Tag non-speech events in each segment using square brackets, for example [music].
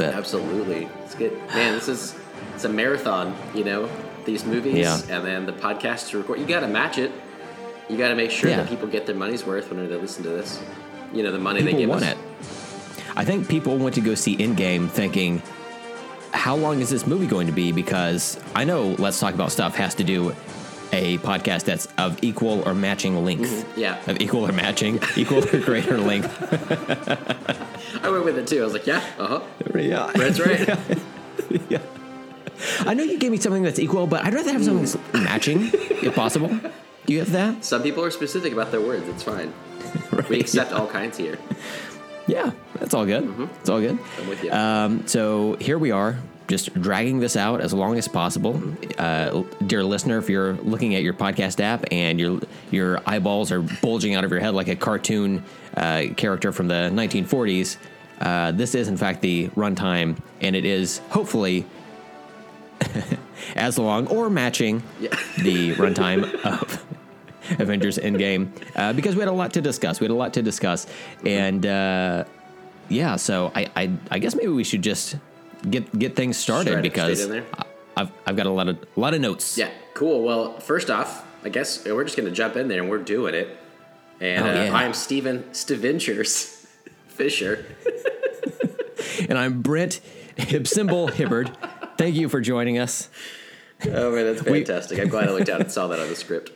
up a little bit. Absolutely, it's good, man. This is it's a marathon, you know. These movies, Yeah. and then the podcast to record. You got to match it. You got to make sure Yeah. that people get their money's worth when they listen to this. You know, the money People they give want us. it. I think people went to go see Endgame thinking, how long is this movie going to be? Because I know Let's Talk About Stuff has to do a podcast that's of equal or matching length. Mm-hmm. Yeah. Of equal or matching, [laughs] equal or greater length. [laughs] I went with it too. I was like, yeah, uh huh. Yeah. That's right. [laughs] yeah. I know you gave me something that's equal, but I'd rather have something that's matching, if possible. Do you have that? Some people are specific about their words. It's fine. We accept all kinds here. Yeah, that's all good. It's all good. Mm-hmm. I'm with you. Um, so here we are, just dragging this out as long as possible. Uh, dear listener, if you're looking at your podcast app and your your eyeballs are bulging out of your head like a cartoon uh, character from the 1940s, uh, this is in fact the runtime, and it is hopefully [laughs] as long or matching Yeah. [laughs] the runtime of Avengers Endgame uh, because we had a lot to discuss. We had a lot to discuss, and uh, yeah, so I, I I guess maybe we should just get get things started because straight in there? I- I've I've got a lot of a lot of notes. Yeah, cool. Well, first off, I guess we're just going to jump in there and we're doing it. And Oh, uh, yeah. I'm Steven Steventures [laughs] Fisher. [laughs] and I'm Brent Hibsymbol Hibbard. Thank you for joining us. Oh man, that's [laughs] fantastic. I'm glad I looked down and saw that on the script.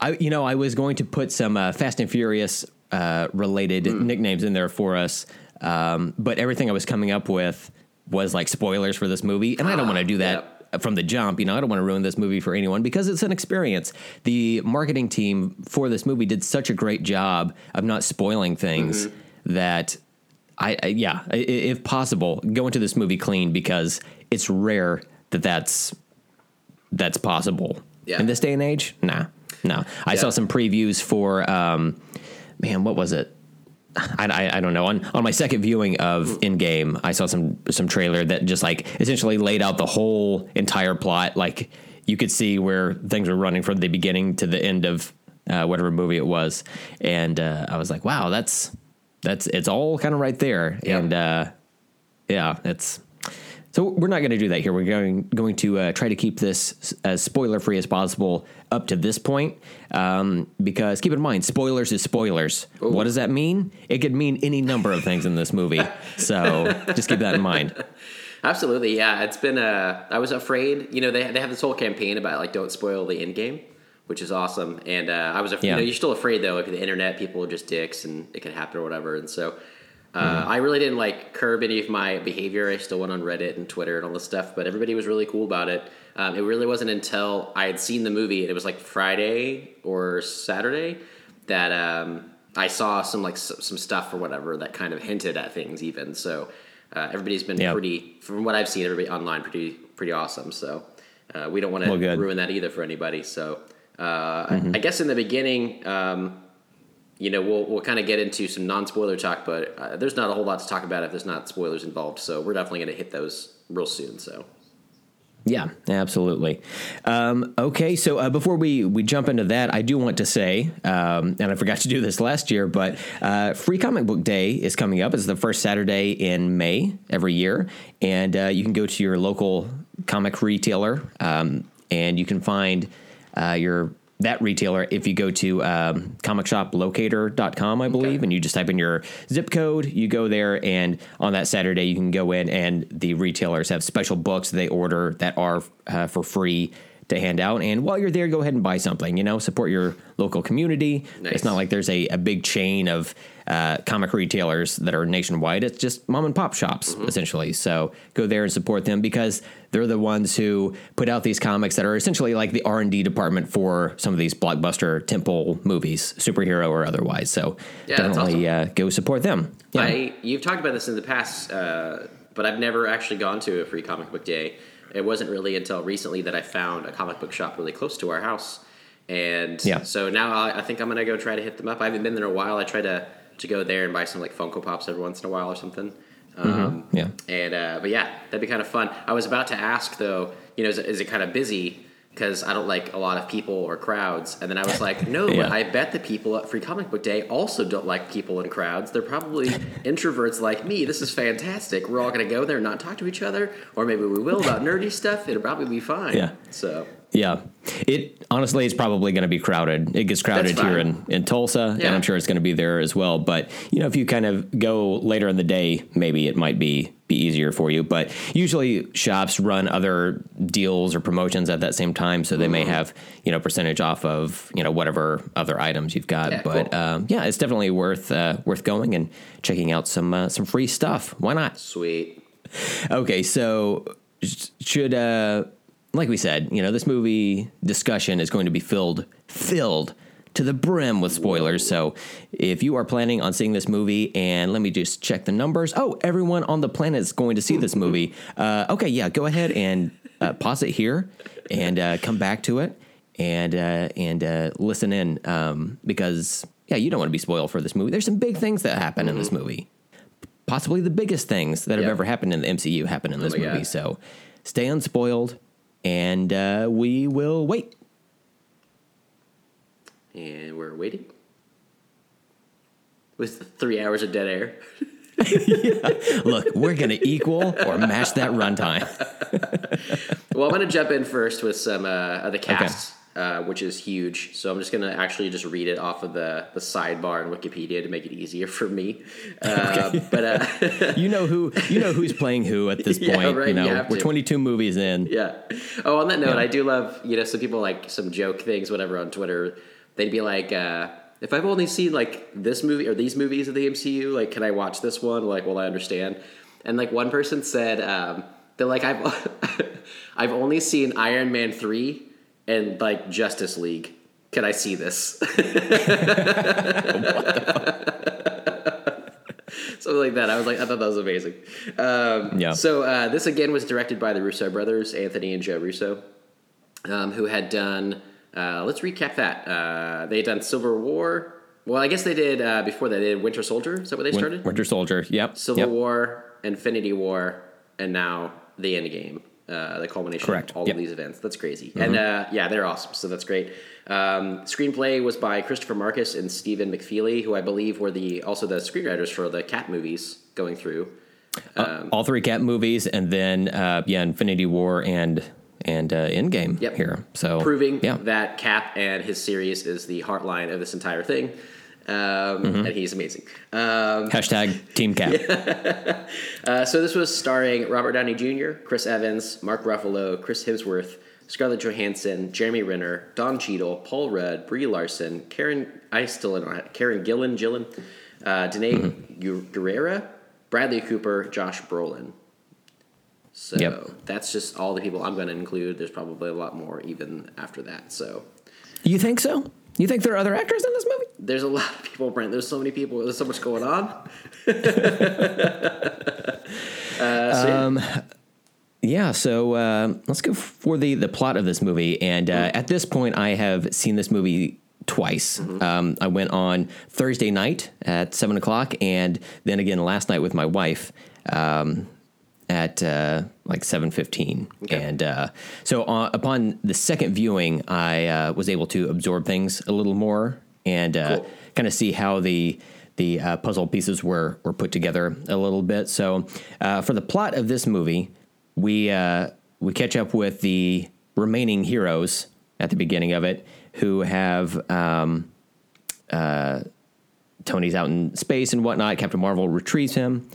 I, you know, I was going to put some uh, Fast and Furious uh, related nicknames in there for us, um, but everything I was coming up with was like spoilers for this movie, and I don't want to do that from the jump. You know, I don't want to ruin this movie for anyone because it's an experience. The marketing team for this movie did such a great job of not spoiling things that. I, I yeah, if possible, go into this movie clean because it's rare that that's that's possible Yeah. in this day and age. Nah, no. I saw some previews for, um, man, what was it? I, I, I don't know. On on my second viewing of Endgame, I saw some some trailer that just like essentially laid out the whole entire plot. Like you could see where things were running from the beginning to the end of uh, whatever movie it was, and uh, I was like, wow, that's that's it's all kind of right there. Yeah. And uh, yeah, it's so we're not going to do that here. We're going going to uh, try to keep this as spoiler free as possible up to this point, um, because keep in mind, spoilers is spoilers. What does that mean? It could mean any number of things in this movie. so just keep that in mind. [laughs] Absolutely, yeah. It's been. Uh, I was afraid. You know, they they have this whole campaign about like don't spoil the end game, which is awesome. And uh, I was. Af- Yeah. You know, you're still afraid though. Like the internet, people are just dicks, and it can happen or whatever. And so. Uh, Mm-hmm. I really didn't like curb any of my behavior. I still went on Reddit and Twitter and all this stuff, but everybody was really cool about it. Um, it really wasn't until I had seen the movie, and it was like Friday or Saturday, that um, I saw some like s- some stuff or whatever that kind of hinted at things. Even so, uh, everybody's been Yeah. pretty, from what I've seen, everybody online pretty pretty awesome. So uh, we don't want to Well, ruin that either for anybody. So uh, I, I guess in the beginning. Um, you know, we'll we'll kind of get into some non spoiler talk, but uh, there's not a whole lot to talk about if there's not spoilers involved. So we're definitely going to hit those real soon. So Yeah, absolutely. Um, okay, so uh, before we, we jump into that, I do want to say, um, and I forgot to do this last year, but uh, Free Comic Book Day is coming up. It's the first Saturday in May every year, and uh, you can go to your local comic retailer, um, and you can find uh, your that retailer if you go to um, comicshoplocator.com i believe and you just type in your zip code you go there and on that saturday you can go in and the retailers have special books they order that are uh, for free to hand out. And while you're there go ahead and buy something you know support your local community. Nice. it's not like there's a, a big chain of uh, comic retailers that are nationwide. It's just mom and pop shops essentially. So go there and support them because they're the ones who put out these comics that are essentially like the r&d department for some of these blockbuster tentpole movies superhero or otherwise. So Yeah, definitely uh, go support them. Yeah. I you've talked about this in the past, uh, but I've never actually gone to a free comic book day. It wasn't really until recently that I found a comic book shop really close to our house, and Yeah. so now I, I think I'm gonna go try to hit them up. I haven't been there in a while. I try to to go there and buy some like Funko Pops every once in a while or something. Um, yeah And uh, but yeah, that'd be kind of fun. I was about to ask though, you know, is is it kind of busy? Because I don't like a lot of people or crowds. And then I was [laughs] like, no, Yeah. but I bet the people at Free Comic Book Day also don't like people in crowds. They're probably [laughs] introverts like me. This is fantastic. We're all going to go there and not talk to each other, or maybe we will about nerdy [laughs] stuff. It'll probably be fine. Yeah. So Yeah, it honestly is probably going to be crowded. It gets crowded here in, in Tulsa, and I'm sure it's going to be there as well. But you know, if you kind of go later in the day, maybe it might be be easier for you. But usually, shops run other deals or promotions at that same time, so they may Mm-hmm. have you know percentage off of you know whatever other items you've got. Yeah, but cool. um, yeah, it's definitely worth uh, worth going and checking out some uh, some free stuff. Why not? sweet. Okay, so should uh like we said, you know, this movie discussion is going to be filled filled to the brim with spoilers. So if you are planning on seeing this movie, and let me just check the numbers. Oh, everyone on the planet is going to see this movie. Uh, okay, yeah, go ahead and uh, pause it here and uh, come back to it and uh, and uh, listen in um, because yeah, you don't want to be spoiled for this movie. There's some big things that happen in this movie possibly the biggest things that have ever happened in the MCU happen in this my movie. God. So stay unspoiled, and uh, we will wait. And we're waiting. With three hours of dead air. [laughs] Look, we're gonna equal or match that runtime. [laughs] Well, I'm going to jump in first with some uh, of the cast, uh, which is huge. So I'm just going to actually just read it off of the, the sidebar in Wikipedia to make it easier for me. Uh, [laughs] But uh, You know who you know who's playing who at this Yeah, point. right, You know, you we're to. 22 movies in. yeah. Oh, on that note, Yeah. I do love you know some people like some joke things, whatever on Twitter. They'd be like, uh, if I've only seen like this movie or these movies of the MCU, like can I watch this one? Like, well, I understand. And like one person said, um, they're like, I've [laughs] I've only seen Iron Man three and like Justice League. Can I see this? [laughs] Something like that. I was like, I thought that was amazing. Um, Yeah. So uh, this again was directed by the Russo brothers, Anthony and Joe Russo, um, who had done. Uh, let's recap that. Uh, they had done Civil War. Well, I guess they did uh, before that. They did Winter Soldier. Is that what they Win- started? Winter Soldier. Yep. Civil yep. War, Infinity War, and now the End Game. Uh, the culmination Correct. of all Yep. Mm-hmm. of these events. That's crazy. And uh, yeah, they're awesome. So that's great. Um, screenplay was by Christopher Markus and Stephen McFeely, who I believe were the also the screenwriters for the Cap movies going through. All three Cap movies, and then uh, yeah, Infinity War and and uh, Endgame Yep. here. So proving yeah. that Cap and his series is the heartline of this entire thing. Um, Mm-hmm. And he's amazing. Um, Hashtag Team Cap. [laughs] uh, so this was starring Robert Downey Jr., Chris Evans, Mark Ruffalo, Chris Hemsworth, Scarlett Johansson, Jeremy Renner, Don Cheadle, Paul Rudd, Brie Larson, Karen. I still don't know. Karen Gillan, Gillan, uh, Danai Mm-hmm. Gurira, Bradley Cooper, Josh Brolin. So Yep. that's just all the people I'm going to include. There's probably a lot more even after that. So You think so? You think there are other actors in this movie? there's a lot of people, Brent. There's so many people. There's so much going on. [laughs] uh, so yeah. Yeah, so uh, let's go for the the plot of this movie. And uh, at this point, I have seen this movie twice. Um, I went on Thursday night at seven o'clock, and then again last night with my wife um, at uh, like seven fifteen. And uh, so uh, upon the second viewing, I uh, was able to absorb things a little more and uh, Cool. kind of see how the the uh, puzzle pieces were were put together a little bit. So uh, for the plot of this movie, we uh, we catch up with the remaining heroes at the beginning of it who have um, uh, Tony's out in space and whatnot. Captain Marvel retrieves him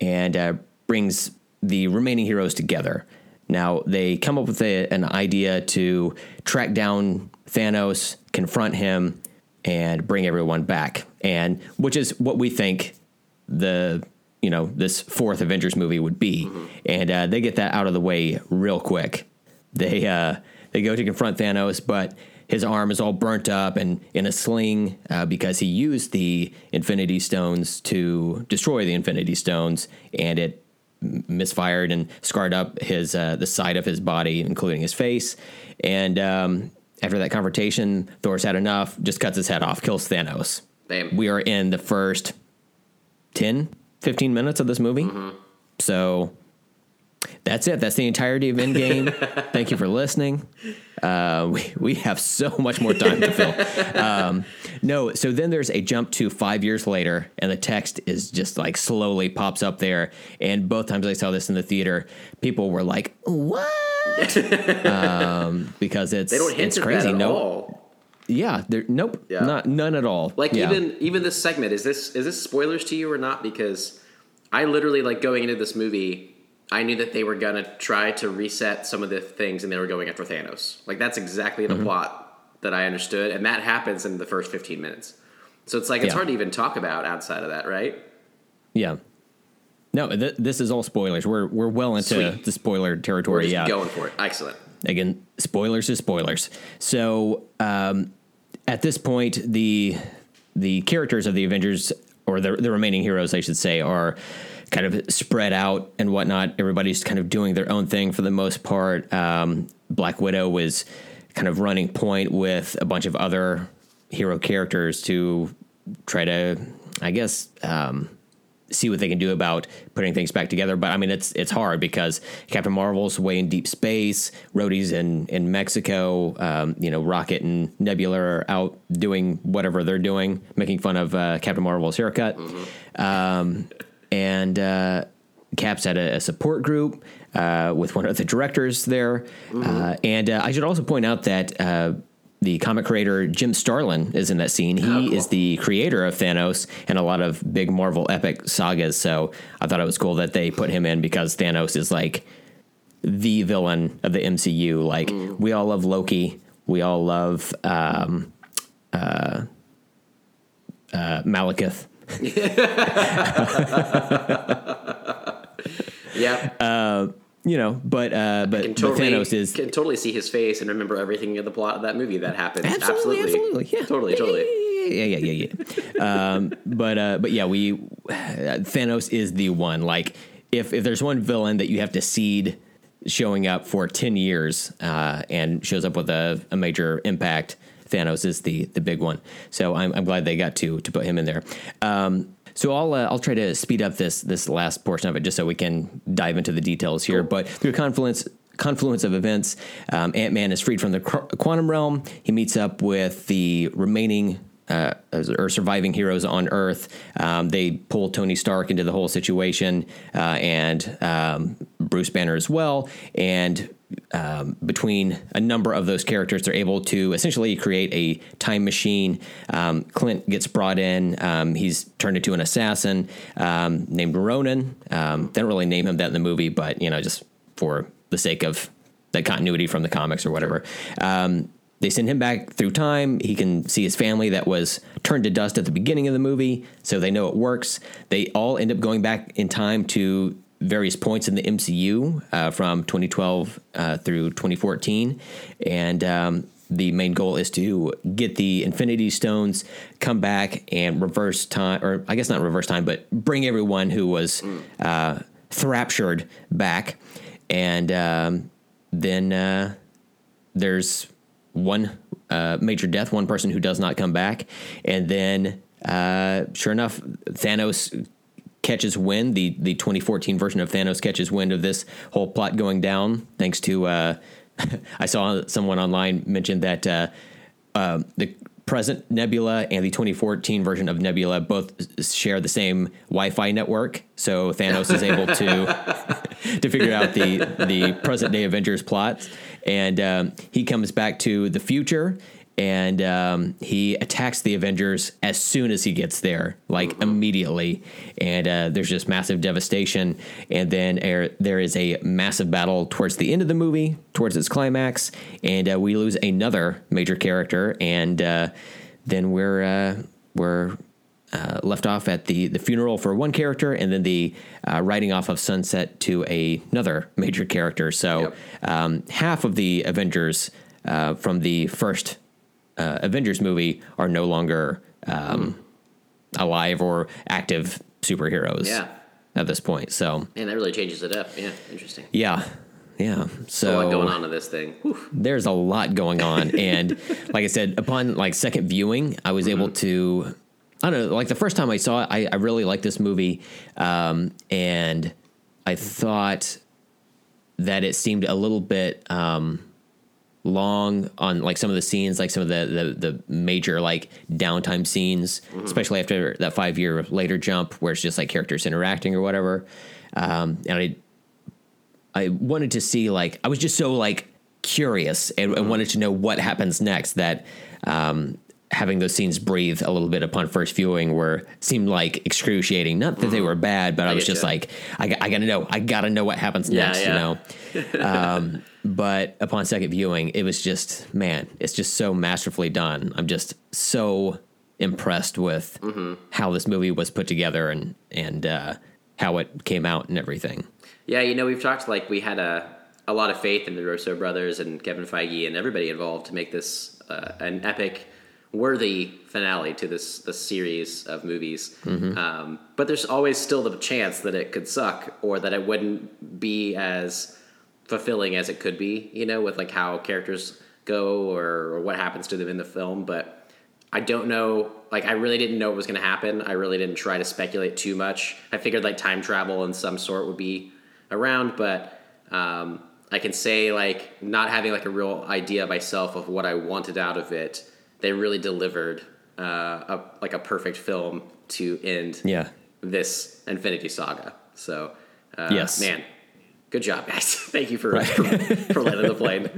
and uh, brings the remaining heroes together. Now they come up with a, an idea to track down Thanos, confront him, and bring everyone back. And which is what we think the you know this fourth Avengers movie would be. And uh, they get that out of the way real quick. They uh, they go to confront Thanos, but his arm is all burnt up and in a sling uh, because he used the Infinity Stones to destroy the Infinity Stones, and it misfired and scarred up his uh, the side of his body, including his face. And um, after that confrontation, Thor's had enough, just cuts his head off, kills Thanos. We are in the first 10, 15 minutes of this movie. So that's it. That's the entirety of Endgame. [laughs] Thank you for listening. Uh, we, we have so much more time to fill. Um, no, so then there's a jump to five years later, and the text is just like slowly pops up there. And both times I saw this in the theater, people were like, "What?" [laughs] um, because it's They don't hint it's crazy. no, all. yeah, there, nope, Yeah. not none at all. Like Yeah. even even this segment is this is this spoilers to you or not? Because I literally like going into this movie, I knew that they were gonna try to reset some of the things, and they were going after Thanos. Like that's exactly Mm-hmm. the plot that I understood, and that happens in the first fifteen minutes. So it's like it's Yeah. hard to even talk about outside of that, right? Yeah. No, th- this is all spoilers. We're we're well into Sweet. the spoiler territory. just yeah. going for it. Excellent. Again, spoilers is spoilers. So um, at this point, the the characters of the Avengers or the the remaining heroes, I should say, are kind of spread out and whatnot. Everybody's kind of doing their own thing for the most part. Um, Black Widow was kind of running point with a bunch of other hero characters to try to, I guess. Um, see what they can do about putting things back together. But I mean, it's it's hard because Captain Marvel's way in deep space, Rhodey's in in Mexico. Um, you know, Rocket and Nebula are out doing whatever they're doing, making fun of uh, Captain Marvel's haircut. Um, and uh, Cap's had a, a support group uh, with one of the directors there. Uh, and uh, I should also point out that. Uh, the comic creator Jim Starlin is in that scene. He Oh, cool. is the creator of Thanos and a lot of big Marvel epic sagas. So I thought it was cool that they put him in because Thanos is like the villain of the MCU. Like Mm. we all love Loki, we all love um, uh, uh, Malekith. [laughs] Yeah, You know, but uh, but, can but totally Thanos is can totally see his face and remember everything in the plot of that movie that happened. absolutely, absolutely, yeah, totally, totally. yeah, yeah, yeah, yeah. yeah. um, but uh, but yeah, we Thanos is the one. Like, if if there's one villain that you have to seed showing up for ten years uh, and shows up with a, a major impact, Thanos is the the big one. So I'm I'm glad they got to to put him in there. Um, so I'll uh, I'll try to speed up this this last portion of it just so we can dive into the details here. But through confluence confluence of events, um, Ant Man is freed from the qu- quantum realm. He meets up with the remaining. Uh, or surviving heroes on Earth. Um, they pull Tony Stark into the whole situation, uh, and um, Bruce Banner as well. And um, between a number of those characters, they're able to essentially create a time machine. Um, Clint gets brought in. Um, he's turned into an assassin um, named Ronin. Um, they don't really name him that in the movie, but you know, just for the sake of the continuity from the comics or whatever. Um, they send him back through time. He can see his family that was turned to dust at the beginning of the movie, so they know it works. They all end up going back in time to various points in the MCU uh, from 2012 uh, through 2014, and um, the main goal is to get the Infinity Stones, come back and reverse time, or I guess not reverse time, but bring everyone who was uh, thraptured back, and um, then uh, there's one uh, major death, one person who does not come back, and then uh, sure enough, Thanos catches wind. The the 2014 version of Thanos catches wind of this whole plot going down, thanks to uh, [laughs] I saw someone online mention that uh, uh, the present Nebula and the 2014 version of Nebula both share the same Wi-Fi network, so Thanos is able to [laughs] to figure out the the present day Avengers plots, and um, he comes back to the future. And um, he attacks the Avengers as soon as he gets there, like immediately. And uh, there's just massive devastation. And then er, there is a massive battle towards the end of the movie, towards its climax. And uh, we lose another major character. And uh, then we're uh, we're uh, left off at the the funeral for one character, and then the uh, riding off of sunset to a, another major character. So Yep. um, half of the Avengers uh, from the first uh, Avengers movie are no longer um, alive or active superheroes. Yeah. At this point, so Man, that really changes it up. Yeah, interesting. yeah, yeah. So a lot going on in this thing. Whew. there's a lot going on and [laughs] like i said upon like second viewing i was able to i don't know like the first time i saw it i, I really liked this movie um, and i thought that it seemed a little bit um, long on like some of the scenes, like some of the the, the major like downtime scenes, mm-hmm. especially after that five year later jump where it's just like characters interacting or whatever. Um, and I I wanted to see like I was just so like curious and, mm-hmm. and wanted to know what happens next that um, having those scenes breathe a little bit upon first viewing were seemed like excruciating. Not that mm. they were bad, but I, I was just you. like, I, I, gotta know, I gotta know what happens yeah, next, yeah. you know. [laughs] um, but upon second viewing, it was just man, it's just so masterfully done. I'm just so impressed with mm-hmm. how this movie was put together and and uh, how it came out and everything. Yeah, you know, we've talked like we had a a lot of faith in the Russo brothers and Kevin Feige and everybody involved to make this uh, an epic worthy finale to this this series of movies. Mm-hmm. Um, but there's always still the chance that it could suck or that it wouldn't be as fulfilling as it could be. You know, with like how characters go or, or what happens to them in the film. But I don't know. Like, I really didn't know what was going to happen. I really didn't try to speculate too much. I figured like time travel in some sort would be around, but. Um, I can say like not having like a real idea myself of what I wanted out of it they really delivered uh, a, like a perfect film to end yeah. this Infinity Saga. So, uh, yes, man, good job, guys. [laughs] Thank you for right. [laughs] for, for landing the plane.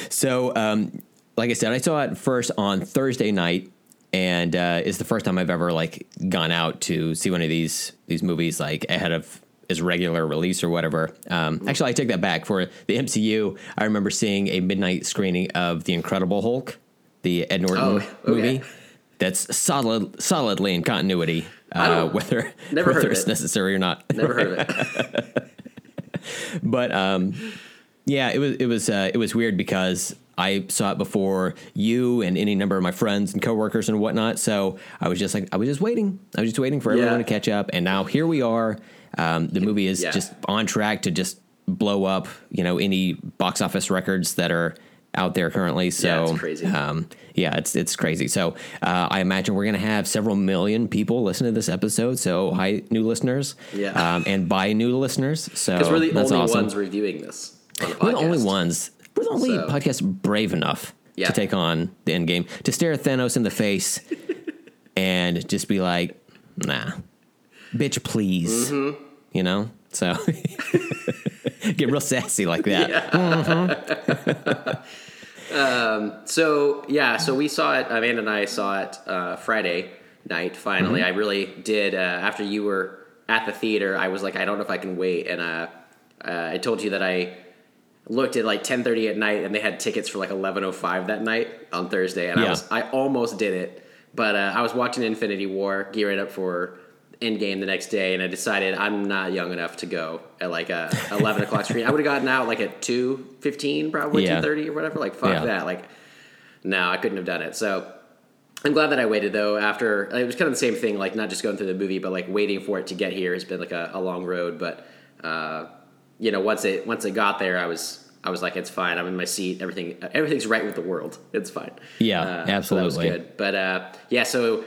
[laughs] so, um, like I said, I saw it first on Thursday night, and uh, it's the first time I've ever like gone out to see one of these these movies like ahead of is regular release or whatever. Um, actually, I take that back. For the MCU, I remember seeing a midnight screening of The Incredible Hulk, the Ed Norton oh, okay. movie. That's solid, solidly in continuity, uh, whether whether it's it. necessary or not. Never heard of it. [laughs] but um, yeah, it was it was uh, it was weird because I saw it before you and any number of my friends and coworkers and whatnot. So I was just like, I was just waiting. I was just waiting for everyone yeah. to catch up. And now here we are. Um, the movie is yeah. just on track to just blow up, you know, any box office records that are out there currently. So yeah, it's crazy. Um, yeah, it's it's crazy. So uh, I imagine we're gonna have several million people listen to this episode. So hi, new listeners. Yeah. Um, and by new listeners. So because we're the only awesome. ones reviewing this. On we're the only ones. We're the only so. podcast brave enough yeah. to take on the end game to stare Thanos in the face [laughs] and just be like, nah, bitch, please. Mm-hmm you know? So [laughs] get real sassy like that. [laughs] Yeah. Mm-hmm. um, so, yeah, so we saw it, Amanda and I saw it uh, Friday night finally. Mm-hmm. I really did. Uh, after you were at the theater, I was like, I don't know if I can wait. And uh, uh I told you that I looked at like 10:30 at night and they had tickets for like 11:05 that night on Thursday and yeah. I was I almost did it but uh, I was watching Infinity War gearing up for Endgame the next day, and I decided I'm not young enough to go at like a 11 o'clock screen. I would have gotten out like at 2:15, probably yeah. 2:30 or whatever. Like fuck yeah. that. Like no, I couldn't have done it. So I'm glad that I waited though. After it was kind of the same thing, like not just going through the movie, but like waiting for it to get here has been like a, a long road. But uh, you know, once it once it got there, I was I was like, it's fine. I'm in my seat. Everything everything's right with the world. It's fine. Yeah, uh, absolutely. So that was good. But uh, yeah, so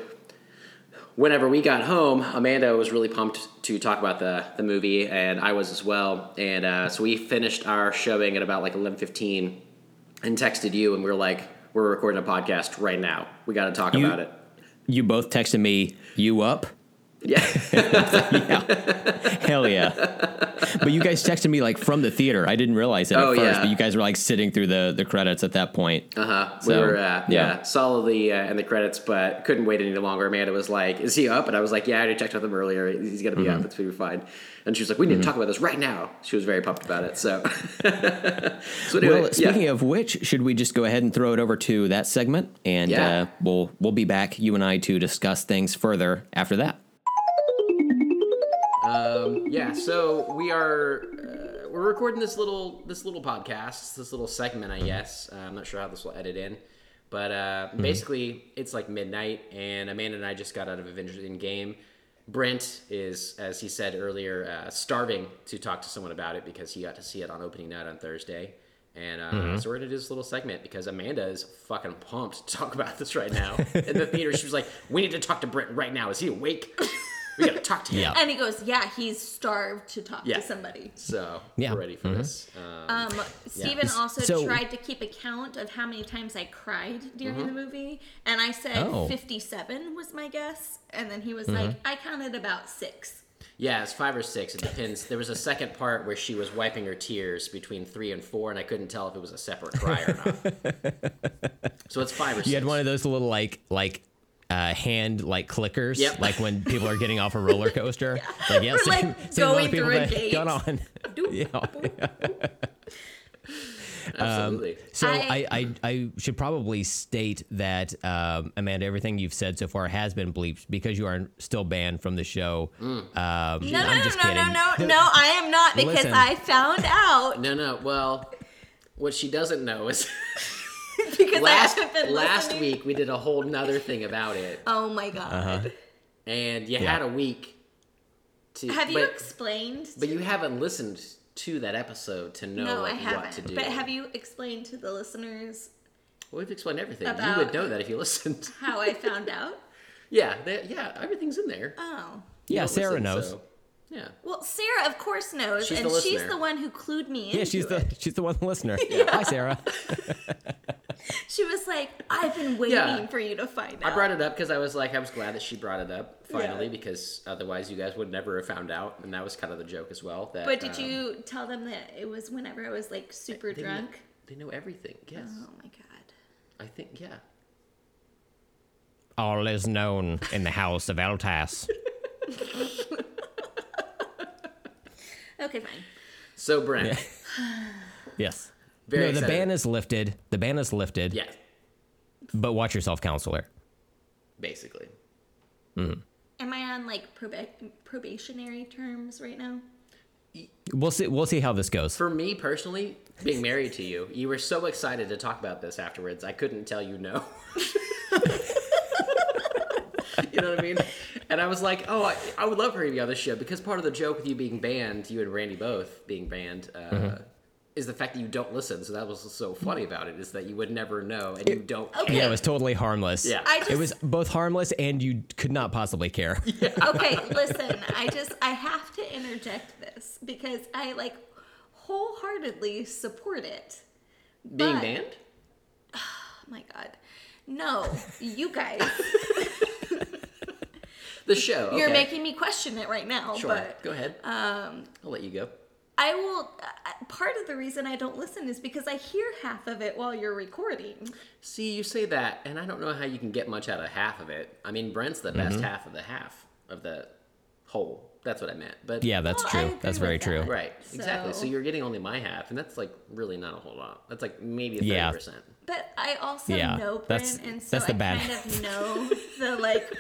whenever we got home, Amanda was really pumped to talk about the the movie, and I was as well. And uh, so we finished our showing at about like eleven fifteen, and texted you, and we were like, "We're recording a podcast right now. We got to talk you, about it." You both texted me, "You up?" Yeah. yeah. [laughs] Hell yeah. But you guys texted me like from the theater. I didn't realize it at oh, first, yeah. but you guys were like sitting through the, the credits at that point. Uh huh. So, we were, uh, yeah. yeah, solidly uh, in the credits, but couldn't wait any longer. Amanda was like, Is he up? And I was like, Yeah, I already checked with him earlier. He's going to be mm-hmm. up. It's going to be fine. And she was like, We need mm-hmm. to talk about this right now. She was very pumped about it. So, [laughs] so anyway, well, speaking yeah. of which, should we just go ahead and throw it over to that segment? And uh, we'll, we'll be back, you and I, to discuss things further after that. Um, yeah, so we are uh, we're recording this little this little podcast, this little segment, I guess. Uh, I'm not sure how this will edit in, but uh, mm-hmm. basically it's like midnight, and Amanda and I just got out of Avengers Endgame. Brent is, as he said earlier, uh, starving to talk to someone about it because he got to see it on opening night on Thursday. And uh, mm-hmm. so we're gonna do this little segment because Amanda is fucking pumped to talk about this right now [laughs] in the theater. She was like, "We need to talk to Brent right now. Is he awake?" [laughs] We gotta talk to him. Yeah. And he goes, "Yeah, he's starved to talk Yeah. to somebody." So Yeah. we're ready for this. Um, Um, Steven also So- tried to keep a count of how many times I cried during Mm-hmm. the movie, and I said Oh. 57 was my guess, and then he was Mm-hmm. like, "I counted about six. yeah, it's five or six. It depends. There was a second part where she was wiping her tears between three and four, and I couldn't tell if it was a separate cry or not. [laughs] so it's five or six. You had one of those little like like uh, hand like clickers, Yep. like when people are getting off a roller [laughs] coaster. Like, yeah, Or, same, like, same going people through a gate. got on. [laughs] Yeah. boop. [laughs] Absolutely. So I- I, I, I should probably state that um, Amanda, everything you've said so far has been bleeped because you are still banned from the show. Um, No, no, I'm no, just no, kidding. no, no, no, I am not because Listen. I found out no, no. Well, what she doesn't know is [laughs] because last I haven't been last listening. week we did a whole nother thing about it, [laughs] Oh my god! Uh-huh. and you Yeah. had a week to. Have you but, explained? but you haven't listened to that episode to know no, I what to do. But have you explained to the listeners Well, we've explained everything. You would know that if you listened. how I found [laughs] out? yeah, they, yeah, everything's in there. Oh. You Yeah, Sarah listen, knows. so, yeah. Well, Sarah, of course, knows, She's and the she's the one who clued me in. Yeah, she's the it. she's the one listener. [laughs] Hi, Sarah. [laughs] She was like, "I've been waiting Yeah. for you to find out." I brought it up because I was like, I was glad that she brought it up finally Yeah. because otherwise you guys would never have found out, and that was kind of the joke as well. That, But did um, you tell them that it was whenever I was like super they drunk? Know, they know everything. Yes, Oh my god. I think yeah. All is known in the house of Eltas. [laughs] Okay, fine. So Brent, [sighs] Yes. Very no, the excited. ban is lifted. The ban is lifted. yeah, But watch yourself, counselor. basically. Mm-hmm. Am I on like proba- probationary terms right now? We'll see. We'll see how this goes. For me personally, being married to you, you were so excited to talk about this afterwards. I couldn't tell you no. [laughs] [laughs] [laughs] you know what I mean? And I was like, oh, I, I would love for you to be on the show because part of the joke with you being banned, you and Randy both being banned, uh, Mm-hmm. is the fact that you don't listen. So that was so funny about it is that you would never know and you don't. Okay. Yeah, it was totally harmless. Yeah. I it was both harmless and you could not possibly care. [laughs] [laughs] okay, listen, I just I have to interject this because I like wholeheartedly support it. Being But- banned? Oh [sighs] my god. No, you guys. The show. You're okay. making me question it right now, Sure. but Go ahead. Um, I'll let you go. I will uh, part of the reason I don't listen is because I hear half of it while you're recording. See, you say that, and I don't know how you can get much out of half of it. I mean, Brent's the Mm-hmm. best half of the half of the whole. That's what I meant. But Yeah, that's Well, I true. agree That's with very that. true. right, exactly. So So- you're getting only my half, and that's like really not a whole lot. That's like maybe a thirty Yeah. percent. But I also Yeah, know Brent, that's- and so that's the I bad kind of [laughs] know the like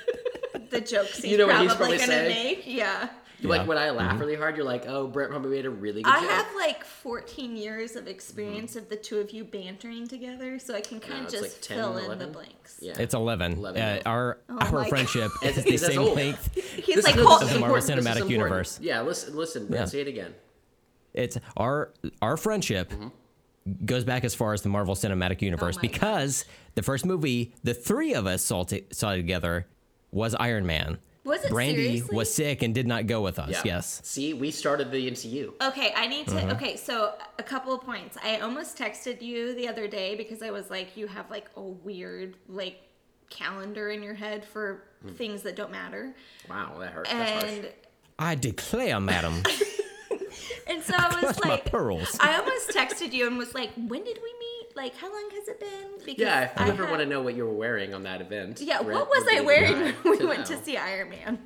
the jokes he's You know what probably, he's probably gonna saying? make. Yeah. Yeah. Like when I laugh Mm-hmm. really hard, you're like, "Oh, Brent probably made a really good I joke." have like 14 years of experience of the two of you bantering together, so I can kind Yeah, of it's just like 10, fill in the blanks. yeah, It's 11. 11. Uh, our Oh our friendship It's- is the same old. length. [laughs] He's This like, is- hold, this is The Marvel important. This is Cinematic. Universe. Yeah, listen, listen, Brent, Yeah. say it again. It's our our friendship goes back as far as the Marvel Cinematic Universe my because the first movie the three of us saw, t- saw together was Iron Man. Was it Brandy seriously? was sick and did not go with us. Yeah. Yes. See, we started the MCU. Okay, I need to. Mm-hmm. Okay, so a couple of points. I almost texted you the other day because I was like, you have like a weird like calendar in your head for Hmm. things that don't matter, Wow, that hurt. That's and I declare, madam, [laughs] and so I was clutch my like, pearls. I almost texted you and was like, when did we meet? Like, how long has it been? Because Yeah, if you I ever had- want to know what you were wearing on that event. Yeah, Brent what was I wearing when we went to see Iron Man?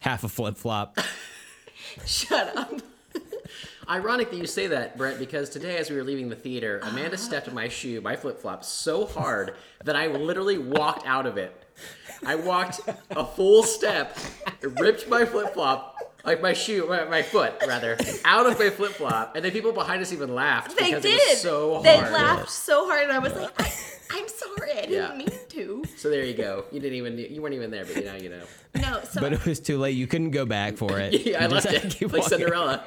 half a flip flop. [laughs] Shut up. Ironic that you say that, Brent, because today as we were leaving the theater. Amanda uh-huh. stepped in my shoe, my flip flop, so hard that I literally walked out of it. I walked a full step, ripped my flip flop, like my shoe, my, my foot rather, [laughs] out of my flip flop, and then people behind us even laughed They because did. it was so hard. they laughed so hard, and I was like, I, I'm sorry, I didn't Yeah. mean to. So there you go. You didn't even you weren't even there, but now you know. [laughs] No, so But it was too late. You couldn't go back for it. [laughs] Yeah, I You just left had to it keep like walking. Cinderella.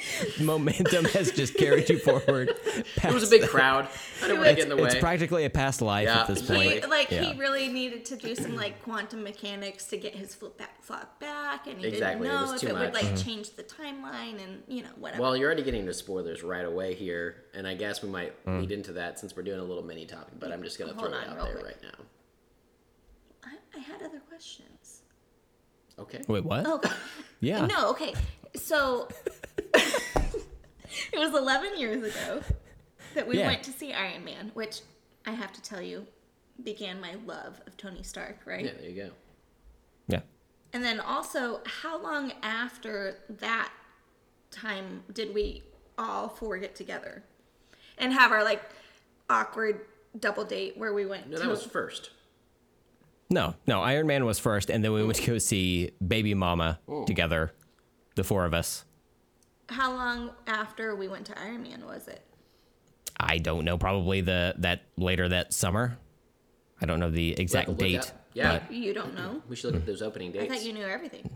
[laughs] momentum has just carried you forward. It was a big crowd. I didn't want to get in the way. It's practically a past life Yeah, at this exactly. point. He, like Yeah. he really needed to do some like quantum mechanics to get his flip back clock back, and he Exactly, didn't was know if too it would like Mm-hmm. change the timeline, and you know whatever. Well, you're already getting to spoilers right away here, and I guess we might Mm. lead into that since we're doing a little mini topic. But I'm just gonna Hold throw it out there quick. right now. I, I had other questions. Okay. Wait, what? Oh, okay. Yeah. No, okay. So [laughs] it was 11 years ago that we Yeah. went to see Iron Man, which I have to tell you began my love of Tony Stark, right? Yeah, there you go. Yeah. And then also, how long after that time did we all four get together and have our like awkward double date where we went No, to that was first. No, no. Iron Man was first, and then we went to go see Baby Mama together, the four of us. how long after we went to Iron Man was it? I don't know. Probably the that later that summer. I don't know the exact Look date. up. Yeah, but You don't know. we should look at those opening dates. I thought you knew everything.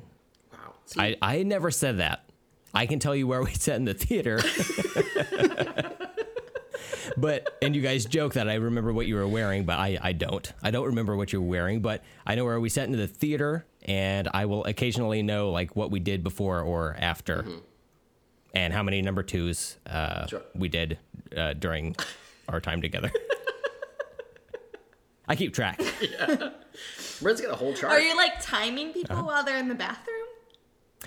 Wow. See, I I never said that. I can tell you where we sat in the theater. [laughs] but and you guys joke that I remember what you were wearing, but I I don't. I don't remember what you're wearing, but I know where we sat in the theater, and I will occasionally know like what we did before or after, and how many number twos uh, Sure. we did uh, during our time together. [laughs] I keep track. [laughs] Brent's got a whole chart. Are you like timing people Uh-huh. while they're in the bathroom?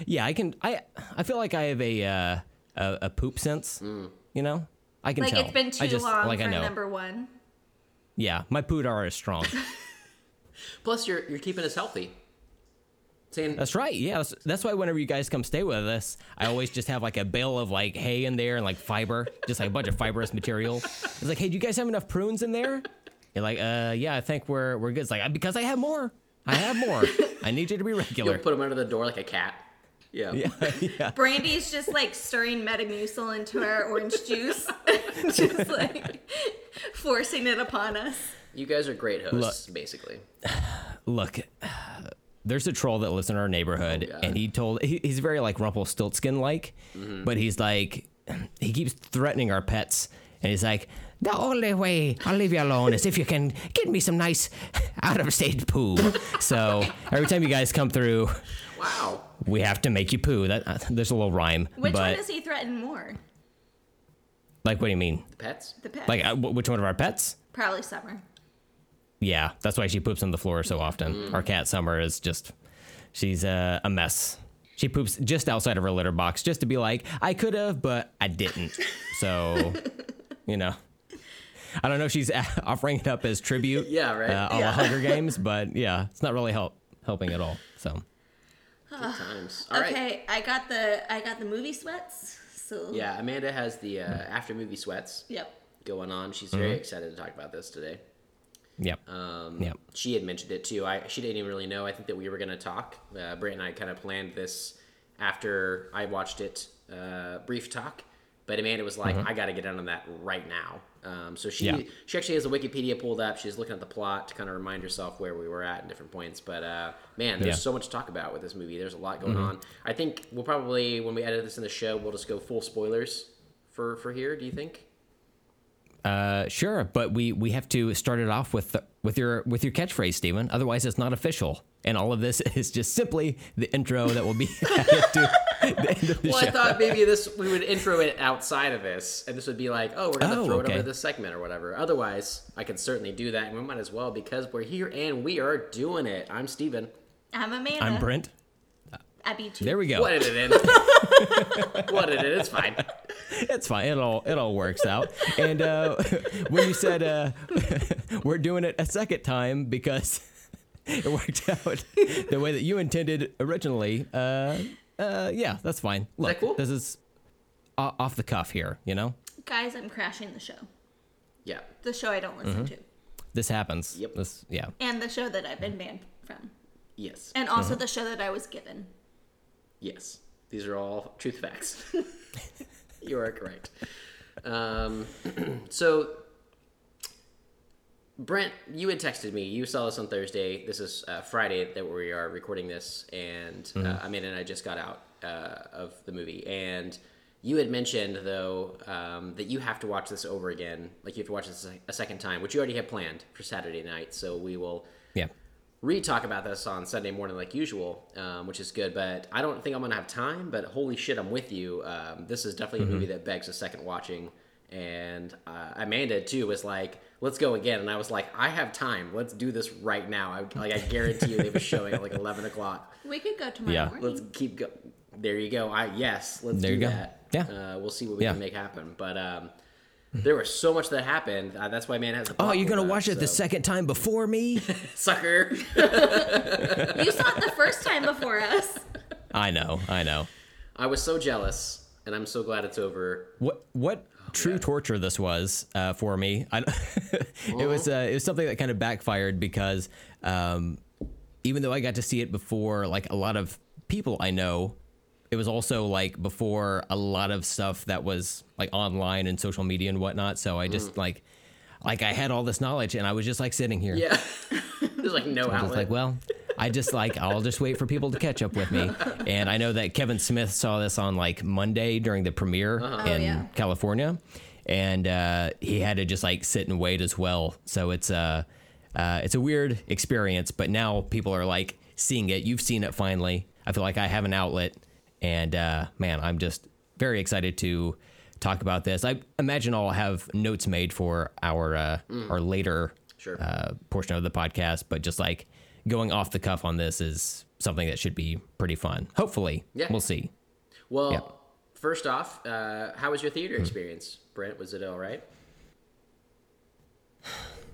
Yeah, I can. I I feel like I have a uh, a, a poop sense. You know, I can Like tell. it's been I too just, long like for I know. number one. Yeah, my poodar is strong. [laughs] Plus, you're you're keeping us healthy. Saying that's right. Yeah, that's, that's why whenever you guys come stay with us, I always just have like a bale of like hay in there and like fiber, just like a bunch of fibrous material. It's like, hey, do you guys have enough prunes in there? You're like, uh, yeah, I think we're we're good. It's like because I have more. I have more. I need you to be regular. you'll put them under the door like a cat. Yeah. yeah, [laughs] yeah. Brandy's just like stirring Metamucil into our orange juice, [laughs] just like forcing it upon us. You guys are great hosts, basically. [sighs] look [sighs] there's a troll that lives in our neighborhood Oh, and he told he, he's very like rumpelstiltskin like Mm-hmm. but he's like [clears throat] he keeps threatening our pets and he's like the only way i'll leave you alone is if you can get me some nice [laughs] out of state poo so every time you guys come through Wow. we have to make you poo that uh, [laughs] there's a little rhyme Which but one does he threaten more? like what do you mean The pets. The pets. like uh, wh- which one of our pets Probably Summer. Yeah, that's why she poops on the floor so often. Our cat Summer is just, she's uh, a mess. She poops just outside of her litter box just to be like, I could have, but I didn't. [laughs] So, you know. I don't know if she's [laughs] offering it up as tribute. Yeah, right. Uh, a la Yeah. Hunger Games, but yeah, it's not really help helping at all. So, Good times. All right. okay, I got the I got the movie sweats. So Yeah, Amanda has the uh, after movie sweats Yep. going on. She's very excited to talk about this today. yep. Um, Yep. She had mentioned it too. I she didn't even really know. I think that we were going to talk. Uh, Brent and I kind of planned this after I watched it. Uh, brief talk, but Amanda was like, "I got to get in on that right now." Um, so she Yeah. she actually has the Wikipedia pulled up. She's looking at the plot to kind of remind herself where we were at in different points. But uh, man, there's Yeah. so much to talk about with this movie. There's a lot going on. I think we'll probably when we edit this in the show, we'll just go full spoilers for for here. Do you think? Uh, sure, but we we have to start it off with the, with your with your catchphrase, Stephen. Otherwise, it's not official. And all of this [laughs] is just simply the intro that will be [laughs] added to the end of the Well, show. I thought maybe this we would intro it outside of this, and this would be like, oh, we're gonna Oh, throw it over this segment or whatever. Otherwise, I can certainly do that, and we might as well because we're here and we are doing it. I'm Stephen. I'm Amanda. I'm Brent. Abby too. There we go. What did it in? what did it? It's fine. It's fine. It all it all works out. And uh, [laughs] when you said uh, [laughs] we're doing it a second time because [laughs] it worked out the way that you intended originally, uh, uh, yeah, that's fine. Look, cool? this is off the cuff here. You know, Guys, I'm crashing the show. Yeah. The show I don't listen to. this happens. Yep. This, yeah. And the show that I've been banned from. Yes. And also the show that I was given. Yes. These are all truth facts. You are correct. Um, [clears throat] so, Brent, you had texted me. You saw this on Thursday. This is uh, Friday that we are recording this, and uh, Amanda and I just got out uh, of the movie. And You had mentioned though um, that you have to watch this over again, like you have to watch this a second time, which you already have planned for Saturday night. So we will. Re talk about this on Sunday morning like usual, um, which is good. But I don't think I'm gonna have time. But holy shit, I'm with you. Um, this is definitely a movie that begs a second watching. And uh, Amanda too was like, "Let's go again," and I was like, "I have time. Let's do this right now." I, like I guarantee you, they were showing at like 11 o'clock. We could go tomorrow Yeah. morning. Let's keep go. There you go. I yes, let's There do you go. that. Yeah. uh, we'll see what we Yeah. can make happen. But um, [laughs] there was so much that happened. Uh, that's why man has. A Oh, you're gonna pulled watch it the second time before me? [laughs] sucker. [laughs] you saw it the first time before us. I know, I know. I was so jealous, and I'm so glad it's over. What what true yeah. torture this was uh, for me. I, it was uh, it was something that kind of backfired because um, even though I got to see it before, like a lot of people I know, it was also like before a lot of stuff that was like online and social media and whatnot. So I just like like I had all this knowledge and I was just like sitting here. Yeah, [laughs] there's like no I was outlet. like, well, I just like I'll just wait for people to catch up with me. [laughs] And I know that Kevin Smith saw this on like Monday during the premiere in Oh, yeah. California, and uh, he had to just like sit and wait as well. So it's uh, uh, it's a weird experience. But now people are like seeing it. You've seen it finally. I feel like I have an outlet, and uh, man, I'm just very excited to talk about this. I imagine I'll have notes made for our uh, our later Sure. uh, portion of the podcast, but just like going off the cuff on this is something that should be pretty fun. Hopefully, Yeah. we'll see. well, yeah. first off, uh, how was your theater experience, Brent? Was it all right? [sighs]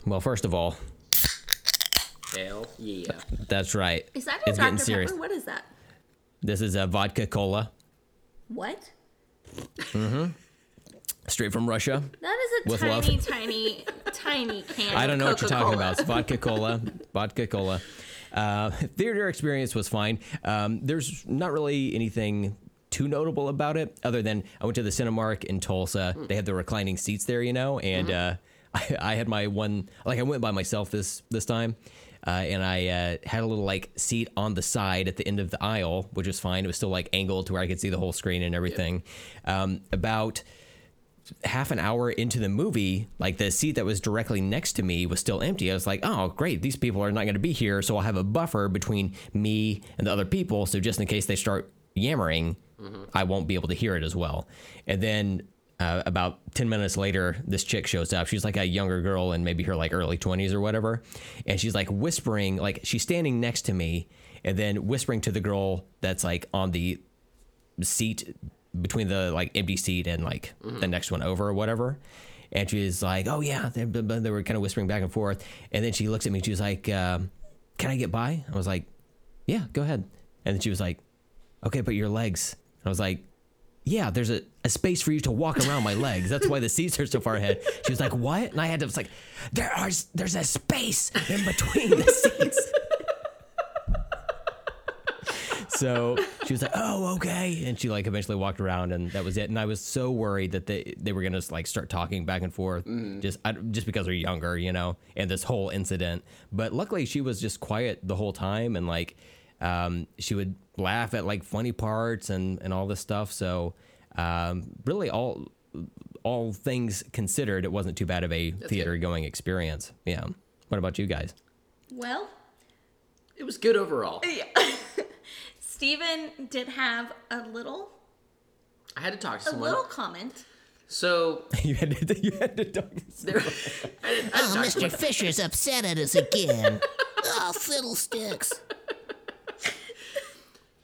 Well, first of all, Hell yeah. that's right. Is that a it's getting Dr. serious. What is that? This is a vodka cola, What? Straight from Russia. That is a tiny, tiny, tiny [laughs] can. I don't know what you're talking about. It's vodka cola, vodka cola. Uh, theater experience was fine. Um, there's not really anything too notable about it, other than I went to the Cinemark in Tulsa. They had the reclining seats there, you know, and uh, [laughs] I, I had my one. Like I went by myself this this time. Uh, and I uh, had a little like seat on the side at the end of the aisle, which was fine. It was still like angled to where I could see the whole screen and everything. Um, about half an hour into the movie, like the seat that was directly next to me was still empty. I was like, oh, great, these people are not going to be here. So I'll have a buffer between me and the other people. So just in case they start yammering, I won't be able to hear it as well. And then uh, about 10 minutes later, this chick shows up. She's like a younger girl and maybe her like early 20s or whatever. And she's like whispering, like she's standing next to me and then whispering to the girl that's like on the seat between the like empty seat and like the next one over or whatever. And she's like, "Oh yeah," they, they were kind of whispering back and forth. And then she looks at me. She was like, um, "Can I get by?" I was like, "Yeah, go ahead." And then she was like, "Okay, but your legs." And I was like, "Yeah, there's a, a space for you to walk around my legs. That's why the seats are so far ahead." She was like, "What?" And I had to was like, "There are there's a space in between the seats." So she was like, "Oh, okay," and she like eventually walked around, and that was it. And I was so worried that they they were gonna like start talking back and forth, just I, just because they're younger, you know, and this whole incident. But luckily, she was just quiet the whole time, and like um, she would laugh at like funny parts and and all this stuff. So um, really, all all things considered, it wasn't too bad of a theater going experience. Yeah. What about you guys? Well, It was good overall. [laughs] Stephen did have a little, I had to talk to someone a someone. little comment. So [laughs] you had to you had to talk. [laughs] there, I, didn't- I didn't Oh, talk to Mr. someone. Fisher's upset at us again. [laughs] oh, fiddlesticks.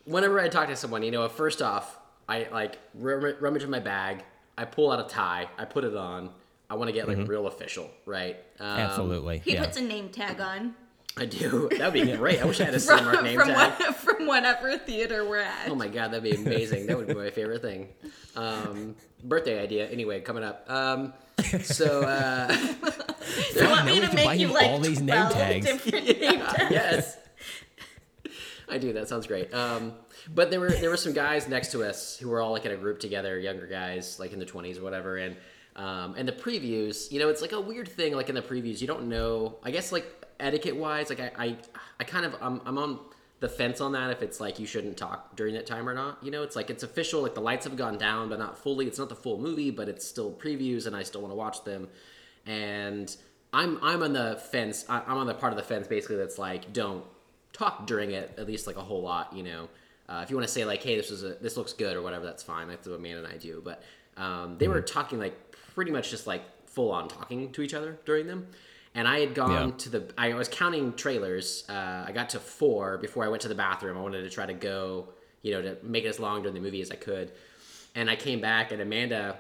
whenever I talk to someone, you know, first off, I like rum- rummage in my bag. I pull out a tie. I put it on. I want to get like real official, right? Um, Absolutely. He yeah. puts a name tag on I do. That would be [laughs] great. I wish I had a from, Cinemark name from, tag. what, [laughs] from whatever theater we're at. Oh my god, that'd be amazing. That would be my favorite thing. Um, birthday idea. Anyway, coming up. Um, so uh, [laughs] you want me to have to make buy you like all these name tags. different name tags? yes, I do. That sounds great. Um, but there were there were some guys next to us who were all like in a group together, younger guys, like in the twenties or whatever, and um, and the previews. You know, it's like a weird thing. Like in the previews, you don't know. I guess like etiquette wise, like I I, I kind of I'm, I'm on the fence on that if it's like you shouldn't talk during that time or not. You know, it's like it's official, like the lights have gone down, but not fully. It's not the full movie, but it's still previews, and I still want to watch them. And I'm I'm on the fence. I- I'm on the part of the fence basically that's like don't talk during it at least like a whole lot. You know, uh, if you want to say like, hey, this was a this looks good or whatever, that's fine. That's what Amanda and I do. But um, they were talking like pretty much just like full on talking to each other during them. And I had gone Yeah. to the. I was counting trailers. Uh, I got to four before I went to the bathroom. I wanted to try to go, you know, to make it as long during the movie as I could. And I came back, and Amanda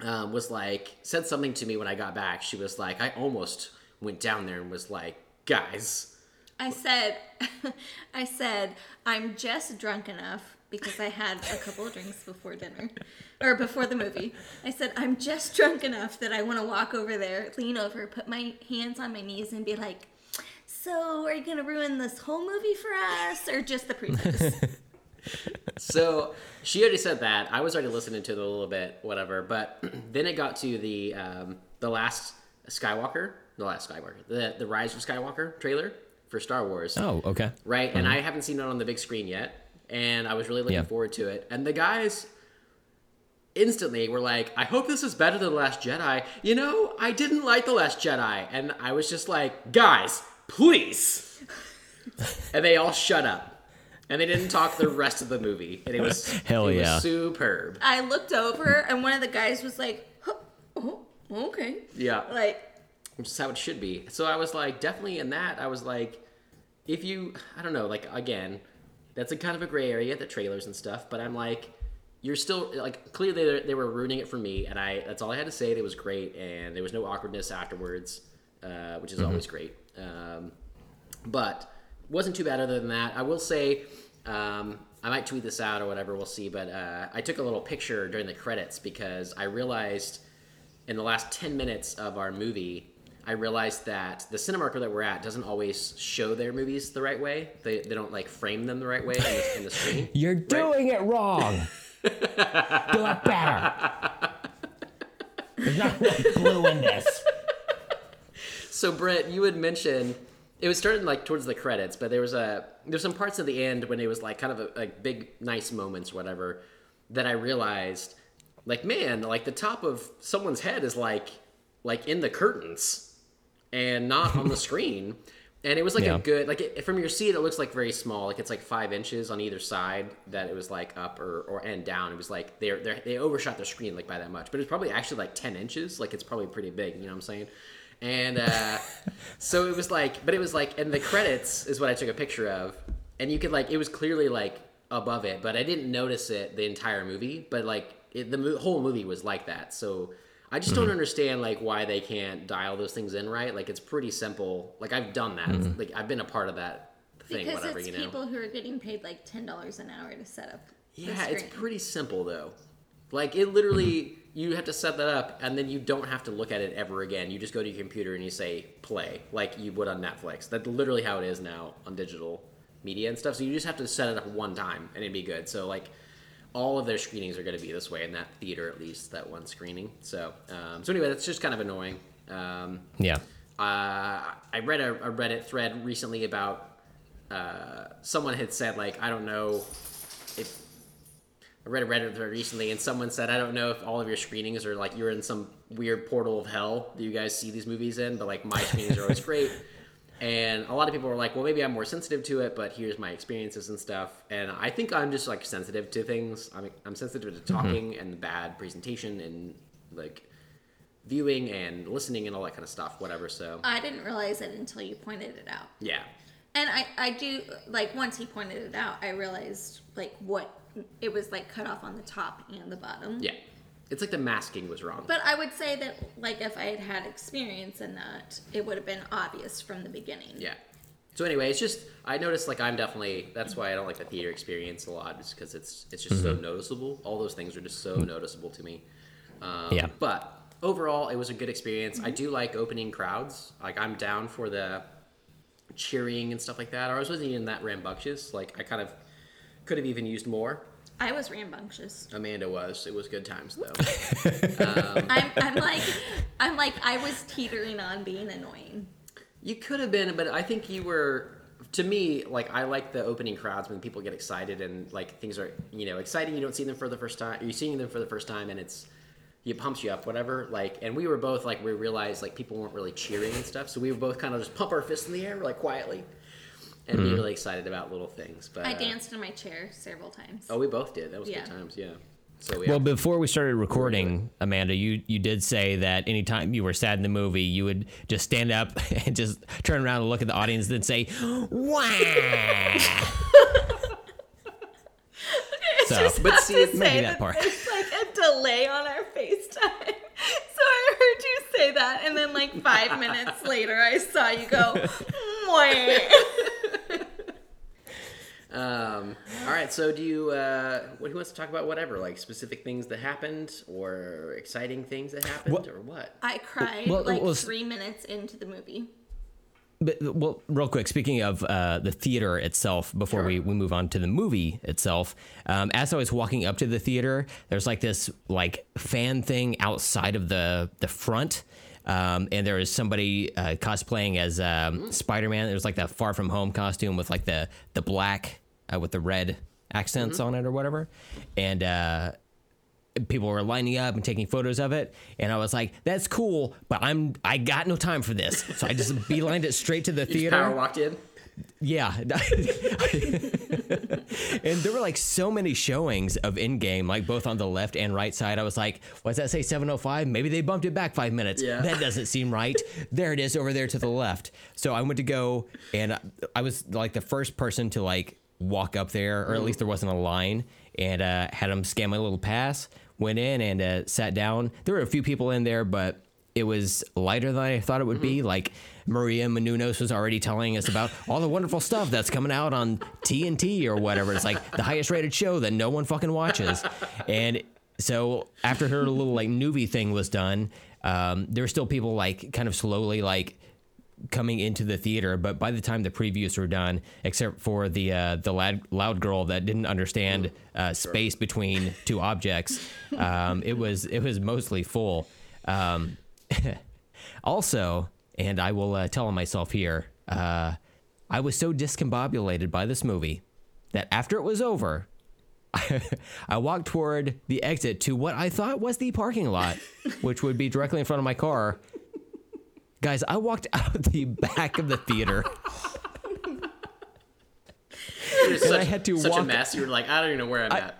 um, was like, said something to me when I got back. She was like, I almost went down there and was like, guys, I said, [laughs] I said, I'm just drunk enough because I had a couple of drinks before dinner or before the movie. I said, I'm just drunk enough that I want to walk over there, lean over, put my hands on my knees, and be like, So, are you going to ruin this whole movie for us or just the previews? [laughs] so she already said that. I was already listening to it a little bit, whatever. But [clears throat] then it got to the um, the last Skywalker, the last Skywalker, the the Rise of Skywalker trailer for Star Wars. Oh, okay. right? And I haven't seen it on the big screen yet, and I was really looking Yeah. forward to it. And the guys instantly were like, "I hope this is better than the Last Jedi." You know, I didn't like the Last Jedi, and I was just like, "Guys, please!" [laughs] and they all shut up, and they didn't talk the rest of the movie, and it was [laughs] Hell it was yeah. superb. I looked over, and one of the guys was like, "Huh, Oh, okay. Yeah, Like, which is how it should be. So I was like, definitely in that, I was like, if you, I don't know, like again, that's a kind of a gray area, the trailers and stuff. But I'm like, you're still like clearly they, they were ruining it for me, and I that's all I had to say. It was great, and there was no awkwardness afterwards, uh, which is always great. Um, but wasn't too bad other than that. I will say. Um, I might tweet this out or whatever, we'll see. But uh, I took a little picture during the credits because I realized in the last 10 minutes of our movie, I realized that the Cinemark that we're at doesn't always show their movies the right way. They, they don't like frame them the right way in the, in the screen. [laughs] You're doing it wrong. [laughs] Do it better. There's not glue in this. So Brent, you had mentioned it was starting like towards the credits, but there was a there's some parts at the end when it was like kind of a, like big nice moments, or whatever, that I realized, like man, like the top of someone's head is like like in the curtains and not on the [laughs] screen. And it was like Yeah. a good like it, from your seat, it looks like very small, like it's like five inches on either side that it was like up or, or and down. It was like they they they overshot their screen like by that much, but it's probably actually like ten inches. Like it's probably pretty big. You know what I'm saying? And uh, [laughs] so it was like, but it was like, and the credits is what I took a picture of, and you could like, it was clearly like above it, but I didn't notice it the entire movie. But like, it, the mo- whole movie was like that. So I just don't mm-hmm. understand like why they can't dial those things in right. Like it's pretty simple. Like I've done that. Mm-hmm. Like I've been a part of that thing. because whatever it's you know. people who are getting paid like $10 an hour to set up. the Yeah, it's pretty simple though. Like it literally, mm-hmm. you have to set that up, and then you don't have to look at it ever again. You just go to your computer and you say play, like you would on Netflix. That's literally how it is now on digital media and stuff. So you just have to set it up one time, and it'd be good. So like, all of their screenings are going to be this way in that theater, at least that one screening. So, um, so anyway, that's just kind of annoying. Um, Yeah. uh, I read a, a Reddit thread recently about uh, someone had said like I don't know if I read a Reddit thread recently and someone said I don't know if all of your screenings are like you're in some weird portal of hell that you guys see these movies in, but like my screenings are always [laughs] great. And a lot of people were like, well, maybe I'm more sensitive to it, but here's my experiences and stuff. And I think I'm just like sensitive to things. I'm, I'm sensitive to mm-hmm. talking and bad presentation and like viewing and listening and all that kind of stuff, whatever. So I didn't realize it until you pointed it out. yeah, And I, I do like once he pointed it out, I realized like what it was like cut off on the top and the bottom. yeah, it's like the masking was wrong. But I would say that like if I had had experience in that, it would have been obvious from the beginning. yeah. So anyway, it's just I noticed like I'm definitely that's why I don't like the theater experience a lot, just because it's it's just so mm-hmm. noticeable. All those things are just so mm-hmm. noticeable to me. Um, Yeah. But overall, it was a good experience. I mm-hmm. do like opening crowds. Like I'm down for the cheering and stuff like that. Or I wasn't even that rambunctious. Like I kind of could have even used more. I was rambunctious. Amanda was. It was good times though. [laughs] Um, I'm, I'm like, I'm like, I was teetering on being annoying. You could have been, but I think you were to me, like I like the opening crowds when people get excited and like things are you know exciting. You don't see them for the first time. You're seeing them for the first time, and it's it pumps you up, whatever. Like, and we were both like we realized like people weren't really cheering and stuff, so we were both kind of just pump our fists in the air like quietly and be really excited about little things. But I uh, danced in my chair several times. Oh, we both did. That was Yeah. good times. Yeah. So we Well, before we started recording, Amanda, you you did say that anytime you were sad in the movie, you would just stand up [laughs] and just turn around and look at the audience and say, "Wow!" [laughs] so, but see, to it's maybe say that part. It's like a delay on our FaceTime. [laughs] So I heard you say that, and then like five minutes later, I saw you go. "Mwah." Um, all right. So, do you? Uh, what, who wants to talk about whatever, like specific things that happened, or exciting things that happened, What- or what? I cried Well, like well, three minutes into the movie. but, well, real quick, speaking of uh, the theater itself, before we, we move on to the movie itself, um, as I was walking up to the theater, there's like this like fan thing outside of the the front. Um, and was somebody uh, cosplaying as um, Spider-Man. It was like the Far From Home costume with like the the black uh, with the red accents on it or whatever. And uh, people were lining up and taking photos of it. And i was like that's cool but i'm i got no time for this. So i just beelined it straight to the [laughs] Power theater. walked in. yeah. [laughs] And there were like so many showings of Endgame like both on the left and right side. I was like what's that say 705 maybe they bumped it back five minutes. Yeah. that doesn't seem right. [laughs] There it is over there to the left. So i went to go and i was like the first person to like walk up there or at least there wasn't a line and uh, had them scan my little pass went in and uh, sat down there were a few people in there but it was lighter than I thought it would be. Like Maria Menounos was already telling us about all the wonderful stuff that's coming out on TNT or whatever. It's like the highest rated show that no one fucking watches. And so after her little like newbie thing was done, um, there were still people like kind of slowly like coming into the theater. But by the time the previews were done, except for the uh, the loud, loud girl that didn't understand uh, space between [laughs] two objects, um, it was it was mostly full. Um, [laughs] also, and I will uh, tell on myself here, uh, I was so discombobulated by this movie that after it was over, [laughs] I walked toward the exit to what I thought was the parking lot, which would be directly in front of my car. Guys, I walked [laughs] out the back of the theater. It was such, I had to such a mess. You were like, I don't even know where I'm at.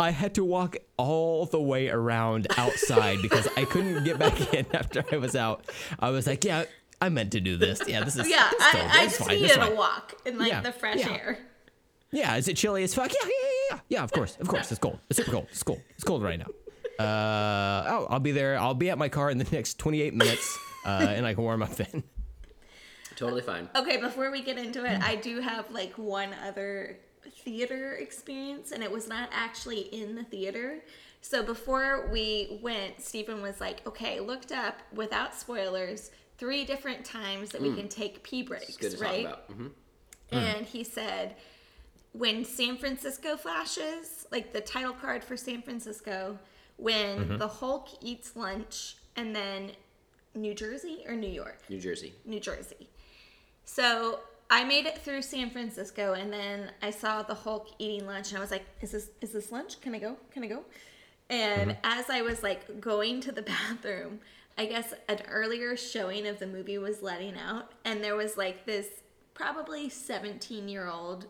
I had to walk all the way around outside because I couldn't get back [laughs] in after I was out. I was like, yeah, I meant to do this. Yeah, this is Yeah, this is cool. I, I It's just fine. needed a walk in like Yeah, the fresh yeah. air. Yeah, is it chilly as fuck? Yeah, yeah, yeah, yeah. Yeah, of course, of course. It's cold. It's super cold. It's cold. It's cold right now. Uh, oh, I'll be there. I'll be at my car in the next 28 minutes, uh, and I can warm up then. Totally fine. Okay, before we get into it, I do have like one other theater experience, and it was not actually in the theater. So before we went, Stephen was like, okay, looked up without spoilers three different times that we can take pee breaks, good to right? talk about. hmm And he said, when San Francisco flashes, like the title card for San Francisco, when the Hulk eats lunch, and then New Jersey or New York? New Jersey. New Jersey. So I made it through San Francisco, and then I saw the Hulk eating lunch, and I was like, "Is this is this lunch? Can I go? Can I go?" And as I was like going to the [laughs] bathroom, I guess an earlier showing of the movie was letting out, and there was like this probably seventeen year old.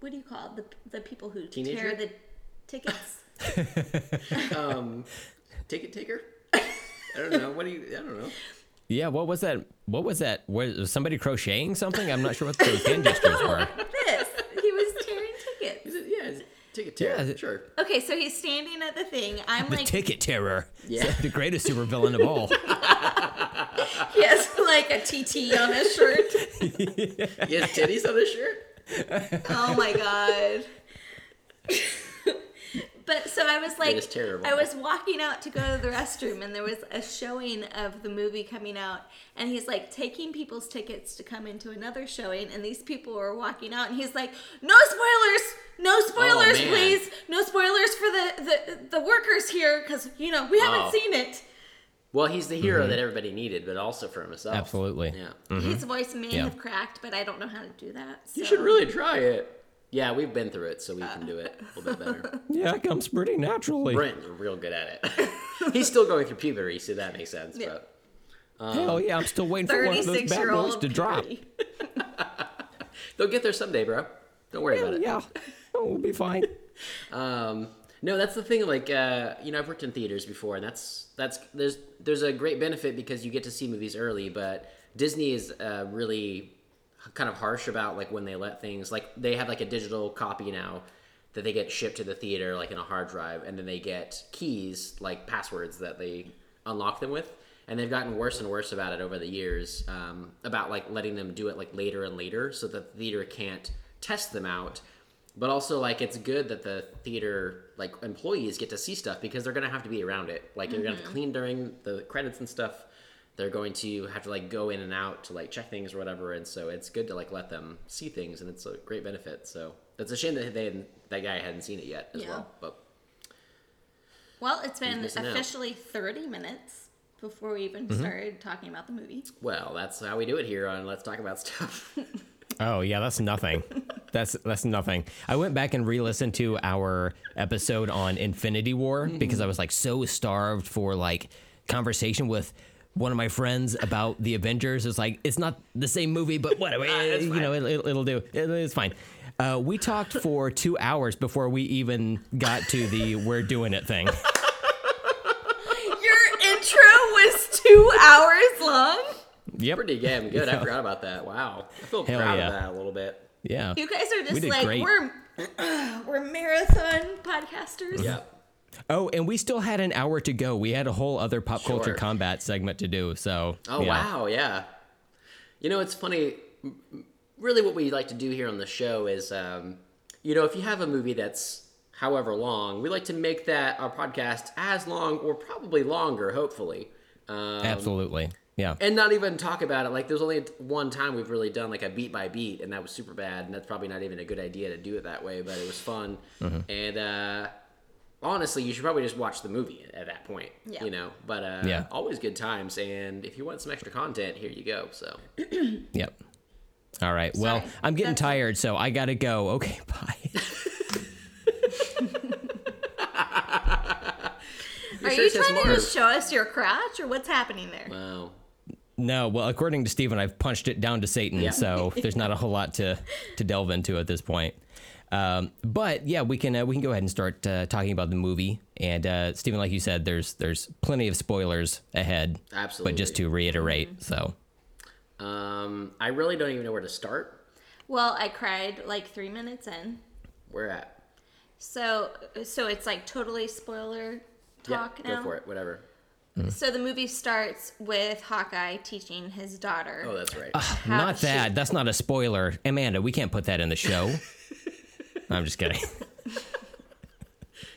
What do you call it? the the people who tear Teenager? the tickets? [laughs] [laughs] Um, ticket taker. I don't know. What do you? I don't know. Yeah, what was that? What was that? Was somebody crocheting something? I'm not sure what those hand gestures [laughs] were. [laughs] this he was tearing tickets. Is it? Yeah. Ticket taker. Yeah, it- sure. Okay, so he's standing at the thing. I'm The like, ticket terror. Yeah. [laughs] the greatest supervillain of all. he has like a TT on his shirt. He has titties on his shirt. Oh my god. But so I was like, is terrible. I was walking out to go to the restroom, and there was a showing of the movie coming out, and he's like taking people's tickets to come into another showing, and these people were walking out, and he's like, "No spoilers, no oh, spoilers, man. please, no spoilers for the the, the workers here, because you know we haven't Oh. seen it." Well, he's the hero mm-hmm. that everybody needed, but also for himself. Absolutely. Yeah. His mm-hmm. voice may Yeah. have cracked, but I don't know how to do that. You should really try it. Yeah, we've been through it, so we can do it a little bit better. [laughs] Yeah, it comes pretty naturally. Brent's real good at it. [laughs] he's still going through puberty, so that makes sense. Yeah. But Hell yeah, I'm still waiting for one of those bad year boys to drop. [laughs] they'll get there someday, bro. Don't worry about it. Yeah, oh, we'll be fine. Um, no, that's the thing. Like, uh, you know, I've worked in theaters before, and that's that's there's there's a great benefit because you get to see movies early. But Disney is uh, really kind of harsh about like when they let things like they have like a digital copy now that they get shipped to the theater like in a hard drive, and then they get keys like passwords that they unlock them with. And they've gotten worse and worse about it over the years, um, about like letting them do it like later and later, so that the theater can't test them out. But also like it's good that the theater like employees get to see stuff because they're gonna have to be around it. Like they're gonna have to clean during the credits and stuff they're going to have to like go in and out to like check things or whatever and so it's good to like let them see things and it's a great benefit so it's a shame that they hadn't, that guy hadn't seen it yet as Yeah. well but Well, it's been missing out. officially 30 minutes before we even Mm-hmm. started talking about the movie. well that's how we do it here on let's talk about stuff [laughs] Oh yeah, that's nothing. That's that's nothing. I went back and re-listened to our episode on Infinity War because I was like so starved for like conversation with one of my friends about the Avengers. It's like it's not the same movie, but whatever. [laughs] it's you know, it, will do. It- it's fine. Uh, we talked for two hours before we even got to the "we're doing it" thing. Your intro was two hours long. Yep. pretty damn good i forgot about that wow i feel Hell proud yeah. of that a little bit Yeah. You guys are just did like great. we're [clears throat] we're marathon podcasters. yeah Oh, and we still had an hour to go. We had a whole other pop culture combat segment to do. So. Oh yeah. wow, yeah. You know, it's funny. Really, what we like to do here on the show is, um, you know, if you have a movie that's however long, we like to make that our podcast as long or probably longer, hopefully. Um, Absolutely. Yeah. And not even talk about it. Like, there's only one time we've really done like a beat by beat, and that was super bad. And that's probably not even a good idea to do it that way, but it was fun. And uh, honestly, you should probably just watch the movie at that point. Yeah. You know, but uh, Yeah. always good times. And if you want some extra content, here you go. So. [clears throat] Yep. All right. Well, I'm getting That's- tired, so I gotta go. Okay, [laughs] bye. [laughs] Are you it says trying to just show us your crotch or what's happening there? Wow. no, well, according to Stephen, I've punched it down to Satan, Yeah. so there's not a whole lot to to delve into at this point. Um, but yeah, we can uh, we can go ahead and start uh, talking about the movie. And uh, Steven, like you said, there's there's plenty of spoilers ahead. Absolutely. But just to reiterate, so Um, I really don't even know where to start. Well, I cried like three minutes in. Where at? So so it's like totally spoiler talk yeah, now. go for it. Whatever. So the movie starts with Hawkeye teaching his daughter. Oh, that's right. how not she- that. That's not a spoiler, Amanda. We can't put that in the show. [laughs] [laughs] I'm just kidding.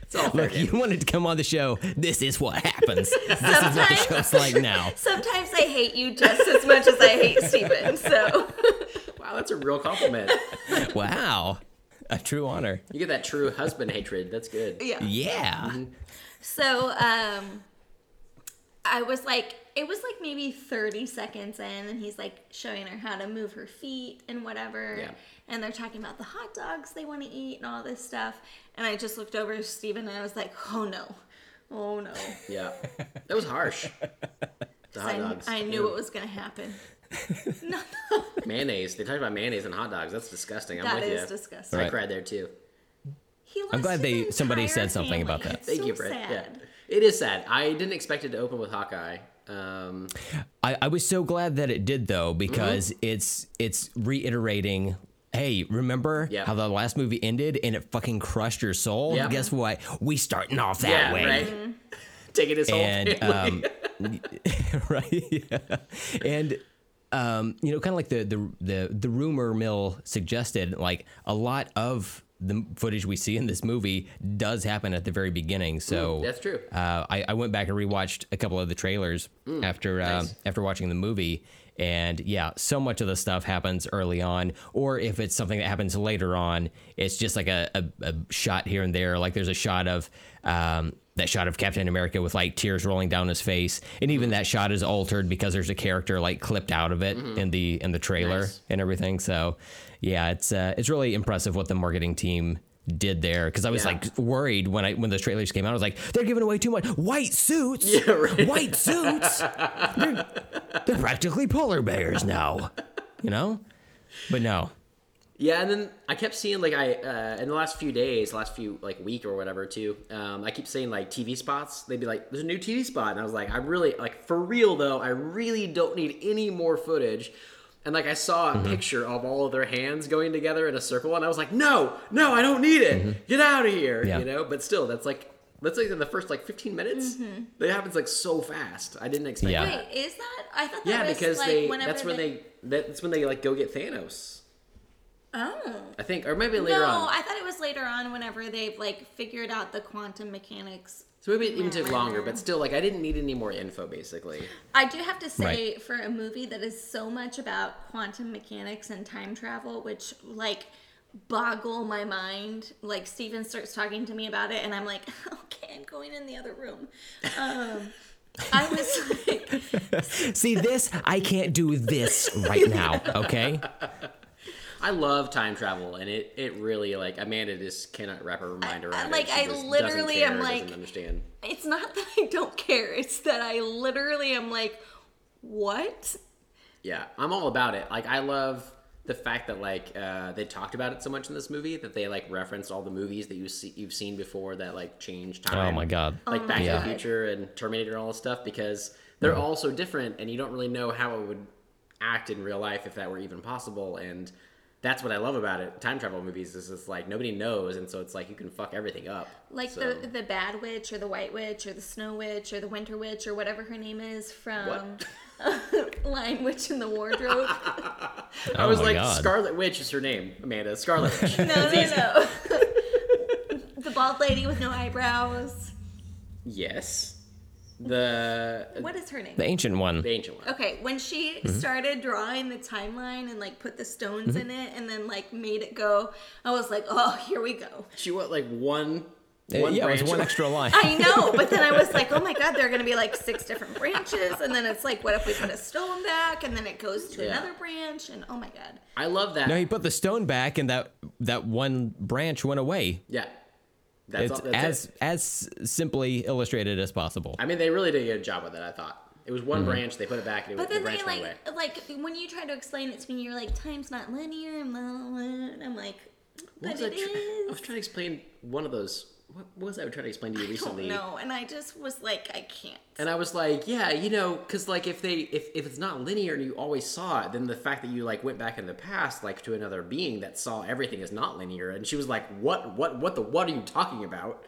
it's all Look, you wanted to come on the show. This is what happens. This sometimes, show's like now. [laughs] sometimes I hate you just as much as I hate Steven. So [laughs] Wow, that's a real compliment. Wow. A true honor. You get that true husband hatred. That's good. yeah. Yeah. So um I was like it was like maybe 30 seconds in and he's like showing her how to move her feet and whatever. Yeah. And they're talking about the hot dogs they want to eat and all this stuff. And I just looked over to Steven and I was like, "Oh no. Oh no." [laughs] Yeah, that was harsh. The hot I, dogs. I knew what was going to happen. no, [laughs] no. mayonnaise. They talked about mayonnaise and hot dogs. That's disgusting. I'm That with is you. disgusting. I Right. cried there too. He I'm glad they- somebody entire said something about that. It's Thank so you, Brent. sad. Yeah, it is sad. I didn't expect it to open with Hawkeye. Um, I, I was so glad that it did though, because Mm-hmm. it's it's reiterating Hey, remember Yeah. how the last movie ended and it fucking crushed your soul? Yeah. Guess what? We starting off that yeah, way. right. Taking his whole and family. um, [laughs] [laughs] right yeah. and um, you know kind of like the, the the the rumor mill suggested like a lot of the footage we see in this movie does happen at the very beginning so Mm, that's true. uh, I, I went back and rewatched a couple of the trailers after um, nice. after watching the movie and yeah so much of the stuff happens early on or if it's something that happens later on it's just like a, a, a shot here and there like there's a shot of um, that shot of Captain America with like tears rolling down his face, and even that shot is altered because there's a character like clipped out of it in the in the trailer Nice. and everything. So, yeah, it's uh, it's really impressive what the marketing team did there because I was Yeah. like worried when I when the trailers came out. I was like, they're giving away too much white suits, [laughs] Yeah, right. white suits. they're, they're practically polar bears now, you know. But no, Yeah, and then I kept seeing like I uh, in the last few days, last few like week or whatever too. Um, I keep saying like TV spots. They'd be like, "There's a new TV spot," and I was like, "I really like for real though. I really don't need any more footage." And like I saw a Mm-hmm. picture of all of their hands going together in a circle, and I was like, "No, no, I don't need it. Get out of here!" Mm-hmm. Yeah. You know. But still, that's like that's like in the first like 15 minutes. That happens like so fast. I didn't expect Yeah. that. Wait, is that? I thought that Yeah, was because like they. That's when they that's when they like go get Thanos. Oh. I think, or maybe later no, on. I thought it was later on whenever they've like figured out the quantum mechanics. So maybe it even took longer, but still, like I didn't need any more info, basically. I do have to say, for a movie that is so much about quantum mechanics and time travel, which like boggle my mind. Like Steven starts talking to me about it, and I'm like, [laughs] okay, I'm going in the other room. Um, I was like, [laughs] see this. I can't do this right now. Okay. [laughs] I love time travel, and it it really like Amanda just cannot wrap her mind around like, it. She I just doesn't literally care, am doesn't like- understand. it's not [laughs] that I don't care; it's that I literally am like, what? Yeah, I'm all about it. Like I love the fact that like uh, they talked about it so much in this movie that they like referenced all the movies that you see you've seen before that like change time. Oh my god. like Back Yeah. to the Future and Terminator and all this stuff because they're all so different and you don't really know how it would act in real life if that were even possible and that's what I love about it. Time travel movies is just like nobody knows and so it's like you can fuck everything up. Like So- the the bad witch or the white witch or the snow witch or the winter witch or whatever her name is from What? [laughs] Lion Witch in the Wardrobe. [laughs] Oh I Oh was like God. Scarlet Witch is her name, Amanda. Scarlet Witch. [laughs] No, no, no. the bald lady with no eyebrows. yes. The What is her name? The ancient one. the ancient one. Okay, when she Mm-hmm. started drawing the timeline and like put the stones in it and then like made it go, I was like, oh, here we go. She went like one Uh, one yeah, it branch. was one extra line. I know, but then I was [laughs] like, oh my god, there are gonna be like six different branches, and then it's like, what if we put a stone back, and then it goes to Yeah. another branch, and oh my god. I love that. No, he put the stone back, and that that one branch went away. yeah. That's, It's all, that's as it. as simply illustrated as possible. I mean, they really did a good job with it. I thought it was Mm-hmm. one branch. They put it back, and it, But the then branch they went away. like, like when you try to explain it to me, you're like, time's not linear, and blah, blah, blah, I'm like, What but was I, it I was trying to explain one of those. What, what was I trying to explain to you I don't recently? know, and I just was like, I can't. And I was like, yeah, you know, because like if they if, if it's not linear and you always saw it, then the fact that you like went back in the past like to another being that saw everything is not linear, and she was like, what what what the what are you talking about?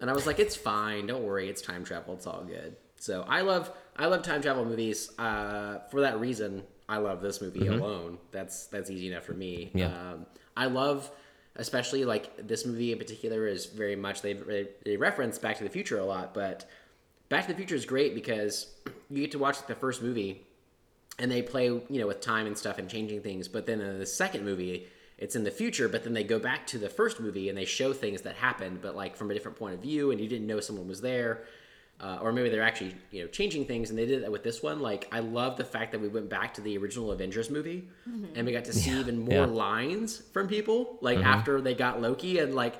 And I was like, it's fine, don't worry, it's time travel, it's all good. So I love I love time travel movies. Uh, for that reason, I love this movie alone. That's that's easy enough for me. Yeah. Um, I love, especially like this movie in particular is very much they they, reference Back to the Future a lot, but Back to the Future is great because you get to watch the first movie and they play you know with time and stuff and changing things but then in the second movie it's in the future but then they go back to the first movie and they show things that happened but like from a different point of view and you didn't know someone was there uh, or maybe they're actually you know changing things and they did that with this one like i love the fact that we went back to the original avengers movie mm-hmm. and we got to see even more Yeah. lines from people like mm-hmm. after they got loki and like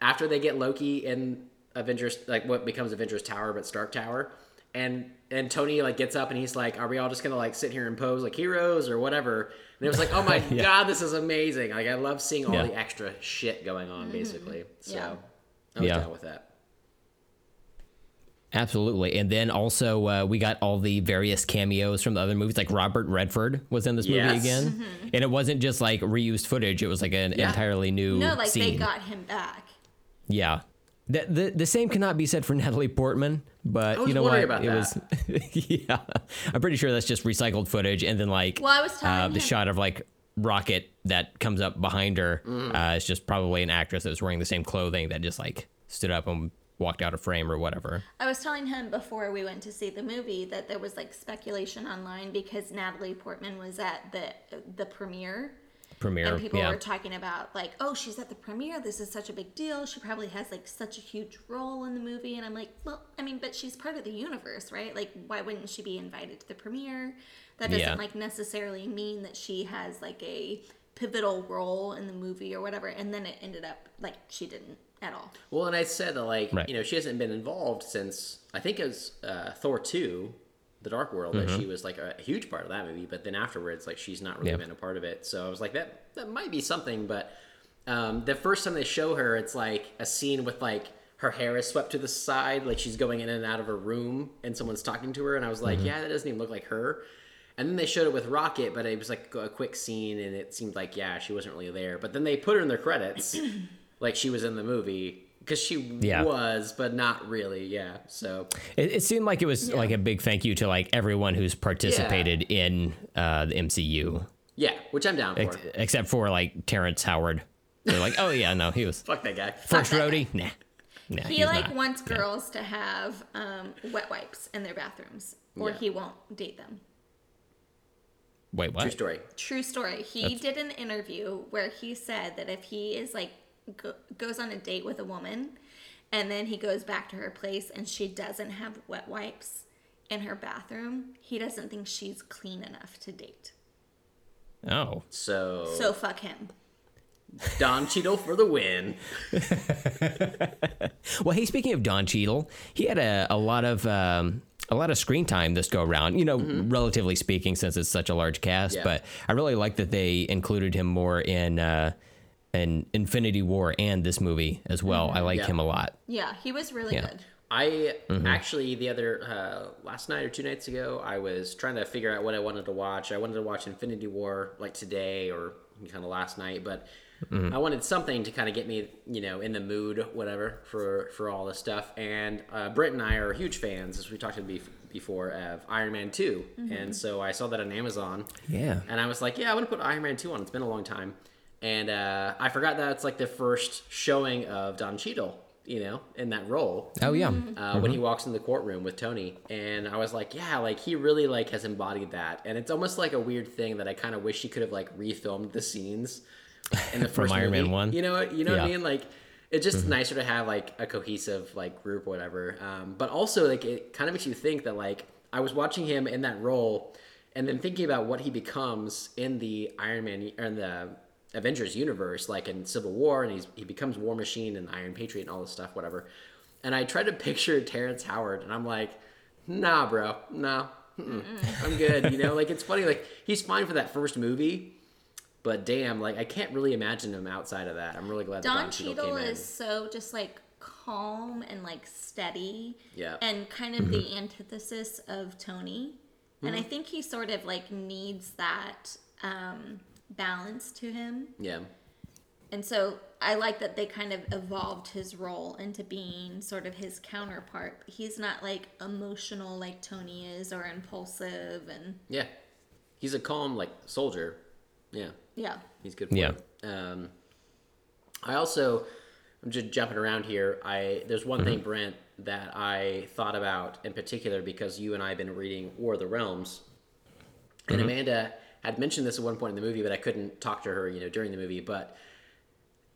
after they get loki in avengers like what becomes avengers tower but stark tower and and Tony like gets up and he's like, "Are we all just gonna like sit here and pose like heroes or whatever?" And it was like, "Oh my [laughs] Yeah. god, this is amazing!" Like I love seeing all Yeah. the extra shit going on, mm-hmm. basically. So Yeah. I was Yeah. down with that. Absolutely. And then also uh, we got all the various cameos from the other movies. Like Robert Redford was in this movie Yes. again, and it wasn't just like reused footage. It was like an Yeah. entirely new No, like scene. they got him back. Yeah. The, the the same cannot be said for [laughs] Natalie Portman, but I was you know what? wondering about it was [laughs] yeah. I'm pretty sure that's just recycled footage, and then like Well, I was telling uh, the him- shot of like Rocket that comes up behind her Mm. uh, is just probably an actress that was wearing the same clothing that just like stood up and walked out of frame or whatever. I was telling him before we went to see the movie that there was like speculation online because Natalie Portman was at the the premiere. Premiere, and people yeah. were talking about like, oh, she's at the premiere. This is such a big deal. She probably has like such a huge role in the movie. And I'm like, well, I mean, but she's part of the universe, right? Like, why wouldn't she be invited to the premiere? That doesn't Yeah. like necessarily mean that she has like a pivotal role in the movie or whatever. And then it ended up like she didn't at all. Well, and I said that like Right. you know she hasn't been involved since I think it was uh, Thor two, The Dark World Mm-hmm. that she was like a huge part of that movie, but then afterwards like she's not really Yeah. been a part of it. So I was like that that might be something, but um, the first time they show her, it's like a scene with like her hair is swept to the side, like she's going in and out of her room, and someone's talking to her, and I was like, yeah, that doesn't even look like her. And then they showed it with Rocket, but it was like a quick scene, and it seemed like yeah, she wasn't really there. But then they put her in their credits, like she was in the movie because she Yeah. was, but not really. Yeah, so It, it seemed like it was Yeah. like a big thank you to like everyone who's participated in uh, the MCU, yeah, which I'm down for. ex- except for like Terrence Howard. They're like, oh yeah, no, he was [laughs] Fuck that guy. first Rhodey. Nah, nah He like not. wants girls to have um, wet wipes in their bathrooms, or Yeah. he won't date them. Wait, what? True story. True story. He did an interview where he said that if he is like go- goes on a date with a woman, and then he goes back to her place and she doesn't have wet wipes in her bathroom, he doesn't think she's clean enough to date. Oh, So, So fuck him. Don Cheadle for the win. [laughs] well, hey, speaking of Don Cheadle, he had a, a lot of um, a lot of screen time this go around. You know, relatively speaking, since it's such a large cast. Yeah. But I really like that they included him more in uh, in Infinity War and this movie as well. I like Yeah. him a lot. Yeah, he was really Yeah. good. I actually the other uh, last night or two nights ago, I was trying to figure out what I wanted to watch. I wanted to watch Infinity War like today or kind of last night, but I wanted something to kind of get me, you know, in the mood, whatever, for for all this stuff. And uh, Brent and I are huge fans, as we talked about bef- before, of Iron Man 2 and so I saw that on Amazon. Yeah. And I was like, yeah, I want to put Iron Man 2 on. It's been a long time. And uh, I forgot that it's like the first showing of Don Cheadle, you know, in that role Oh yeah. uh, when he walks in the courtroom with Tony, and I was like, yeah, like he really like has embodied that, and it's almost like a weird thing that I kind of wish he could have like refilmed the scenes in the [laughs] From first Iron Man 1? You know, you know what I mean? Like it's just nicer to have like a cohesive like group or whatever. Um, but also like it kind of makes you think that like I was watching him in that role, and then thinking about what he becomes in the Iron Man or in the Avengers universe, like in Civil War, and he's he becomes War Machine and Iron Patriot and all this stuff, whatever. And I tried to picture Terrence Howard, and I'm like, nah, bro, no, mm-mm, I'm good. You know, like it's funny, like he's fine for that first movie, but damn, like I can't really imagine him outside of that. I'm really glad that Don Don Cheadle Cheadle came in. is so just like calm and like steady. Yeah. And kind of the antithesis of Tony. And I think he sort of like needs that um, balance to him. Yeah, And so I like that they kind of evolved his role into being sort of his counterpart. He's not like emotional like Tony is or impulsive and yeah, he's a calm like soldier. Yeah, yeah. He's good for Yeah. it. Um, I also, I'm just jumping around here. I there's one thing, Brent, that I thought about in particular because you and I have been reading War of the Realms, and Amanda had mentioned this at one point in the movie, but I couldn't talk to her, you know, during the movie. But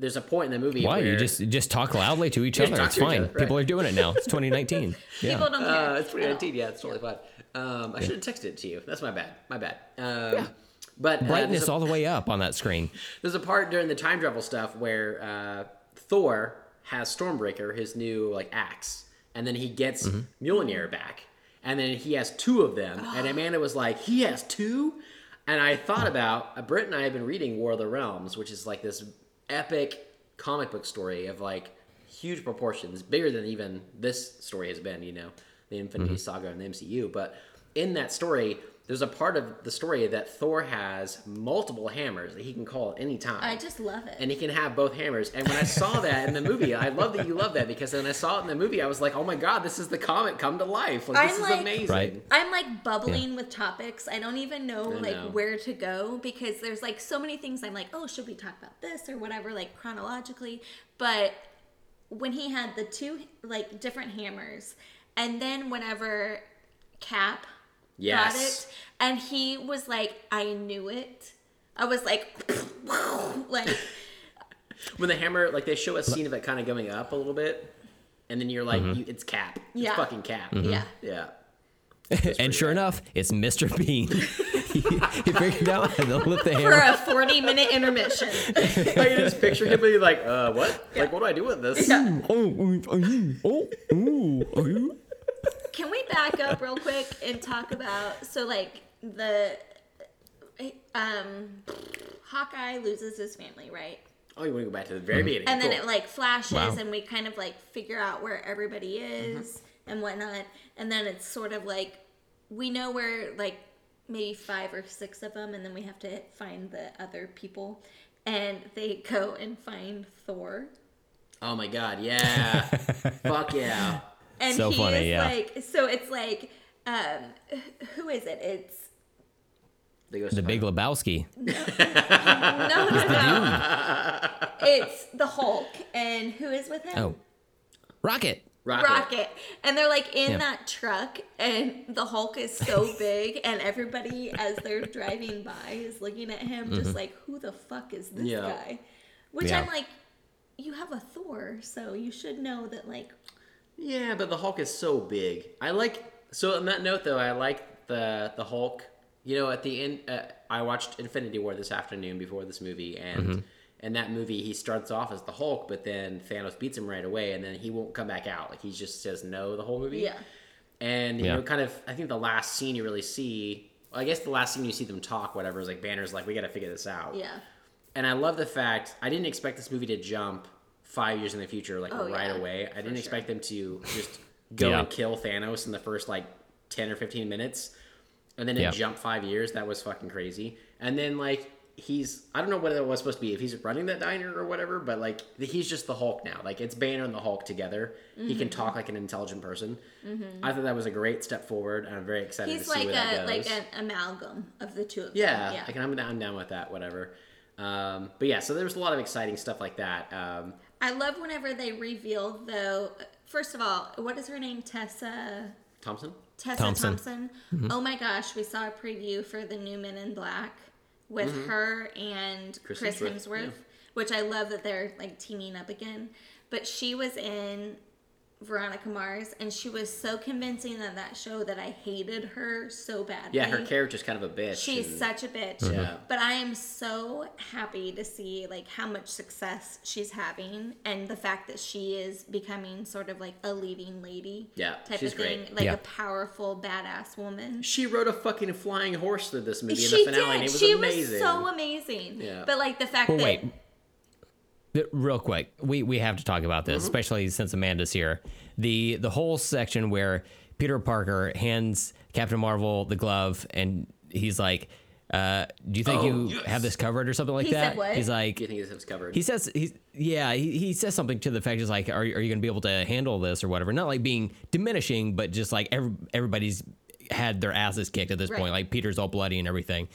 there's a point in the movie Why where you just just talk loudly to each other? It's fine. other, right. People are doing it now. It's 2019. [laughs] Yeah. People don't care. Uh, it's at 2019. Yeah, it's totally fine. Um, I should have texted it to you. That's my bad. My bad. Um, But uh, Brightness a- all the way up on that screen. [laughs] There's a part during the time travel stuff where uh, Thor has Stormbreaker, his new like axe, and then he gets Mjolnir back, and then he has two of them. and [gasps] Amanda was like, "He has two? And I thought about uh, Brent and I have been reading War of the Realms, which is like this epic comic book story of like huge proportions, bigger than even this story has been. You know, the Infinity Saga and the MCU, but in that story. There's a part of the story that Thor has multiple hammers that he can call at any time I just love it. and he can have both hammers. And when I saw that in the movie, I love that you love that because when I saw it in the movie, I was like, oh my god, this is the comic come to life. Like this I'm is like- amazing. Right. I'm like bubbling with topics. I don't even know like know. where to go because there's like so many things I'm like, oh, should we talk about this or whatever, like chronologically. But when he had the two like different hammers, and then whenever Cap got Yes. it, and he was like, I knew it. I was like, like When the hammer, like they show a scene of it kind of going up a little bit, and then you're like, you, it's Cap. Yeah. It's fucking Cap. yeah. Yeah. and sure enough, it's Mr. Bean. he, he figured out how to lift the hammer. For a 40 minute intermission. I can just picture him being like, uh, what? Like, what do I do with this? Yeah. Oh, oh, oh, oh, oh. Can we back up real quick and talk about so like the um Hawkeye loses his family, right? Oh, you want to go back to the very beginning? And then it like flashes Wow. and we kind of like figure out where everybody is and whatnot. And then it's sort of like we know where like maybe five or six of them and then we have to find the other people. And they go and find Thor. Oh my god, yeah. [laughs] Fuck yeah. And So he funny, is yeah. like so it's like um who is it? It's They The Big Lebowski. [laughs] No, no, no. it's the Hulk, and who is with him? Oh, Rocket. Rocket. Rocket. And they're like in Yeah. that truck, and the Hulk is so [laughs] big, and everybody, as they're driving by, is looking at him, just like, who the fuck is this Yeah. guy? Which Yeah. I'm like, you have a Thor, so you should know that, like, Yeah, but the Hulk is so big. I like. So on that note, though, I like the the Hulk. You know, at the end, uh, I watched Infinity War this afternoon before this movie, and in that movie, he starts off as the Hulk, but then Thanos beats him right away, and then he won't come back out. Like he just says no the whole movie. yeah. And you Yeah. know, kind of, I think the last scene you really see. Well, I guess the last scene you see them talk, whatever, is like Banner's like, "We got to figure this out." Yeah. And I love the fact I didn't expect this movie to jump five years in the future, like Oh, right yeah, away. I didn't sure. expect them to just [laughs] go Yeah. and kill Thanos in the first like ten or fifteen minutes, and then it Yeah. jumped five years. That was fucking crazy. And then like he's I don't know what it was supposed to be if he's running that diner or whatever, but like he's just the Hulk now. Like it's Banner and the Hulk together. He Mm-hmm. can talk like an intelligent person. I thought that was a great step forward, and I'm very excited He's to see like where that a goes. like an amalgam of the two of Yeah, them. Yeah. like I'm down, I'm down with that. Whatever. Um, but yeah, so there was a lot of exciting stuff like that. Um, I love whenever they reveal though. First of all, what is her name? Tessa. Thompson. Tessa Thompson. Thompson. Mm-hmm. Oh my gosh, we saw a preview for the new Men in Black with mm-hmm. her and Chris Chris, Hemsworth, Hemsworth, yeah. which I love that they're like teaming up again. But she was in Veronica Mars, and she was so convincing in that show that I hated her so badly. Yeah, her character's kind of a bitch. She's and- such a bitch. Mm-hmm. Yeah. But I am so happy to see like how much success she's having and the fact that she is becoming sort of like a leading lady. Yeah, Type she's of thing. great. Like Yeah. a powerful badass woman. She rode a fucking flying horse through this movie She in the finale, and did. it was she amazing. was so amazing. Yeah. But like the fact Well, that wait. Th- Real quick, we, we have to talk about this, especially since Amanda's here. The the whole section where Peter Parker hands Captain Marvel the glove, and he's like, uh, "Do you think Oh, you yes. have this covered or something like He said that?" what? He's like, Do you think this is covered? he says he's yeah he, he says something to the fact he's like are, are you going to be able to handle this or whatever not like being diminishing but just like every, everybody's had their asses kicked at this Right. point like peter's all bloody and everything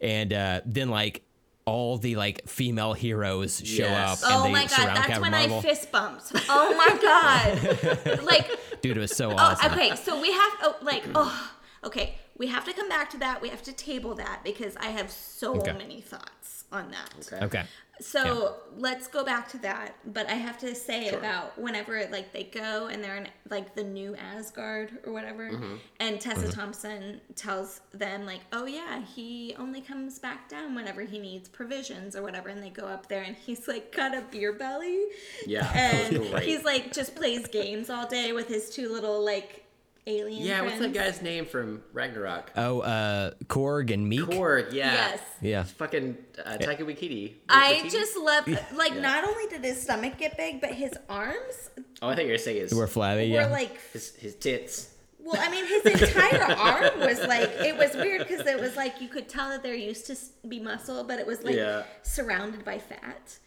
and uh, then like all the like female heroes show Yes. up oh and Oh they my god, surround that's Captain when Marvel. I fist bumped. Oh my god. [laughs] like Dude, it was so Oh, awesome. okay. So we have oh, like oh, okay. We have to come back to that. We have to table that because I have so Okay. many thoughts on that. Okay. Okay. So let's go back to that. But I have to say Sure. about whenever like they go and they're in like the new Asgard or whatever, Mm-hmm. and Tessa Thompson tells them like, "Oh yeah, he only comes back down whenever he needs provisions or whatever," and they go up there and he's like got a beer belly, Yeah, and he's like just plays games all day with his two little like alien. yeah, what's that guy's name from Ragnarok? Oh, uh, Korg and Miek. Korg. Yeah. Yes. Yeah. Fucking uh, Taika Waititi. I Waititi? just love like Yeah. not only did his stomach get big, but his arms Oh, I think you're saying his We're flabby. were Yeah. like his, his tits. Well, I mean, his entire arm was like it was weird because it was like you could tell that they're used to be muscle, but it was like Yeah. surrounded by fat.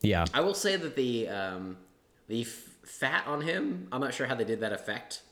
yeah. I will say that the um, the f- fat on him. I'm not sure how they did that effect.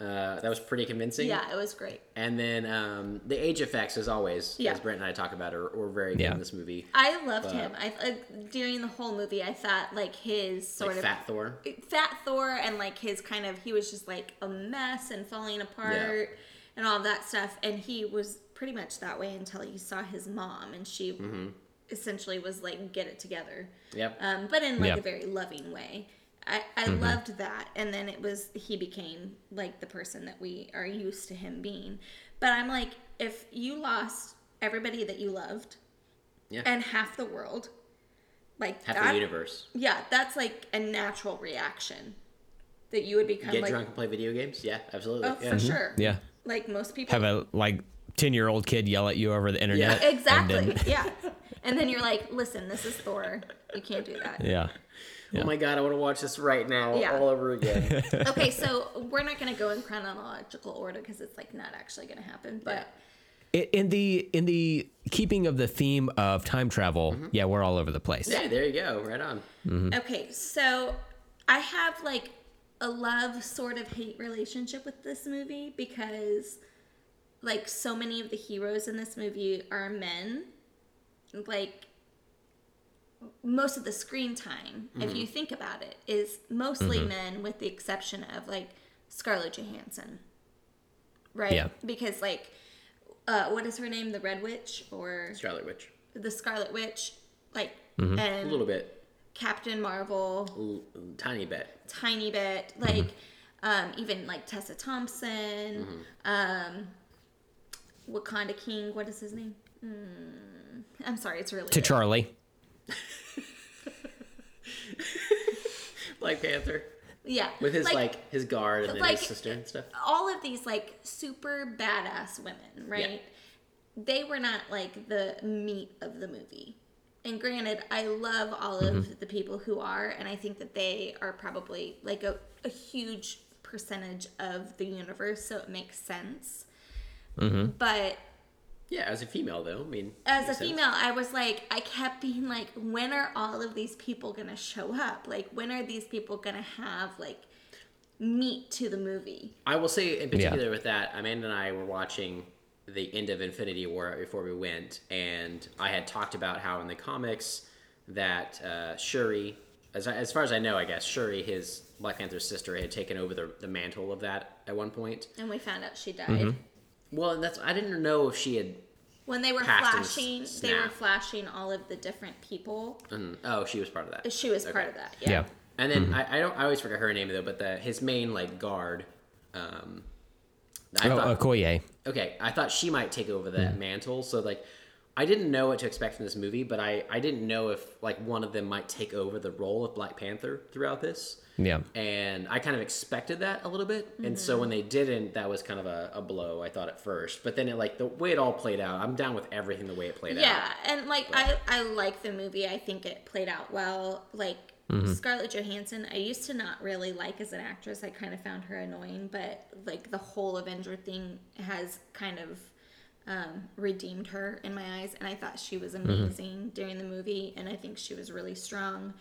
Uh, that was pretty convincing. Yeah, it was great. And then um, the age effects, as always, Yeah. as Brent and I talk about, are, are very good Yeah. in this movie. I loved But- him. I uh, during the whole movie, I thought like his sort Like of Fat Thor. Fat Thor and like his kind of he was just like a mess and falling apart and all that stuff. And he was pretty much that way until he saw his mom, and she Mm-hmm. essentially was like, "Get it together." Yep. um, but in like Yeah. a very loving way. I, I mm-hmm. loved that, and then it was he became like the person that we are used to him being. But I'm like, if you lost everybody that you loved, Yeah. and half the world, like Half that, the universe. yeah, that's like a natural reaction that you would become Get like, drunk and play video games. Yeah, absolutely. oh, yeah. for mm-hmm. sure, Yeah. like most people Have a like ten year old kid yell at you over the internet. and exactly, then- yeah. And then you're like, listen, this is Thor. You can't do that. yeah. Oh my god, I want to watch this right now, Yeah. all over again. [laughs] okay, so we're not going to go in chronological order because it's like not actually going to happen. But In the in the keeping of the theme of time travel, mm-hmm. yeah, we're all over the place. yeah, there you go. Right on. Mm-hmm. okay, so I have like a love sort of hate relationship with this movie because like so many of the heroes in this movie are men. Like most of the screen time, if you think about it, is mostly men with the exception of like Scarlett Johansson. Right? Yeah. Because like uh, what is her name? The Red Witch or Scarlet Witch. the Scarlet Witch? Like A and little bit. Captain Marvel, L- tiny bit. tiny bit, like um, even like Tessa Thompson, um, Wakanda King. What is his name? Mm, I'm sorry, it's really To good. Charlie. [laughs] Black Panther. yeah, With his like, his guard and then like- his sister and stuff. all of these like super badass women, right? They were not like the meat of the movie. And granted, I love all of mm-hmm. the people who are, and I think that they are probably like a, a huge percentage of the universe, so it makes sense. Mm-hmm. But Yeah, as a female though, I mean. as a makes sense. female, I was like, I kept being like, when are all of these people gonna show up? Like, when are these people gonna have like meat to the movie? I will say in particular with that, Amanda and I were watching the end of Infinity War before we went, and I had talked about how in the comics that uh, Shuri, as, I, as far as I know, I guess Shuri, his Black Panther's sister, had taken over the, the mantle of that at one point. And we found out she died. Mm-hmm. Well, that's I didn't know if she had. When they were flashing, they were flashing all of the different people. mm, oh, she was part of that. She was part of that. Yeah. Yeah. And then I, I don't I always forget her name though, but the his main like guard. Um, I Oh, thought- Okoye. okay, I thought she might take over that mantle. So like, I didn't know what to expect from this movie, but I I didn't know if like one of them might take over the role of Black Panther throughout this. Yeah. And I kind of expected that a little bit, and so mm-hmm. when they didn't, that was kind of a, a blow. I thought at first, but then it like the way it all played out, I'm down with everything the way it played Yeah, out. Yeah, and like I, I like the movie. I think it played out well. Like mm-hmm. Scarlett Johansson, I used to not really like as an actress. I kind of found her annoying, but like the whole Avenger thing has kind of um, redeemed her in my eyes, and I thought she was amazing during the movie, and I think she was really strong.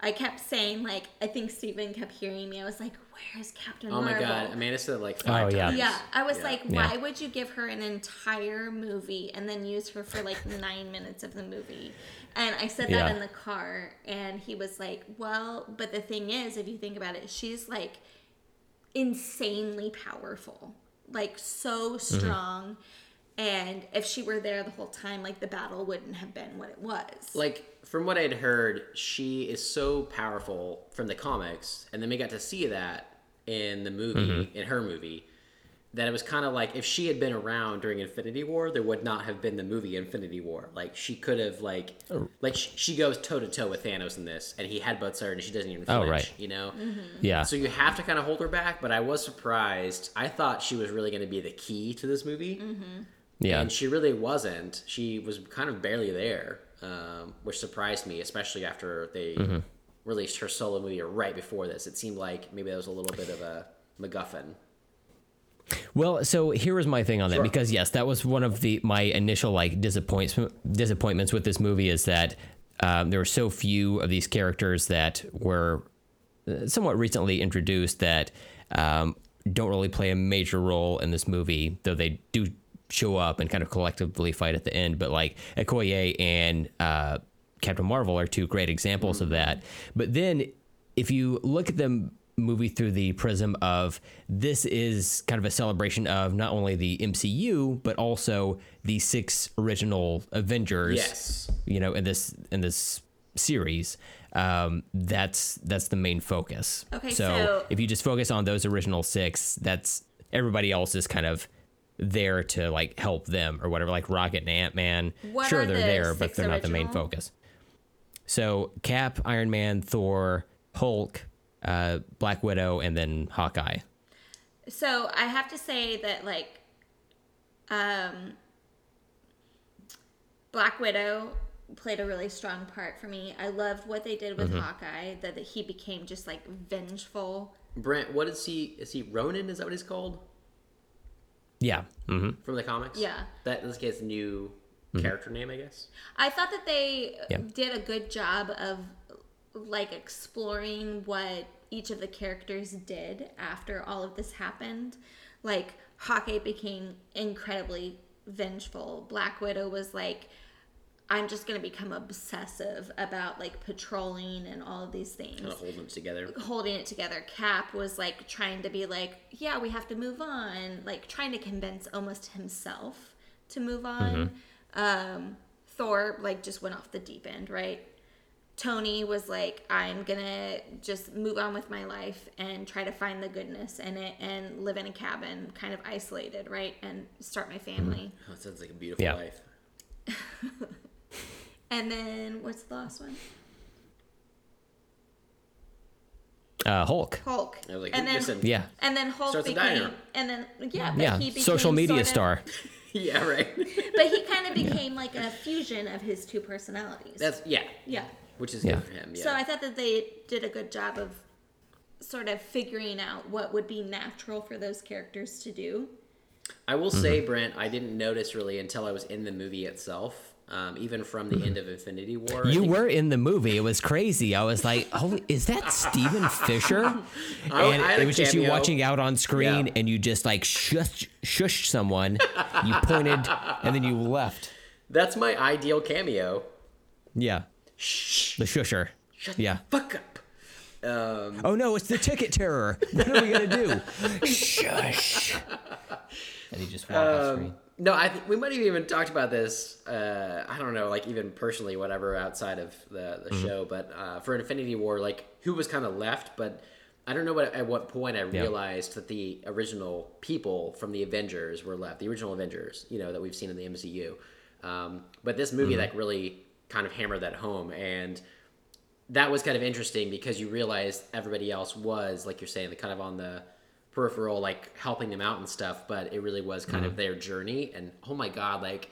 I kept saying like I think Stephen kept hearing me. I was like, "Where's Captain Oh my Marvel?" god, Amanda said it like five Oh, yeah. times. Yeah, I was Yeah. like, Yeah. why would you give her an entire movie and then use her for like [laughs] nine minutes of the movie? And I said that Yeah. in the car, and he was like, well, but the thing is, if you think about it, she's like insanely powerful, like so Mm-hmm. Strong. And if she were there the whole time, like the battle wouldn't have been what it was. like from what I'd heard, she is so powerful from the comics, and then we got to see that in the movie, mm-hmm. in her movie, that it was kind of like if she had been around during Infinity War, there would not have been the movie Infinity War. Like she could have like, oh. like she, she goes toe to toe with Thanos in this, and he headbutts her, and she doesn't even Oh, flinch. right. You know. Mm-hmm. Yeah. So you have to kind of hold her back, but I was surprised. I thought she was really going to be the key to this movie. Mm-hmm. Yeah. And she really wasn't. She was kind of barely there, um, which surprised me, especially after they Mm-hmm. released her solo movie right before this. It seemed like maybe that was a little bit of a MacGuffin. Well, so here was my thing on that Sure. because yes, that was one of the my initial like disappointments disappointments with this movie is that um, there were so few of these characters that were uh, somewhat recently introduced that um, don't really play a major role in this movie, though they do show up and kind of collectively fight at the end. But like Okoye and uh, Captain Marvel are two great examples of that. But then if you look at the movie through the prism of this is kind of a celebration of not only the MCU but also the six original Avengers. Yes. You know, in this in this series, um, that's that's the main focus. Okay, so, so- if you just focus on those original six, that's everybody else is kind of there to like help them or whatever. Like Rocket and Ant Man, sure they're the there, but they're not the main focus. So Cap, Iron Man, Thor, Hulk, uh, Black Widow, and then Hawkeye. So I have to say that like um Black Widow played a really strong part for me. I loved what they did with Mm-hmm. Hawkeye, that, that he became just like vengeful. Brent, what is he? Is he Ronin? Is that what he's called Yeah. hmm from the comics? Yeah. That in this case, new character name, I guess. I thought that they Yeah. did a good job of like exploring what each of the characters did after all of this happened. Like Hawkeye became incredibly vengeful. Black Widow was like I'm just going to become obsessive about like patrolling and all of these things Kind of holding them together. holding it together. Cap was like trying to be like, yeah, we have to move on, like trying to convince almost himself to move on. Um, Thor like just went off the deep end, right? Tony was like, I'm gonna just move on with my life and try to find the goodness in it and live in a cabin, kind of isolated, right? And start my family. Oh, it sounds like a beautiful Yeah. life. [laughs] [laughs] And then what's the last one? Uh, Hulk. Hulk. I was like, and then just Yeah. and then Hulk Starts a became, diner. and then yeah, but Yeah. he became Social media sort of- star. [laughs] yeah, right. [laughs] But he kind of became like a fusion of his two personalities. That's yeah, yeah. which is Yeah. good for him. Yeah. So I thought that they did a good job of sort of figuring out what would be natural for those characters to do. I will say, Brent, I didn't notice really until I was in the movie itself. Um, even from the end of Infinity War. You were in the movie. It was crazy. I was like, "Oh, is that [laughs] Steven Fisher?" And I had it was just you watching out on screen, Yeah. and you just like shush, shushed someone. You pointed, and then you left. That's my ideal cameo. Yeah, Shh. the shusher. Shut Yeah. the fuck up. Um, Oh no, it's the ticket terror. What are we gonna do? [laughs] Shush. And he just walked off screen. No, I think we might have even talked about this. Uh, I don't know, like even personally, whatever, outside of the, the Mm-hmm. show. But uh, for Infinity War, like who was kind of left, but I don't know what, at what point I realized that the original people from the Avengers were left, the original Avengers, you know, that we've seen in the MCU. Um, but this movie, Mm-hmm. like, really kind of hammered that home, and that was kind of interesting because you realized everybody else was, like you're saying, the kind of on the peripheral, like helping them out and stuff, but it really was kind of their journey. And oh my god, like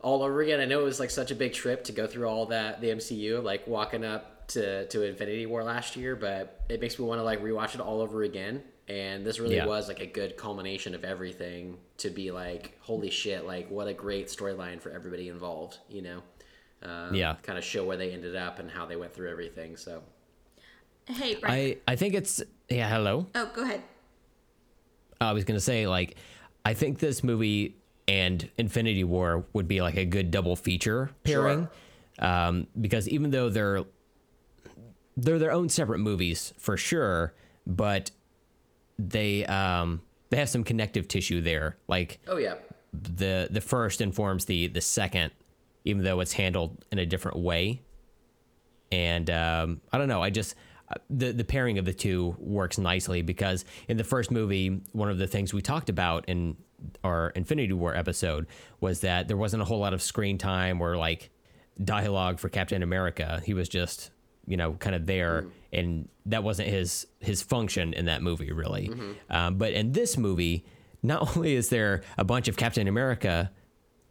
all over again. I know it was like such a big trip to go through all that the MCU, like walking up to to Infinity War last year, but it makes me want to like rewatch it all over again. And this really Yeah. was like a good culmination of everything to be like, holy shit, like what a great storyline for everybody involved, you know? Um, Yeah. Kind of show where they ended up and how they went through everything. So Hey, Brian. I I think it's yeah. Hello. oh, go ahead. I was gonna say like I think this movie and Infinity War would be like a good double feature pairing, um, because even though they're they're their own separate movies for sure, but they um they have some connective tissue there. Like Oh yeah. the the first informs the the second, even though it's handled in a different way. And um, I don't know. I just the the pairing of the two works nicely because in the first movie, one of the things we talked about in our Infinity War episode was that there wasn't a whole lot of screen time or like dialogue for Captain America. He was just you know kind of there, and that wasn't his his function in that movie really. Um, but in this movie, not [laughs] only is there a bunch of Captain America.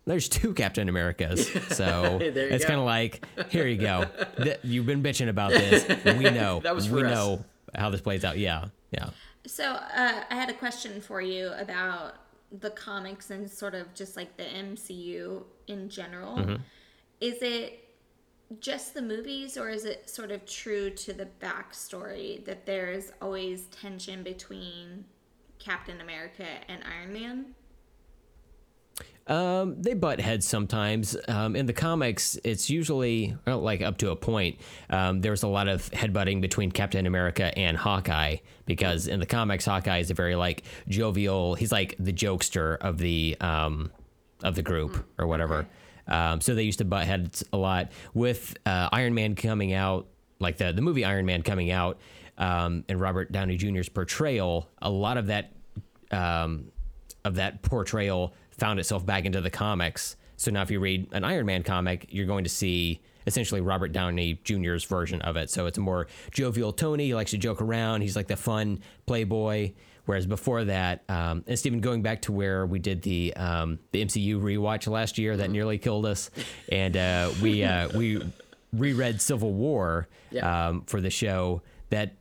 There's two Captain Americas, [laughs] so it's kind of like, here you go. Th- You've been bitching about this. [laughs] We know. That was we for us. know how this plays out. Yeah, yeah. So uh, I had a question for you about the comics and sort of just like the MCU in general. Mm-hmm. Is it just the movies, or is it sort of true to the backstory that there's always tension between Captain America and Iron Man? Um, they butt heads sometimes. Um, in the comics, it's usually well, like up to a point. Um, there's a lot of headbutting between Captain America and Hawkeye because in the comics, Hawkeye is a very like jovial. He's like the jokester of the um, of the group or whatever. Um, so they used to butt heads a lot with uh, Iron Man coming out, like the the movie Iron Man coming out, um, and Robert Downey Jr.'s portrayal. A lot of that um, of that portrayal found itself back into the comics. So now, if you read an Iron Man comic, you're going to see essentially Robert Downey Jr.'s version of it. So it's a more jovial Tony. He likes to joke around. He's like the fun playboy. Whereas before that, um, and Stephen, going back to where we did the um, the MCU rewatch last year that nearly killed us, and uh, we uh, we reread Civil War Yeah. um, for the show. That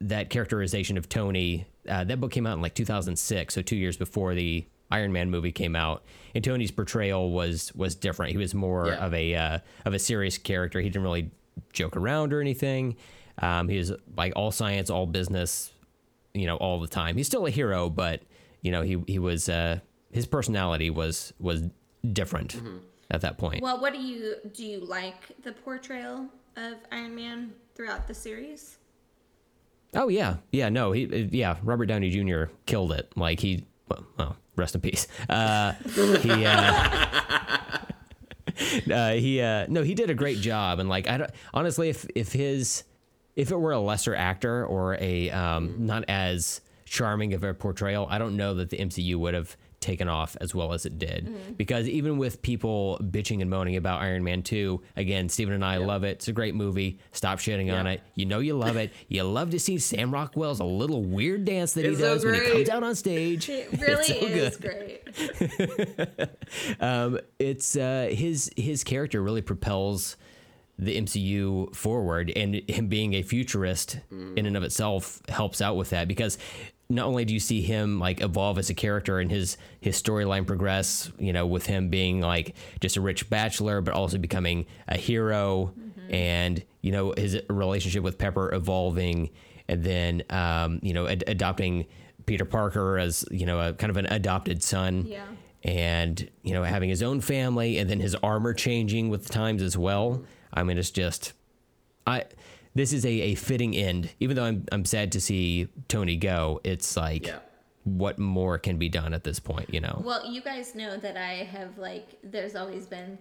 that characterization of Tony, uh, that book came out in like 2006, so two years before the Iron Man movie came out. And Tony's portrayal was was different. He was more Yeah. of a uh, of a serious character. He didn't really joke around or anything. Um, he was like all science, all business, you know, all the time. He's still a hero, but you know, he he was uh, his personality was was different Mm-hmm. at that point. Well, what do you do? You like the portrayal of Iron Man throughout the series? Oh yeah, yeah. No, he yeah. Robert Downey Jr. killed it. Like he, well, well rest in peace. Uh, he uh, [laughs] uh, he uh, no, he did a great job. And like I don't, honestly, if if his if it were a lesser actor or a um, not as charming of a portrayal, I don't know that the MCU would have taken off as well as it did. Mm-hmm. Because even with people bitching and moaning about Iron Man 2, again, Steven and I love it. It's a great movie. Stop shitting on it. You know you love it. You love to see Sam Rockwell's a little weird dance that It's he so does when he comes out on stage. It [laughs] really so is good. great. [laughs] Um, it's uh, his his character really propels the MCU forward, and him being a futurist mm. in and of itself helps out with that because not only do you see him like evolve as a character and his his storyline progress, you know, with him being like just a rich bachelor, but also becoming a hero, and you know his relationship with Pepper evolving, and then um, you know ad- adopting Peter Parker as you know a kind of an adopted son Yeah. and you know having his own family and then his armor changing with the times as well i mean it's just i this is a, a fitting end even though i'm i'm sad to see tony go it's like Yeah. what more can be done at this point you know Well, you guys know that I have like. There's always been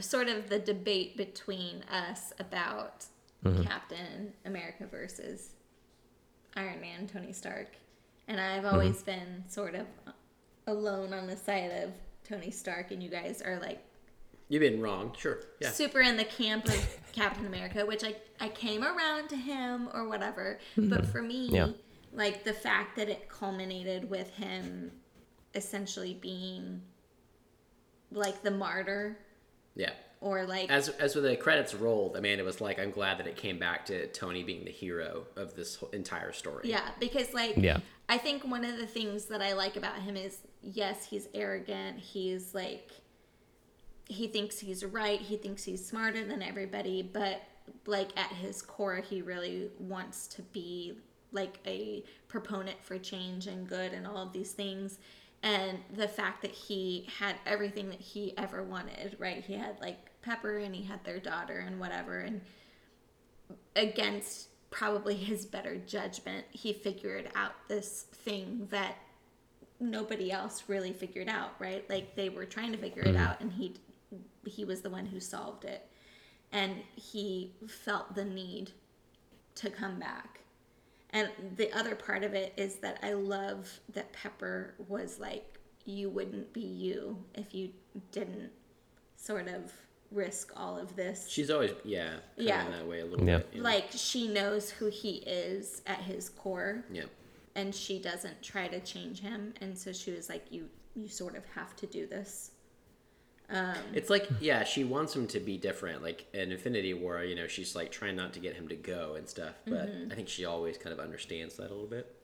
sort of the debate between us about mm-hmm. Captain America versus Iron Man, Tony Stark, and I've mm-hmm. always been sort of alone on the side of Tony Stark, and you guys are like You've been wrong. Sure. Yeah. super in the camp of [laughs] Captain America, which I, I came around to him or whatever. But mm-hmm. for me, Yeah. like the fact that it culminated with him essentially being like the martyr Yeah. or like As as the credits rolled, Amanda was like, "I'm glad that it came back to Tony being the hero of this whole entire story." yeah, because like Yeah. I think one of the things that I like about him is yes, he's arrogant. He's like he thinks he's right. He thinks he's smarter than everybody, but like at his core, he really wants to be like a proponent for change and good and all of these things. And the fact that he had everything that he ever wanted, right? He had like Pepper and he had their daughter and whatever. And against probably his better judgment, he figured out this thing that nobody else really figured out, right? Like they were trying to figure it mm-hmm. out and he he was the one who solved it. And he felt the need to come back. And the other part of it is that I love that Pepper was like you wouldn't be you if you didn't sort of risk all of this. She's always yeah, Yeah. that way a little Yeah. bit. you know? like she knows who he is at his core yeah. and she doesn't try to change him and so she was like you you sort of have to do this It's like yeah, she wants him to be different. Like in Infinity War, you know, she's like trying not to get him to go and stuff. But Mm-hmm. I think she always kind of understands that a little bit.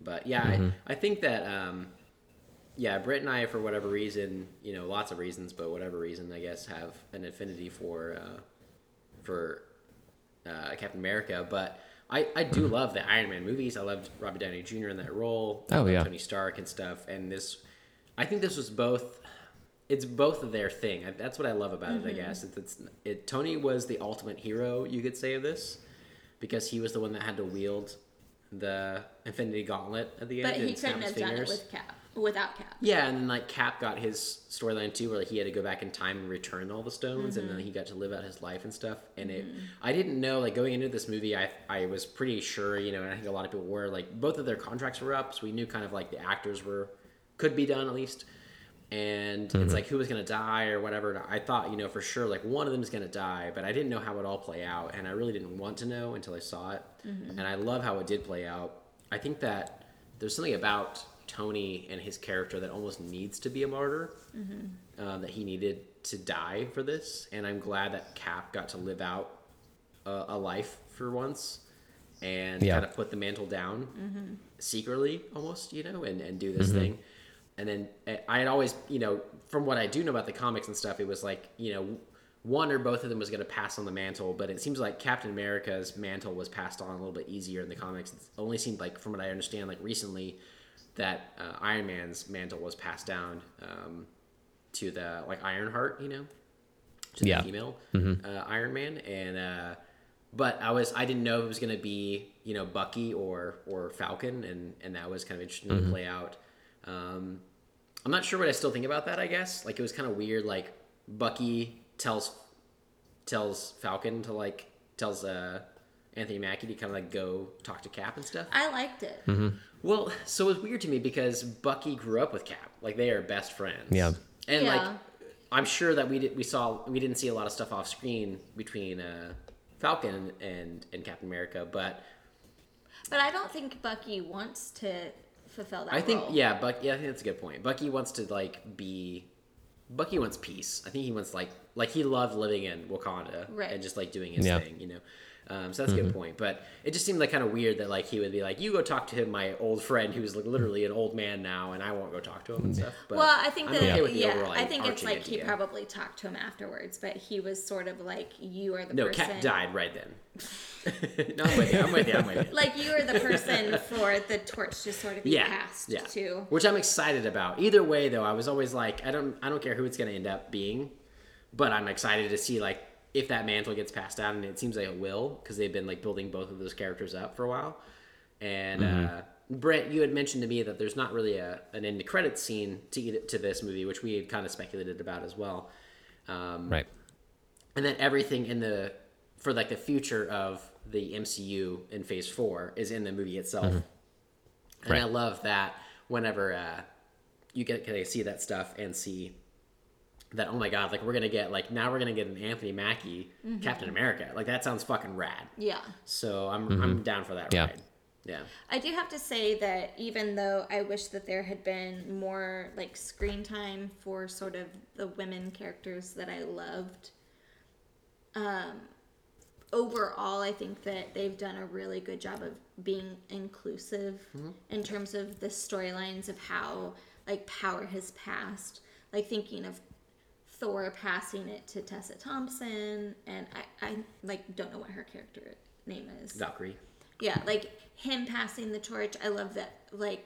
But yeah, I, I think that um, yeah, Britt and I, for whatever reason, you know, lots of reasons, but whatever reason, I guess, have an affinity for uh, for uh, Captain America. But I, I do love the Iron Man movies. I loved Robert Downey Jr. in that role. I Oh, yeah. Tony Stark and stuff. And this, I think this was both it's both their thing. That's what I love about it. I mm-hmm. guess it's, it's it. Tony was the ultimate hero, you could say, of this, because he was the one that had to wield the Infinity Gauntlet at the end But he couldn't have done it with Cap, without Cap. Yeah, and then like Cap got his storyline too, where like, he had to go back in time and return all the stones, and then mm-hmm. he got to live out his life and stuff. And it, mm-hmm. I didn't know like going into this movie, I I was pretty sure, you know, and I think a lot of people were like both of their contracts were up, so we knew kind of like the actors were could be done at least. And it's mm-hmm. like who was gonna die or whatever. I thought, you know, for sure, like one of them is gonna die, but I didn't know how it all play out, and I really didn't want to know until I saw it. Mm-hmm. And I love how it did play out. I think that there's something about Tony and his character that almost needs to be a martyr. Mm-hmm. Uh, that he needed to die for this, and I'm glad that Cap got to live out a, a life for once and Yeah. kind of put the mantle down secretly, almost, you know, and, and do this thing. And then uh, I had always, you know, from what I do know about the comics and stuff, it was like, you know, one or both of them was going to pass on the mantle, but it seems like Captain America's mantle was passed on a little bit easier in the comics. It only seemed like, from what I understand, like recently, that uh, Iron Man's mantle was passed down um, to the like Ironheart, you know, to the Yeah. female uh, Iron Man, and uh, but I was I didn't know if it was going to be you know Bucky or or Falcon, and and that was kind of interesting to play out. Um, I'm not sure what I still think about that. I guess like it was kind of weird. Like Bucky tells tells Falcon to like tells uh, Anthony Mackie to kind of like go talk to Cap and stuff. I liked it. Well, so it was weird to me because Bucky grew up with Cap. Like they are best friends. Yeah. And Yeah. like I'm sure that we did we saw we didn't see a lot of stuff off screen between uh, Falcon and and Captain America, but But I don't think Bucky wants to fulfill that I think role. yeah, Buck yeah, I think that's a good point. Bucky wants to like be Bucky wants peace. I think he wants like like he loved living in Wakanda Right. and just like doing his Yeah. thing, you know. Um, so that's a good point, but it just seemed like kind of weird that like he would be like, "You go talk to him, my old friend, who's like literally an old man now, and I won't go talk to him and stuff." But well, I think that okay with the yeah, overall I think it's arching like he probably talked to him afterwards, but he was sort of like you are the No, person. Cap died right then. [laughs] no, I'm with you. I'm with you. I'm with you. [laughs] Like you are the person for the torch to sort of be yeah, passed yeah. to. Which I'm excited about. Either way, though, I was always like, I don't, I don't care who it's going to end up being, but I'm excited to see like if that mantle gets passed down, and it seems like it will because they've been like building both of those characters up for a while. And uh, Brent, you had mentioned to me that there's not really a an end credits scene to to this movie, which we had kind of speculated about as well. Um, Right. and then everything in the for like the future of the MCU in Phase Four is in the movie itself, and I love that whenever uh, you get to see that stuff and see that oh my god, like we're gonna get like now we're gonna get an Anthony Mackie mm-hmm. Captain America, like that sounds fucking rad. Yeah. So I'm mm-hmm. I'm down for that Yeah. ride. Yeah. I do have to say that even though I wish that there had been more like screen time for sort of the women characters that I loved, um, overall, I think that they've done a really good job of being inclusive mm-hmm. in terms of the storylines of how like power has passed. Like thinking of Thor passing it to Tessa Thompson, and I, I like don't know what her character name is. Valkyrie. Yeah, like him passing the torch. I love that. Like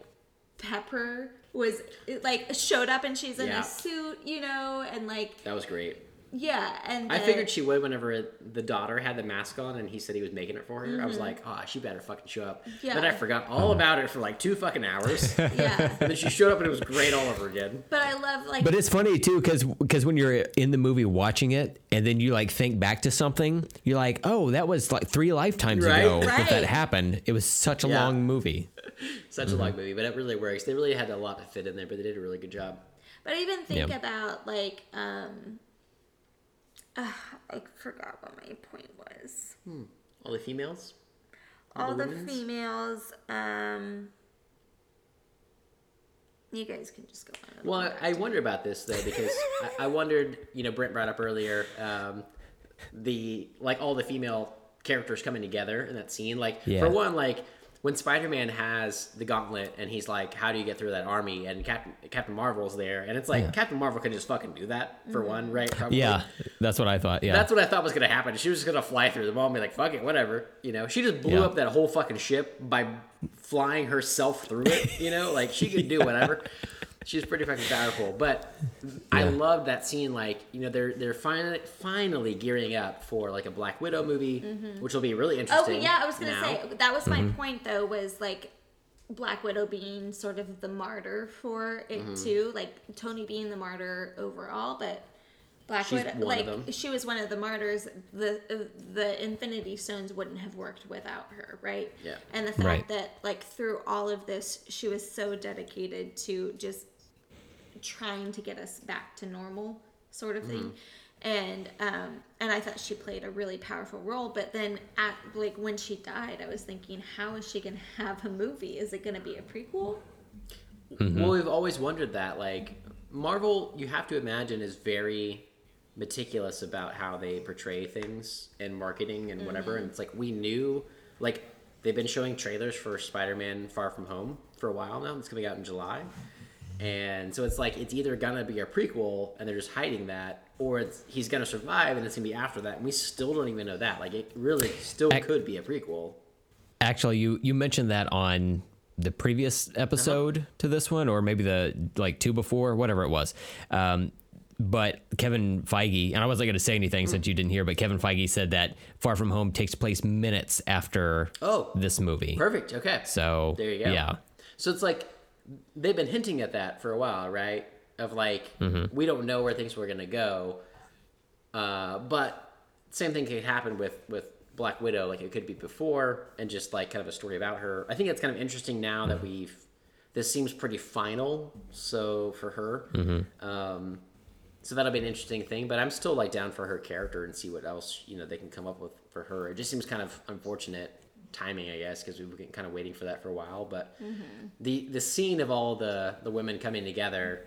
Pepper was like showed up and she's in Yeah. a suit, you know, and like That was great. Yeah, and I the- figured she would whenever it, the daughter had the mask on and he said he was making it for her. I was like, oh, she better fucking show up. Mm-hmm. Yeah. Then I forgot all about it for like two fucking hours. [laughs] yeah. and then she showed up and it was great all over again. But I love like But it's funny too, because because when you're in the movie watching it, and then you like think back to something, you're like, oh, that was like three lifetimes Right? ago that Right. that happened. It was such a Yeah. long movie. [laughs] Such a long movie, but it really works. They really had a lot to fit in there, but they did a really good job. But I even think Yeah. about like um uh, I forgot what my point was. All the females. All the women's? females, um you guys can just go on. Well. I, I wonder about this though because [laughs] I, I wondered. You know, Brent brought up earlier um, the like all the female characters coming together in that scene. Like Yeah. for one, like when Spider-Man has the gauntlet and he's like, "How do you get through that army?" and Captain Captain Marvel's there, and it's like Yeah. Captain Marvel can just fucking do that for mm-hmm. one, right? Probably. Yeah, that's what I thought. Yeah, That's what I thought was gonna happen. She was just gonna fly through them all and be like, "Fuck it, whatever." You know, she just blew Yeah. up that whole fucking ship by flying herself through it. You know, like she could do whatever. [laughs] she's pretty fucking powerful. But I love that scene. Like you know, they're they're finally finally gearing up for like a Black Widow movie, which will be really interesting. Oh yeah, I was gonna now. say that was my point though. Was like Black Widow being sort of the martyr for it Mm-hmm. too, like Tony being the martyr overall, but Black She's Widow, one of like them. she was one of the martyrs. The uh, the Infinity Stones wouldn't have worked without her, right? Yeah. And the fact Right. that like through all of this, she was so dedicated to just trying to get us back to normal sort of thing mm-hmm. and um and i thought she played a really powerful role but then at like when she died i was thinking how is she gonna have a movie is it gonna be a prequel mm-hmm. Well, we've always wondered that. Like Marvel, you have to imagine is very meticulous about how they portray things and marketing and whatever. Mm-hmm. And it's like we knew, like they've been showing trailers for Spider-Man: Far From Home for a while now. It's coming out in July, and so it's like it's either gonna be a prequel and they're just hiding that, or it's he's gonna survive and it's gonna be after that. And we still don't even know that. Like it really still Ac- could be a prequel. Actually, you you mentioned that on the previous episode to this one, or maybe the like two before, whatever it was. Um, but Kevin Feige, and I wasn't going to say anything since you didn't hear, but Kevin Feige said that Far From Home takes place minutes after Oh. this movie. Perfect. Okay. So There you go. Yeah, So it's like they've been hinting at that for a while, right? Of like we don't know where things were gonna go, uh, but same thing could happen with with Black Widow. Like it could be before and just like kind of a story about her. I think it's kind of interesting now that we've this seems pretty final. So for her, um, so that'll be an interesting thing. But I'm still like down for her character and see what else you know they can come up with for her. It just seems kind of unfortunate timing, I guess, because we've been kind of waiting for that for a while. But the the scene of all the the women coming together.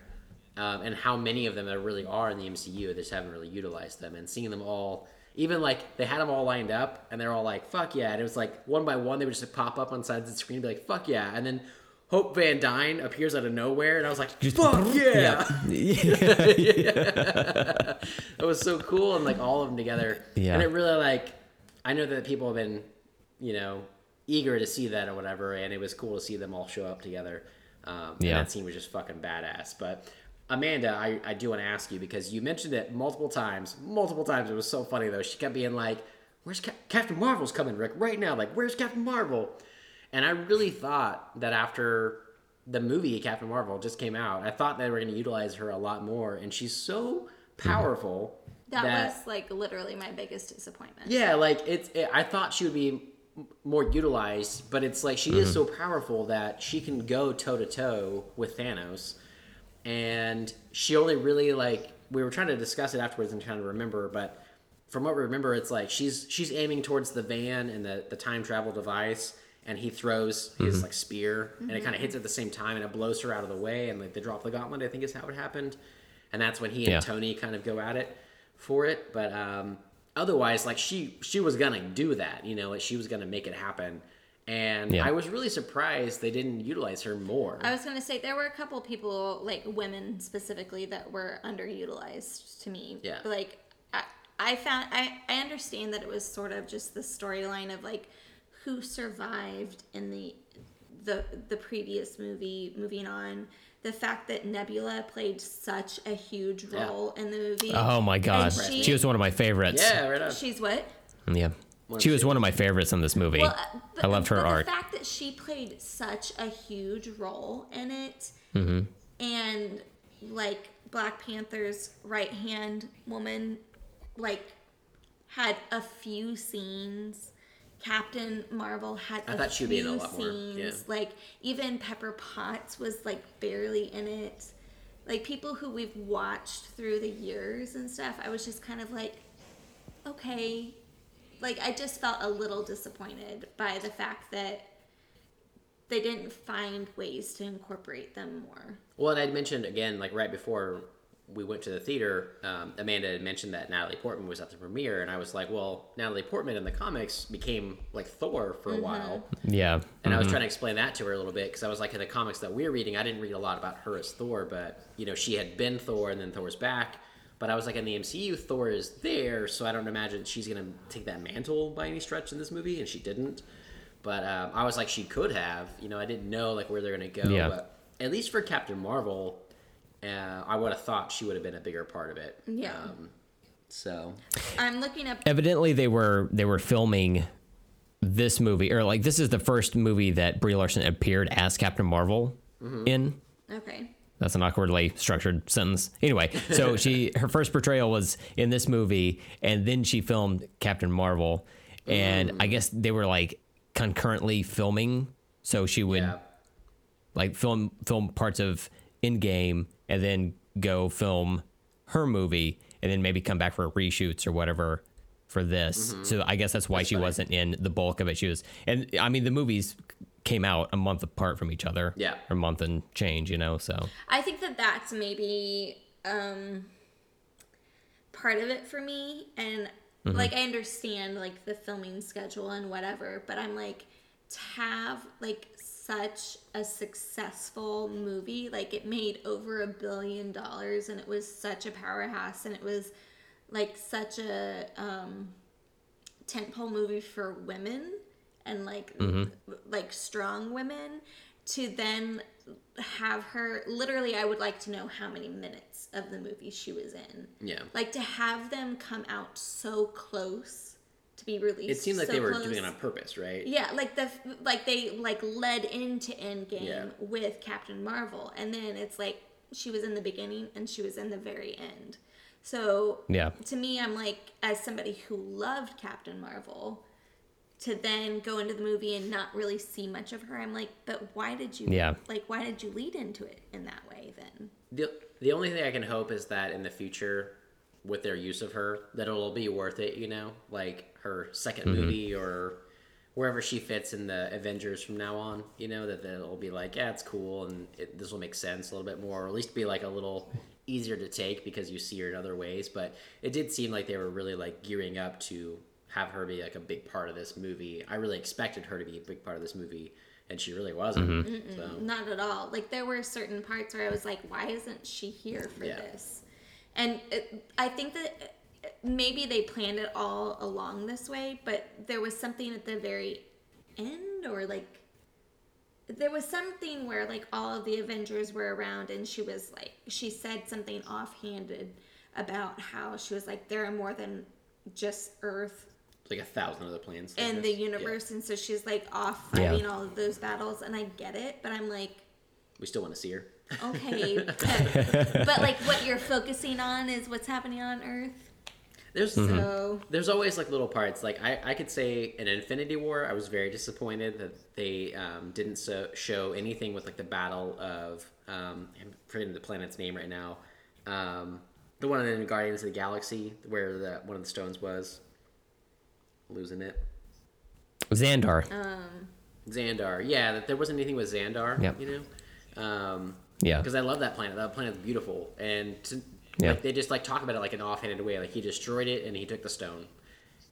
Um, and how many of them there really are in the MCU, they just haven't really utilized them. And seeing them all, even like they had them all lined up, and they're all like, "Fuck yeah!" And it was like one by one, they would just pop up on sides of the screen, and be like, "Fuck yeah!" And then Hope Van Dyne appears out of nowhere, and I was like, "Fuck [laughs] yeah!" It [laughs] was so cool, and like all of them together. Yeah. And it really like, I know that people have been, you know, eager to see that or whatever, and it was cool to see them all show up together. Um, and Yeah. that scene was just fucking badass. But Amanda, I, I do want to ask you because you mentioned it multiple times. Multiple times. It was so funny though. She kept being like, "Where's Cap- Captain Marvel's coming, Rick? Right now? Like, where's Captain Marvel?" And I really thought that after the movie Captain Marvel just came out, I thought they were going to utilize her a lot more. And she's so powerful that, that was like literally my biggest disappointment yeah, like it's. It, I thought she would be m- more utilized, but it's like she is mm-hmm. so powerful that she can go toe to toe with Thanos, and she only really like we were trying to discuss it afterwards and trying to remember, but from what we remember, it's like she's she's aiming towards the van and the the time travel device. And he throws his mm-hmm. like spear, and it mm-hmm. kind of hits at the same time, and it blows her out of the way, and like they drop the gauntlet. I think is how it happened, and that's when he and Yeah. Tony kind of go at it for it. But um, otherwise, like she she was gonna do that, you know, like she was gonna make it happen. And Yeah. I was really surprised they didn't utilize her more. I was gonna say there were a couple people, like women specifically, that were underutilized to me. Yeah. Like I, I found I, I understand that it was sort of just the storyline of like who survived in the the the previous movie. Moving on, the fact that Nebula played such a huge Yeah. role in the movie. Oh my god, she- she was one of my favorites. yeah, right on. She's what? yeah. She was one of my favorites in this movie. Well, uh, but, I loved her but art. The fact that she played such a huge role in it, Mm-hmm. and like Black Panther's right hand woman, like had a few scenes. Captain Marvel had I a thought she'd few be in a lot more, scenes. yeah. Like even Pepper Potts was like barely in it. Like people who we've watched through the years and stuff, I was just kind of like, okay, like I just felt a little disappointed by the fact that they didn't find ways to incorporate them more. Well, and I'd mentioned again, like right before we went to the theater, um, Amanda had mentioned that Natalie Portman was at the premiere, and I was like, well, Natalie Portman in the comics became like Thor for a while. yeah. And I was trying to explain that to her a little bit because I was like, in the comics that we're reading, I didn't read a lot about her as Thor, but you know, she had been Thor and then Thor's back. But I was like, in the MCU, Thor is there, so I don't imagine she's gonna take that mantle by any stretch in this movie, and she didn't. But um, I was like, she could have. You know, I didn't know like where they're gonna go. Yeah. But at least for Captain Marvel, uh, I would have thought she would have been a bigger part of it. Yeah. Um, so I'm looking up. Evidently, they were they were filming this movie, or like this is the first movie that Brie Larson appeared as Captain Marvel in. Okay. That's an awkwardly structured sentence. Anyway, so [laughs] she her first portrayal was in this movie, and then she filmed Captain Marvel, and I guess they were like concurrently filming, so she would yeah, like film film parts of Endgame, and then go film her movie, and then maybe come back for reshoots or whatever for this. So I guess that's why she funny. wasn't in the bulk of it. She was, and I mean the movies came out a month apart from each other. Yeah. or a month and change, you know. So I think that that's maybe um, part of it for me. And like, I understand like the filming schedule and whatever, but I'm like, to have like such a successful movie, like it made over a billion dollars and it was such a powerhouse and it was like such a um, tentpole movie for women and like like strong women to then have her literally I would like to know how many minutes of the movie she was in. yeah. Like to have them come out so close to be released. It seemed like so they were close. doing it on purpose, right? Yeah, like the like they like led into Endgame Yeah. with Captain Marvel, and then it's like she was in the beginning and she was in the very end. So yeah, to me, I'm like, as somebody who loved Captain Marvel, to then go into the movie and not really see much of her, I'm like, but why did you? Yeah. Like, why did you lead into it in that way then? The the only thing I can hope is that in the future, with their use of her, that it'll be worth it. You know, like her 2nd mm-hmm. movie or wherever she fits in the Avengers from now on. You know, that it'll be like, yeah, it's cool, and it, this will make sense a little bit more, or at least be like a little easier to take because you see her in other ways. But it did seem like they were really like gearing up to have her be like a big part of this movie. I really expected her to be a big part of this movie, and she really wasn't. Mm-hmm. So. Not at all. Like there were certain parts where I was like, why isn't she here for Yeah. this? And it, I think that maybe they planned it all along this way, but there was something at the very end, or like there was something where like all of the Avengers were around, and she was like, she said something offhanded about how she was like, there are more than just Earth like a thousand other plans I in guess. the Yeah. universe, and so she's like off Yeah. fighting all of those battles, and I get it, but I'm like, We still want to see her. okay, [laughs] but, but like what you're focusing on is what's happening on Earth. There's So there's always like little parts. Like I, I could say in Infinity War, I was very disappointed that they um, didn't so, show anything with like the battle of um, I'm forgetting the planet's name right now. Um, the one in Guardians of the Galaxy where the one of the stones was. Losing it. Xandar. Xandar. Yeah, that there wasn't anything with Xandar. Yep. You know. Um, Yeah. Because I love that planet. That planet's beautiful, and to, Yeah. like they just like talk about it like an offhanded way. Like he destroyed it and he took the stone,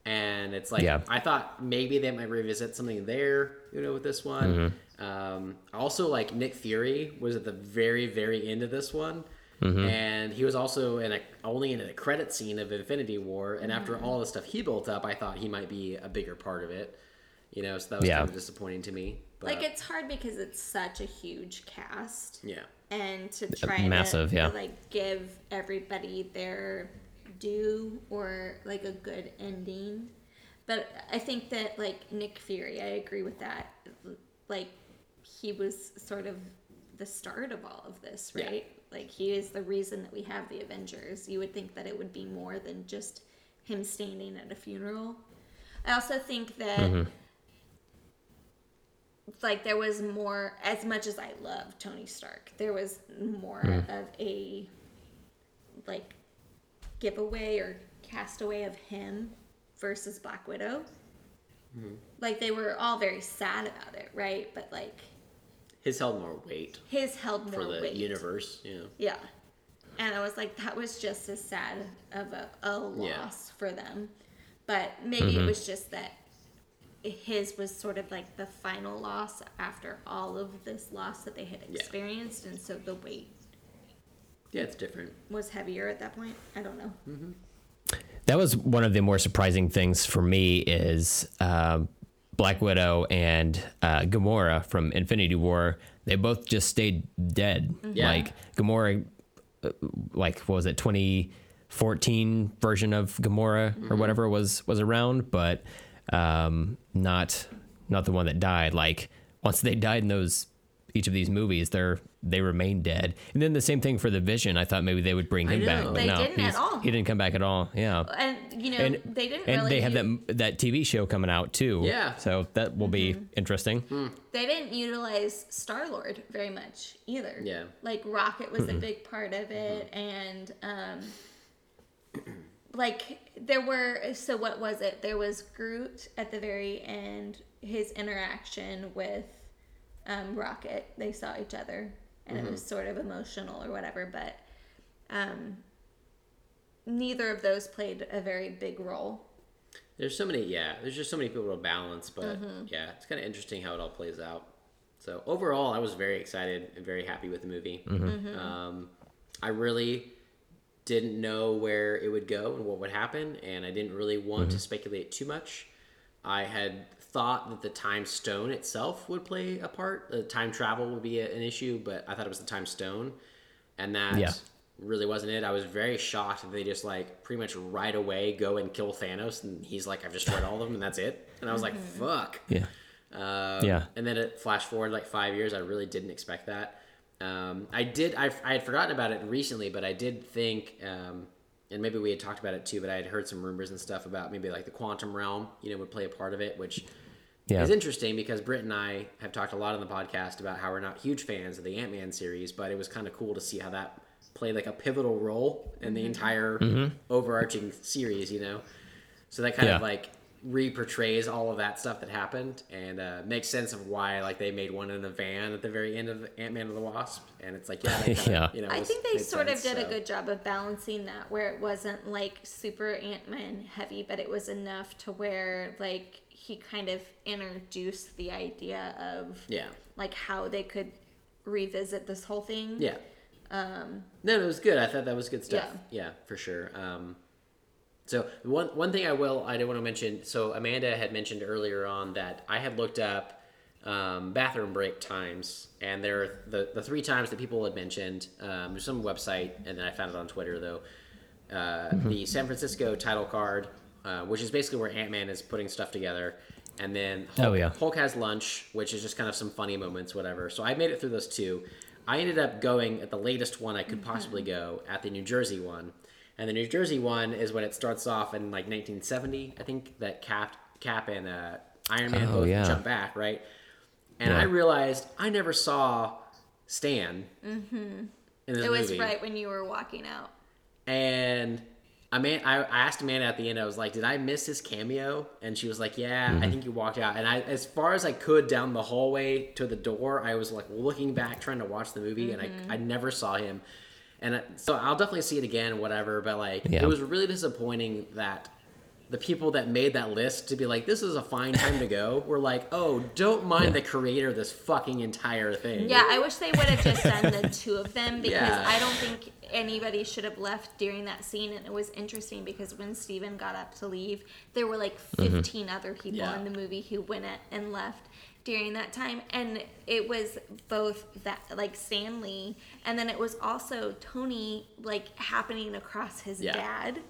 and it's like Yeah. I thought maybe they might revisit something there. You know, with this one. Mm-hmm. Um, also, like Nick Fury was at the very very end of this one. Mm-hmm. And he was also in a only in a credit scene of Infinity War, and after all the stuff he built up, I thought he might be a bigger part of it. You know, so that was Yeah. kind of disappointing to me. But, like it's hard because it's such a huge cast, yeah, and to uh, try massive, to yeah. like give everybody their due or like a good ending. But I think that like Nick Fury, I agree with that. Like he was sort of the start of all of this, Yeah. right? Like he is the reason that we have the Avengers. You would think that it would be more than just him standing at a funeral. I also think that mm-hmm. Like there was more as much as I love Tony Stark, there was more mm. of a like giveaway or castaway of him versus Black Widow. Mm-hmm. Like they were all very sad about it, right? But like his held more weight his held more for the weight. universe. Yeah, Yeah. And I was like, that was just as sad of a, a loss Yeah. for them. But maybe it mm-hmm. was just that his was sort of like the final loss after all of this loss that they had Yeah. experienced. And so the weight yeah, it's different. was heavier at that point. I don't know. That was one of the more surprising things for me is uh, Black Widow and uh, Gamora from Infinity War. They both just stayed dead. Yeah. Like Gamora uh, like what was it 2014 version of Gamora or whatever was was around, but um, not not the one that died. Like once they died in those each of these movies, they're they remain dead. And then the same thing for the Vision. I thought maybe they would bring him back, but They no, didn't at all. he didn't come back at all. Yeah. And you know, And they didn't and really they have u- that that TV show coming out too. Yeah. So that will be Mm-hmm. interesting. they didn't utilize Star Lord very much either. Yeah. Like Rocket was a big part of it and um [clears throat] like there were so what was it? There was Groot at the very end, his interaction with um Rocket. They saw each other and it was sort of emotional or whatever, but um neither of those played a very big role. There's so many, yeah. There's just so many people to balance, but Mm-hmm. yeah, it's kind of interesting how it all plays out. So overall, I was very excited and very happy with the movie. Mm-hmm. Um, I really didn't know where it would go and what would happen, and I didn't really want to speculate too much. I had thought that the time stone itself would play a part. The time travel would be a, an issue, but I thought it was the time stone, and that Yeah. really wasn't it. I was very shocked that they just like pretty much right away go and kill Thanos, and he's like, "I've just read all of them, and that's it." And I was like, "Fuck." Yeah. Um, Yeah. And then it flashed forward like five years. I really didn't expect that. Um, I did. I, I had forgotten about it recently, but I did think, um, and maybe we had talked about it too. But I had heard some rumors and stuff about maybe like the quantum realm, you know, would play a part of it, which Yeah. is interesting because Britt and I have talked a lot on the podcast about how we're not huge fans of the Ant Man series, but it was kind of cool to see how that played like a pivotal role in the entire overarching series, you know. So that kind of like re-portrays all of that stuff that happened and uh, makes sense of why like they made one in a van at the very end of Ant-Man and the Wasp and it's like yeah, kinda, [laughs] Yeah. you know I was- think they sort sense, of did so. a good job of balancing that where it wasn't like super Ant-Man heavy, but it was enough to where like he kind of introduced the idea of yeah like how they could revisit this whole thing. yeah um no it was good I thought that was good stuff Yeah. yeah, for sure um so one one thing I will I did want to mention so Amanda had mentioned earlier on that I had looked up um, bathroom break times and there are the, the three times that people had mentioned um, there's some website and then I found it on Twitter though uh, the San Francisco title card, uh, which is basically where Ant Man is putting stuff together, and then Hulk, Oh, yeah. Hulk has lunch, which is just kind of some funny moments, whatever. So I made it through those two. I ended up going at the latest one I could possibly go at the New Jersey one, and the New Jersey one is when it starts off in like 1970. I think that Cap, Cap and uh, Iron Man Oh, both yeah. jump back, right? And Yeah. I realized I never saw Stan in this It was movie. right when you were walking out. And I mean, I, I asked Amanda at the end. I was like, "Did I miss his cameo?" And she was like, "Yeah, Mm-hmm. I think you walked out." And I, as far as I could down the hallway to the door, I was like looking back, trying to watch the movie, and I, I never saw him. And uh, so I'll definitely see it again, whatever. But like, Yeah. it was really disappointing that the people that made that list to be like, "This is a fine time to go," [laughs] were like, "Oh, don't mind the creator of this fucking entire thing." Yeah, I wish they would have just done the two of them [laughs] because Yeah. I don't think anybody should have left during that scene. And it was interesting because when Steven got up to leave, there were like mm-hmm. 15 other people Yeah. in the movie who went at- and left during that time. And it was both that, like Stan Lee, and then it was also Tony, like happening across his Yeah. dad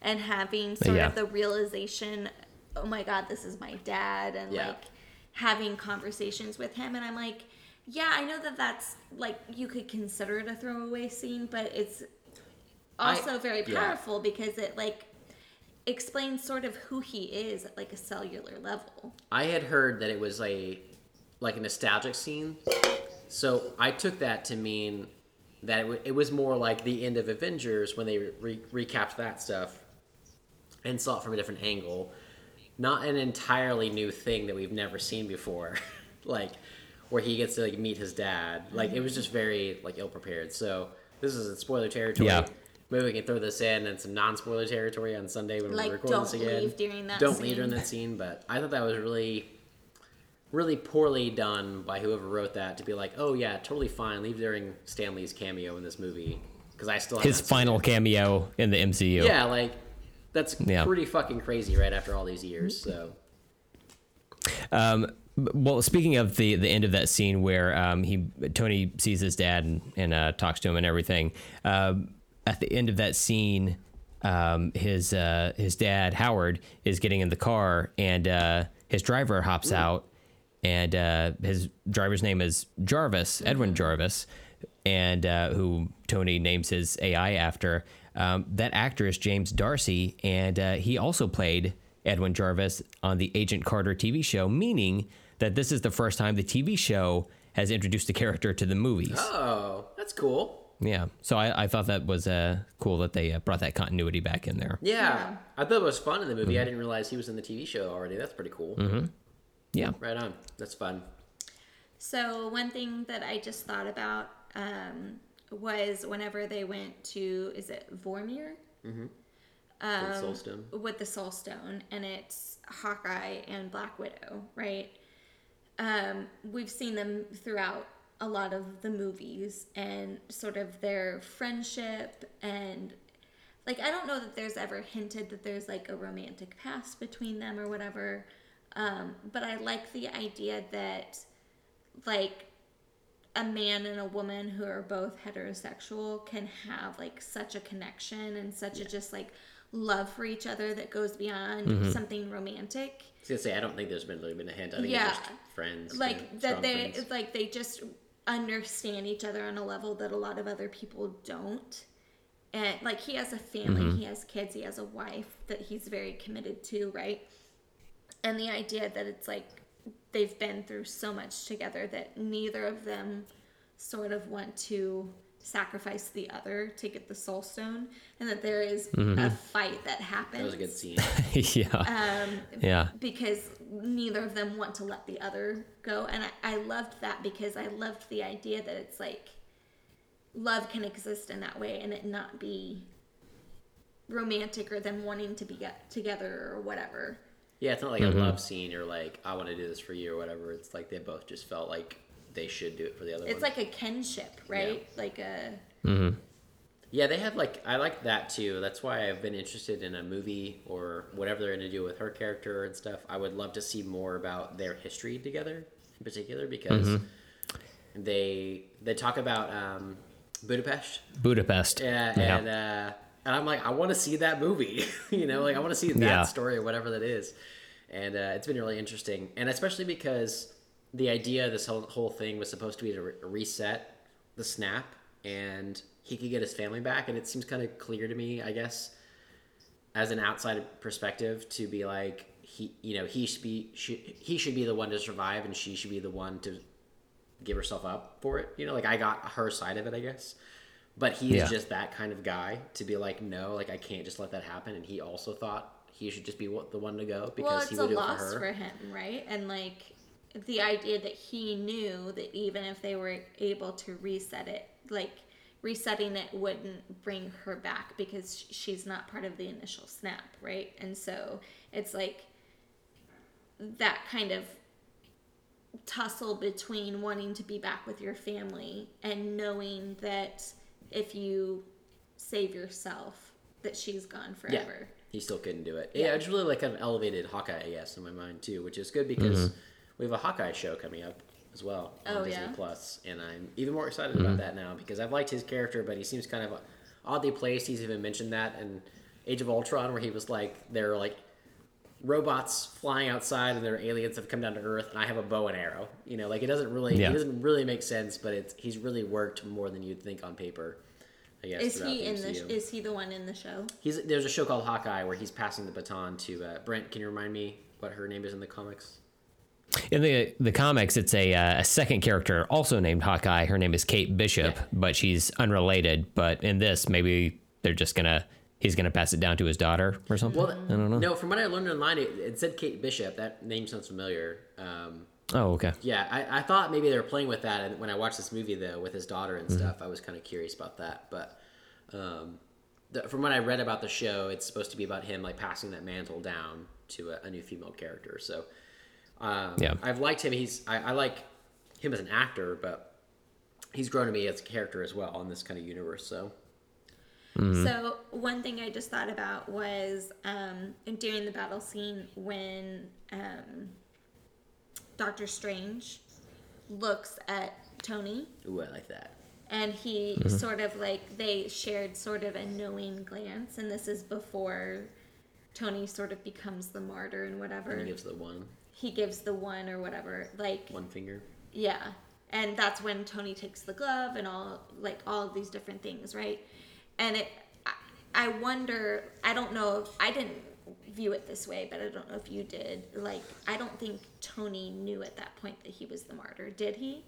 and having sort Yeah. of the realization, oh my God, this is my dad. And Yeah. like, having conversations with him and i'm like yeah i know that that's like you could consider it a throwaway scene but it's also I- very powerful because it like explains sort of who he is at like a cellular level I had heard that it was a like a nostalgic scene, so I took that to mean that it, w- it was more like the end of Avengers when they re- recapped that stuff and saw it from a different angle, not an entirely new thing that we've never seen before, [laughs] like where he gets to like meet his dad. Like it was just very like ill prepared. So this is in spoiler territory. Yeah. Maybe we can throw this in and some non-spoiler territory on Sunday when Like, we record this again. don't this again. leave during that Don't leave during that scene, but I thought that was really, really poorly done by whoever wrote that to be like, oh yeah, totally fine, leave during Stan Lee's cameo in this movie because I still His haven't seen final cameo in the MCU. Yeah, like that's Yeah. pretty fucking crazy right after all these years. So Um, well, speaking of the the end of that scene where um, he Tony sees his dad and, and uh, talks to him and everything. Um, at the end of that scene, um, his uh, his dad Howard is getting in the car and uh, his driver hops out, and uh, his driver's name is Jarvis Edwin Jarvis, and uh, who Tony names his AI after. Um, that actor is James D'Arcy, and uh, he also played Edwin Jarvis on the Agent Carter TV show, meaning that this is the first time the TV show has introduced a character to the movies. Oh, that's cool. Yeah, so I, I thought that was uh, cool that they uh, brought that continuity back in there. Yeah. Yeah. I thought it was fun in the movie. I didn't realize he was in the TV show already. That's pretty cool. Yeah, Right on. That's fun. So one thing that I just thought about um, was whenever they went to is it Vormir With Um, Soulstone. with the Soul Stone, and it's Hawkeye and Black Widow, right? Um, we've seen them throughout a lot of the movies and sort of their friendship and like I don't know that there's ever hinted that there's like a romantic past between them or whatever. Um, but I like the idea that like a man and a woman who are both heterosexual can have like such a connection and such a just like love for each other that goes beyond something romantic I was gonna say I don't think there's been really been a hint. I think Yeah. it's just friends. like that they friends. like they just understand each other on a level that a lot of other people don't. And like he has a family he has kids he has a wife that he's very committed to right? And the idea that it's like they've been through so much together that neither of them sort of want to sacrifice the other to get the soul stone and that there is a fight that happens That was a good scene. [laughs] yeah, um, yeah. because neither of them want to let the other go. And I, I loved that because i loved the idea that it's like love can exist in that way and it not be romantic or them wanting to be get together or whatever. Yeah, it's not like a mm-hmm. love scene or like I want to do this for you or whatever. It's like they both just felt like they should do it for the other it's one. like a kinship right? Like a mm-hmm. Yeah, they have like I like that too. That's why I've been interested in a movie or whatever they're going to do with her character and stuff. I would love to see more about their history together, in particular, because they they talk about um, Budapest. Budapest. Yeah, Yeah. and uh, and I'm like, I want to see that movie. [laughs] you know, like I want to see that Yeah. story or whatever that is. And uh, it's been really interesting, and especially because the idea of this whole whole thing was supposed to be to re- reset the snap, and he could get his family back. And it seems kind of clear to me, I guess, as an outside perspective, to be like he, you know, he should be should, he should be the one to survive, and she should be the one to give herself up for it. You know, like I got her side of it, I guess. But he is Yeah. just that kind of guy to be like, no, like I can't just let that happen. And he also thought he should just be the one to go because well he it's a would do it loss for for, her. him right and like the idea that he knew that even if they were able to reset it like resetting it wouldn't bring her back because she's not part of the initial snap right? And so it's like that kind of tussle between wanting to be back with your family and knowing that if you save yourself that she's gone forever. Yeah, forever. He still couldn't do it. Yeah, it's really like an elevated Hawkeye, I guess, in my mind too, which is good because mm-hmm. we have a Hawkeye show coming up as well on Oh, Disney yeah? Plus, and I'm even more excited about that now because I've liked his character, but he seems kind of oddly placed. He's even mentioned that in Age of Ultron, where he was like, "There are like robots flying outside and there are aliens that have come down to Earth, and I have a bow and arrow. You know, like it doesn't really, Yeah. it doesn't really make sense, but it's he's really worked more than you'd think on paper. I guess. is throughout he in the MCU. is he the one in the show He's there's a show called Hawkeye where he's passing the baton to uh, Brent. Can you remind me what her name is in the comics? In the the comics, it's a uh, a second character also named Hawkeye. Her name is Kate Bishop, Yeah. but she's unrelated. But in this, maybe they're just gonna he's gonna pass it down to his daughter or something. Well, I don't know. No, from what I learned online, it, it said Kate Bishop. That name sounds familiar. Um, Oh, okay. yeah, I, I thought maybe they were playing with that. And when I watched this movie though with his daughter Mm-hmm. and stuff, I was kind of curious about that. But um, the, from what I read about the show, it's supposed to be about him like passing that mantle down to a, a new female character. So um, Yeah. I've liked him. He's I, I like him as an actor, but he's grown to me as a character as well in this kind of universe. So So one thing I just thought about was um, during the battle scene when um, Doctor Strange looks at Tony Ooh, I like that. and he sort of like they shared sort of a knowing glance and this is before Tony sort of becomes the martyr and whatever. And he gives the one he gives the one or whatever like one finger. yeah. And that's when tony takes the glove and all like all of these different things right? And it i, wonder i don't know if i didn't view it this way but i don't know if you did. Like i don't think tony knew at that point that he was the martyr. Did he?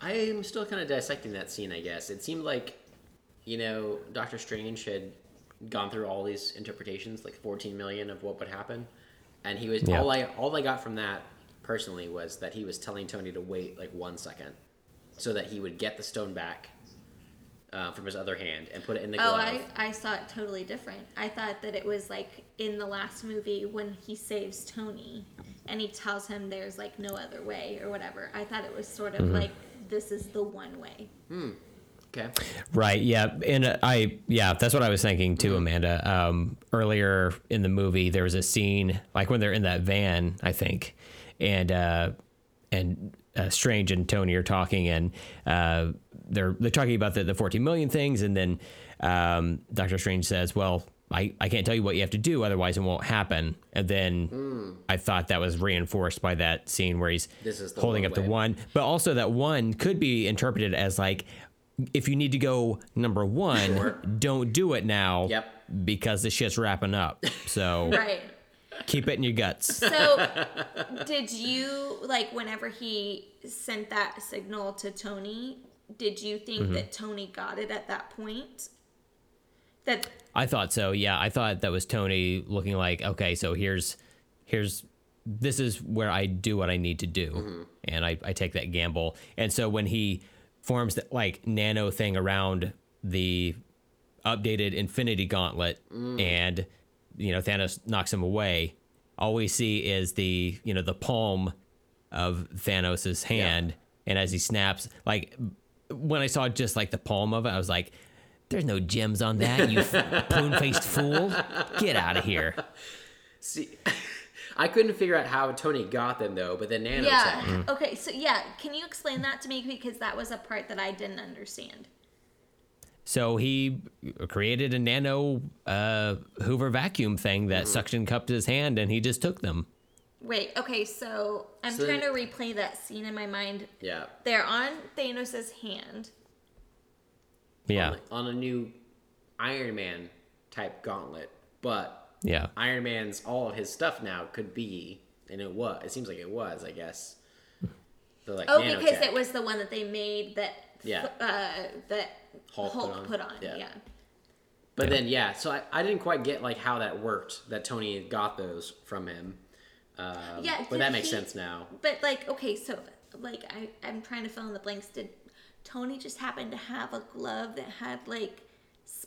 I'm still kind of dissecting that scene. I guess. It seemed like, you know, Doctor Strange had gone through all these interpretations, like 14 million of what would happen, and he was Yeah. all I all I got from that personally was that he was telling Tony to wait like one second, so that he would get the stone back uh, from his other hand and put it in the glove. oh I, I saw it totally different. I thought that it was like in the last movie when he saves tony and he tells him there's like no other way or whatever. I thought it was sort of like this is the one way okay. Right. Yeah. And I, yeah, that's what I was thinking too, Amanda. Um, earlier in the movie, there was a scene like when they're in that van, I think, and uh, and uh, Strange and Tony are talking, and uh, they're they're talking about the the 14 million things, and then um, Doctor Strange says, "Well." I, I can't tell you what you have to do, otherwise it won't happen. And then I thought that was reinforced by that scene where he's This is holding up the one, but also that one could be interpreted as like, if you need to go number one, Sure. don't do it now. Yep. Because the shit's wrapping up. So [laughs] right keep it in your guts. So, did you like whenever he sent that signal to Tony? Did you think Mm-hmm. that Tony got it at that point? That I thought so. Yeah, I thought that was Tony looking like, okay, so here's here's this is where I do what I need to do, and I, I take that gamble. And so when he forms that like nano thing around the updated Infinity Gauntlet, and you know Thanos knocks him away, all we see is the you know the palm of Thanos's hand, and as he snaps, like when I saw just like the palm of it, I was like, "There's no gems on that, you [laughs] poon faced fool! Get out of here!" See, I couldn't figure out how Tony got them though, but then nanotech. yeah. Okay, so yeah, can you explain that to me because that was a part that I didn't understand. So he created a nano uh, Hoover vacuum thing that suction cupped his hand, and he just took them. Wait, okay, so I'm So- trying to replay that scene in my mind. Yeah. They're on Thanos' hand. Yeah, On a new Iron Man type gauntlet, but yeah. Iron Man's all of his stuff now could be, and it was. It seems like it was. I guess. The like Oh, because it was the one that they made that Yeah. uh, that Hulk Hulk, put on. put on. Yeah. Yeah. But then yeah, so I, I didn't quite get like how that worked. That Tony got those from him. Um, Yeah, but that makes he- sense now. But like, okay, so like I I'm trying to fill in the blanks. Did Tony just happen to have a glove that had like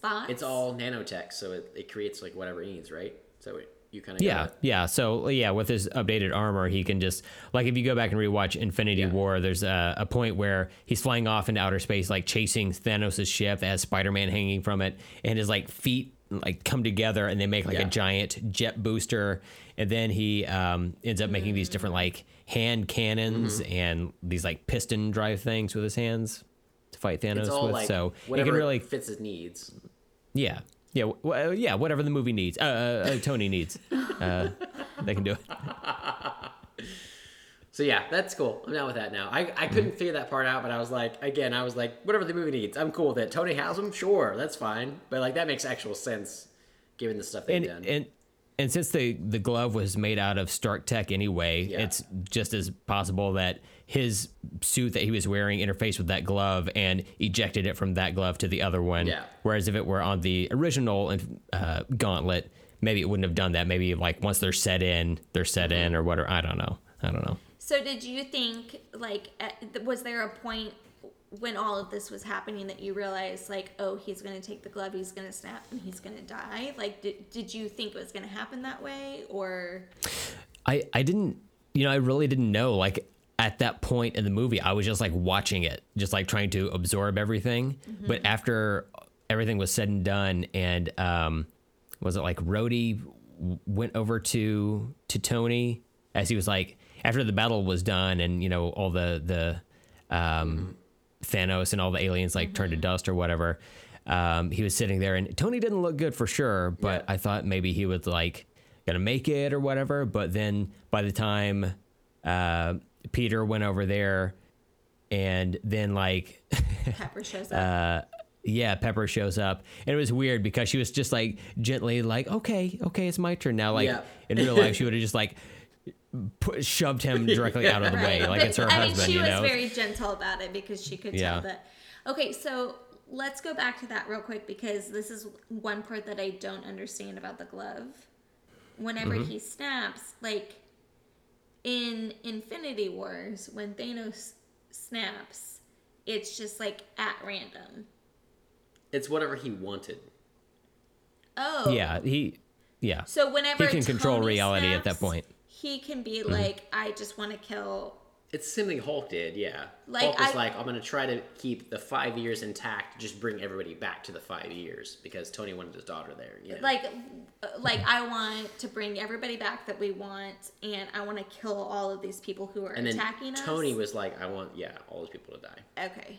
spots? It's all nanotech, so it, it creates like whatever it needs, right? So it, you kind of Yeah, yeah. So yeah, with his updated armor, he can just like if you go back and rewatch Infinity Yeah. War, there's a, a point where he's flying off into outer space, like chasing Thanos' ship that has Spider-Man hanging from it, and his like feet like come together and they make like Yeah. a giant jet booster, and then he um, ends up making these different like hand cannons Mm-hmm. and these like piston drive things with his hands to fight Thanos It's all with. like so it whatever can really fits his needs. Yeah. Yeah, w- uh, yeah, whatever the movie needs, uh, uh, uh, Tony needs, uh, they can do it. [laughs] So yeah, that's cool. I'm down with that now. I, I couldn't figure that part out, but I was like, again, I was like, whatever the movie needs, I'm cool with it. Tony has them, sure, that's fine. But like that makes actual sense given the stuff they've and done. and and since the the glove was made out of Stark Tech anyway, Yeah. it's just as possible that his suit that he was wearing interfaced with that glove and ejected it from that glove to the other one. Yeah. Whereas if it were on the original uh, gauntlet, maybe it wouldn't have done that. Maybe like once they're set in, they're set Mm-hmm. in or whatever. I don't know. I don't know. So did you think like was there a point when all of this was happening that you realized like oh he's gonna take the glove he's gonna snap and he's gonna die like did, did you think it was gonna happen that way or I I didn't you know I really didn't know like at that point in the movie I was just like watching it just like trying to absorb everything but after everything was said and done and um was it like Rhodey went over to to Tony as he was like after the battle was done and you know all the the um, Thanos and all the aliens like turned to dust or whatever. Um, he was sitting there and Tony didn't look good for sure, but Yeah. I thought maybe he was like gonna make it or whatever. But then by the time uh, Peter went over there and then like [laughs] Pepper shows up. yeah, Pepper shows up, and it was weird because she was just like gently like, okay, okay, it's my turn now. Like Yeah. in real life, she would have just like put, shoved him directly out of the way, like But, it's her I husband, mean, she you was know. very gentle about it because she could Yeah. tell that. Okay, so let's go back to that real quick because this is one part that I don't understand about the glove. Whenever Mm-hmm. he snaps, like in Infinity Wars, when Thanos snaps, it's just like at random. It's whatever he wanted. Oh, yeah, he, yeah, So whenever He can control Tony reality at that point. Mm-hmm. he can be like, I just want to kill. It's something Hulk did, yeah. Like, Hulk was I- like, I'm gonna try to keep the five years intact, just bring everybody back to the five years because Tony wanted his daughter there. You know? Like, like I want to bring everybody back that we want, and I want to kill all of these people who are and then attacking us. Tony was like, I want, yeah, all those people to die. okay.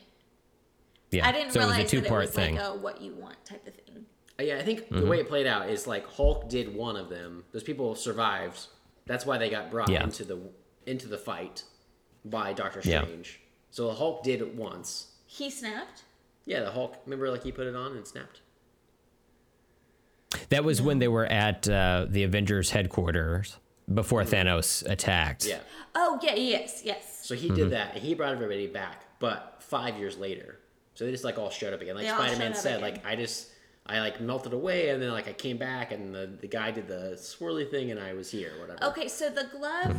yeah. I didn't so it was realize a two that it part was thing. like a what you want type of thing. Uh, Yeah, I think Mm-hmm. the way it played out is like Hulk did one of them. Those people survived. That's why they got brought Yeah. into the into the fight by Doctor Yeah. Strange. So the Hulk did it once. He snapped. Yeah, the Hulk. Remember, like he put it on and snapped. that was when they were at uh, the Avengers headquarters before Thanos attacked. Yeah. Oh yeah, yes, yes. So he Mm-hmm. did that, and he brought everybody back. But five years later, so they just like all showed up again. Like Spider Man said, again. like I just I like melted away, and then like I came back, and the the guy did the swirly thing, and I was here, whatever. Okay, so the glove.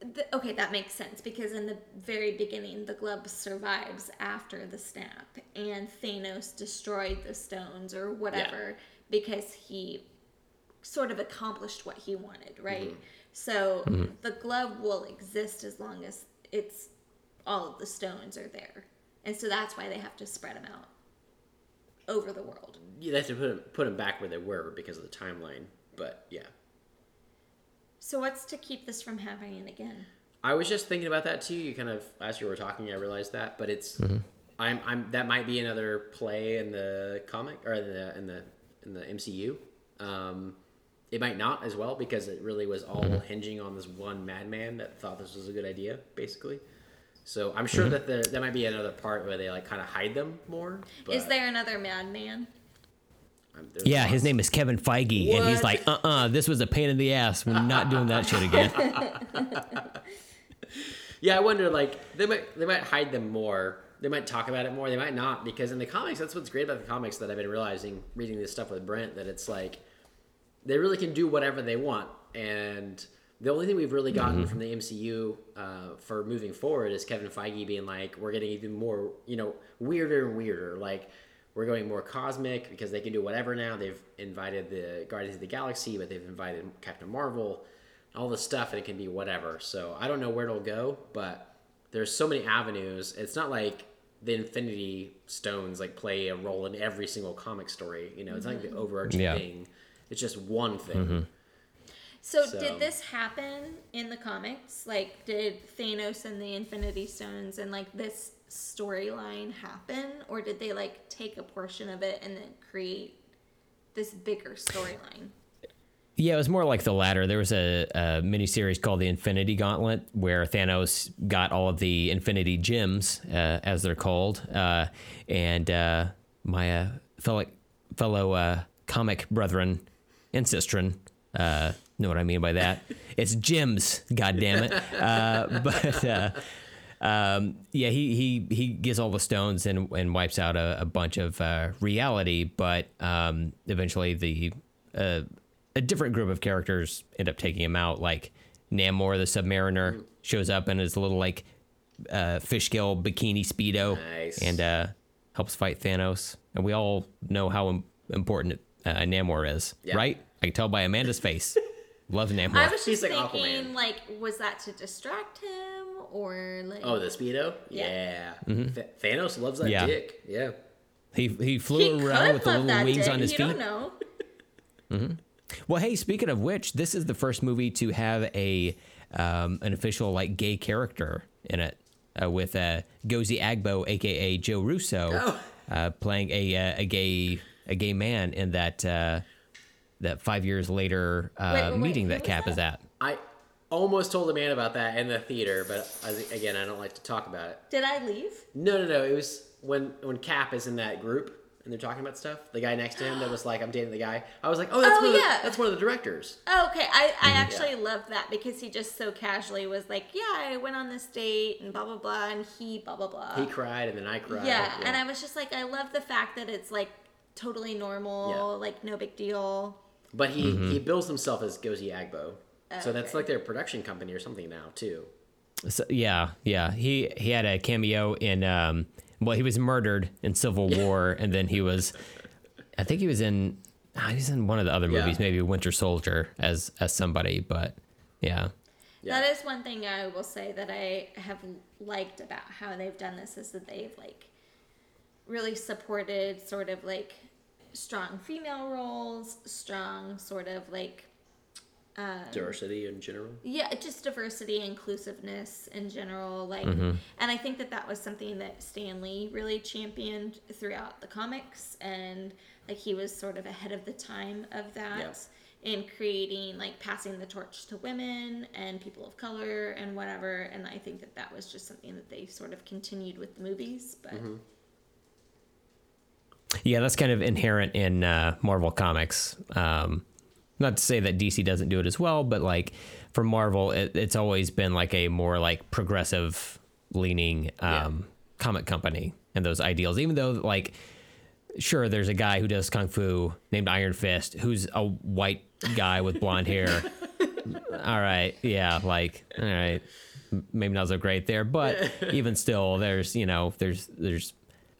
The, okay, that makes sense because in the very beginning, the glove survives after the snap, and Thanos destroyed the stones or whatever because he sort of accomplished what he wanted, right? Mm-hmm. So mm-hmm. the glove will exist as long as it's all of the stones are there, and so that's why they have to spread them out over the world. You have to put them, put 'em back where they were because of the timeline. But yeah, So what's to keep this from happening again? I was just thinking about that too. You kind of as you were talking, I realized that. But it's Mm-hmm. I'm I'm that might be another play in the comic or in the in the in the MCU. Um, it might not as well because it really was all Mm-hmm. hinging on this one madman that thought this was a good idea, basically. So I'm sure Mm-hmm. that there that might be another part where they like kind of hide them more. But Is there another madman? Yeah, his name is Kevin Feige, and he's like, "Uh, uh this was a pain in the ass. We're not doing that shit again." [laughs] [laughs] Yeah, I wonder like they might they might hide them more. They might talk about it more. They might not because in the comics, that's what's great about the comics that I've been realizing reading this stuff with Brent that it's like they really can do whatever they want. And the only thing we've really gotten from the MCU uh, for moving forward is Kevin Feige being like, we're getting even more, you know, weirder and weirder. Like we're going more cosmic because they can do whatever now. They've invited the Guardians of the Galaxy, but they've invited Captain Marvel, all this stuff, and it can be whatever. So I don't know where it'll go, but there's so many avenues. It's not like the Infinity Stones like play a role in every single comic story. You know, it's not like the mm-hmm. overarching Yeah. thing. It's just one thing. So, So- did this happen in the comics? Like, did Thanos and the Infinity Stones and like this storyline happen, or did they like take a portion of it and then create this bigger storyline? Yeah, it was more like the latter. There was a, a miniseries called the Infinity Gauntlet where Thanos got all of the Infinity Gems, uh, as they're called, uh, and uh, my uh, fellow fellow uh, comic brethren and sistren uh, know what I mean by that. it's gems, God damn it! [laughs] But um, yeah, he, he he gets all the stones and and wipes out a, a bunch of uh, reality, but um, eventually the uh, a different group of characters end up taking him out. Like Namor, the Submariner, shows up in his little like uh, fish scale bikini speedo, Nice. and uh, helps fight Thanos. And we all know how im- important uh, Namor is, Yeah. right? I can tell by Amanda's face. [laughs] Love Namor. I was He's just like thinking, Aquaman. like, was that to distract him or like? Oh, the Speedo? Yeah. Yeah. Th- Thanos loves that Mm-hmm. Yeah. dick. Yeah. he he he flew could around with the little wings dick. on his you feet. don't know. [laughs] Well, hey, speaking of which, this is the first movie to have a um, an official like gay character in it, uh, with uh, Gozie Agbo, aka Joe Russo, Oh. uh, playing a uh, a gay a gay man in that uh, that five years later uh, Wait, wait, wait, meeting who that Cap that? is at. I almost told a man about that in the theater, but as, again, I don't like to talk about it. Did I leave? No, no, no. It was when when Cap is in that group and they're talking about stuff. The guy next to him that was like, "I'm dating the guy." I was like, "Oh, that's Oh, one of the, yeah. that's one of the directors." Oh, okay. I. I actually loved that because he just so casually was like, yeah, I went on this date and blah, blah, blah. And he, blah, blah, blah. He cried and then I cried. yeah. And I was just like, I love the fact that it's like totally normal, Yeah. like no big deal. But he Mm-hmm. he bills himself as Gozi Agbo, so that's Okay. like their production company or something now too. So, yeah, yeah. He he had a cameo in um well, he was murdered in Civil War and then he was I think he was in ah, he was in one of the other Yeah. movies, maybe Winter Soldier as as somebody, but yeah. Yeah. That is one thing I will say that I have liked about how they've done this is that they've like really supported sort of like strong female roles, strong sort of like Diversity in general. yeah just diversity inclusiveness in general like Mm-hmm. and i think that that was something that Stan Lee really championed throughout the comics and like he was sort of ahead of the time of that in creating like passing the torch to women and people of color and whatever and i think that that was just something that they sort of continued with the movies but Mm-hmm. Yeah, that's kind of inherent in uh, Marvel comics. Um, not to say that DC doesn't do it as well, but like for Marvel, it, it's always been like a more like progressive leaning um, comic company and those ideals. Even though like, sure, there's a guy who does kung fu named Iron Fist, who's a white guy with blonde hair. [laughs] all right, yeah, like all right, maybe not so great there, but [laughs] even still, there's you know, there's there's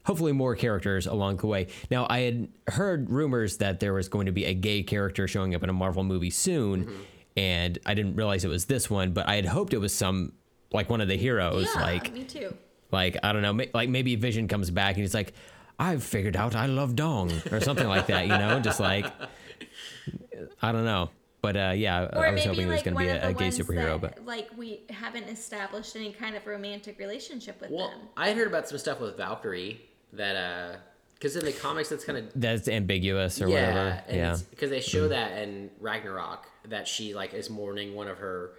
hopefully more characters along the way. Now, I had heard rumors that there was going to be a gay character showing up in a Marvel movie soon, Mm-hmm. and I didn't realize it was this one, but I had hoped it was some like one of the heroes, yeah like me too like I don't know, ma- like maybe Vision comes back and he's like, "I've figured out I love dong" or something like that, you know, just like I don't know. But uh, yeah, or I was maybe hoping there was going to be a, a gay superhero, that, but like we haven't established any kind of romantic relationship with Well, them I had heard about some stuff with Valkyrie that uh, because in the comics that's kind of that's ambiguous or yeah, whatever. and Yeah, because they show that in Ragnarok that she like is mourning one of her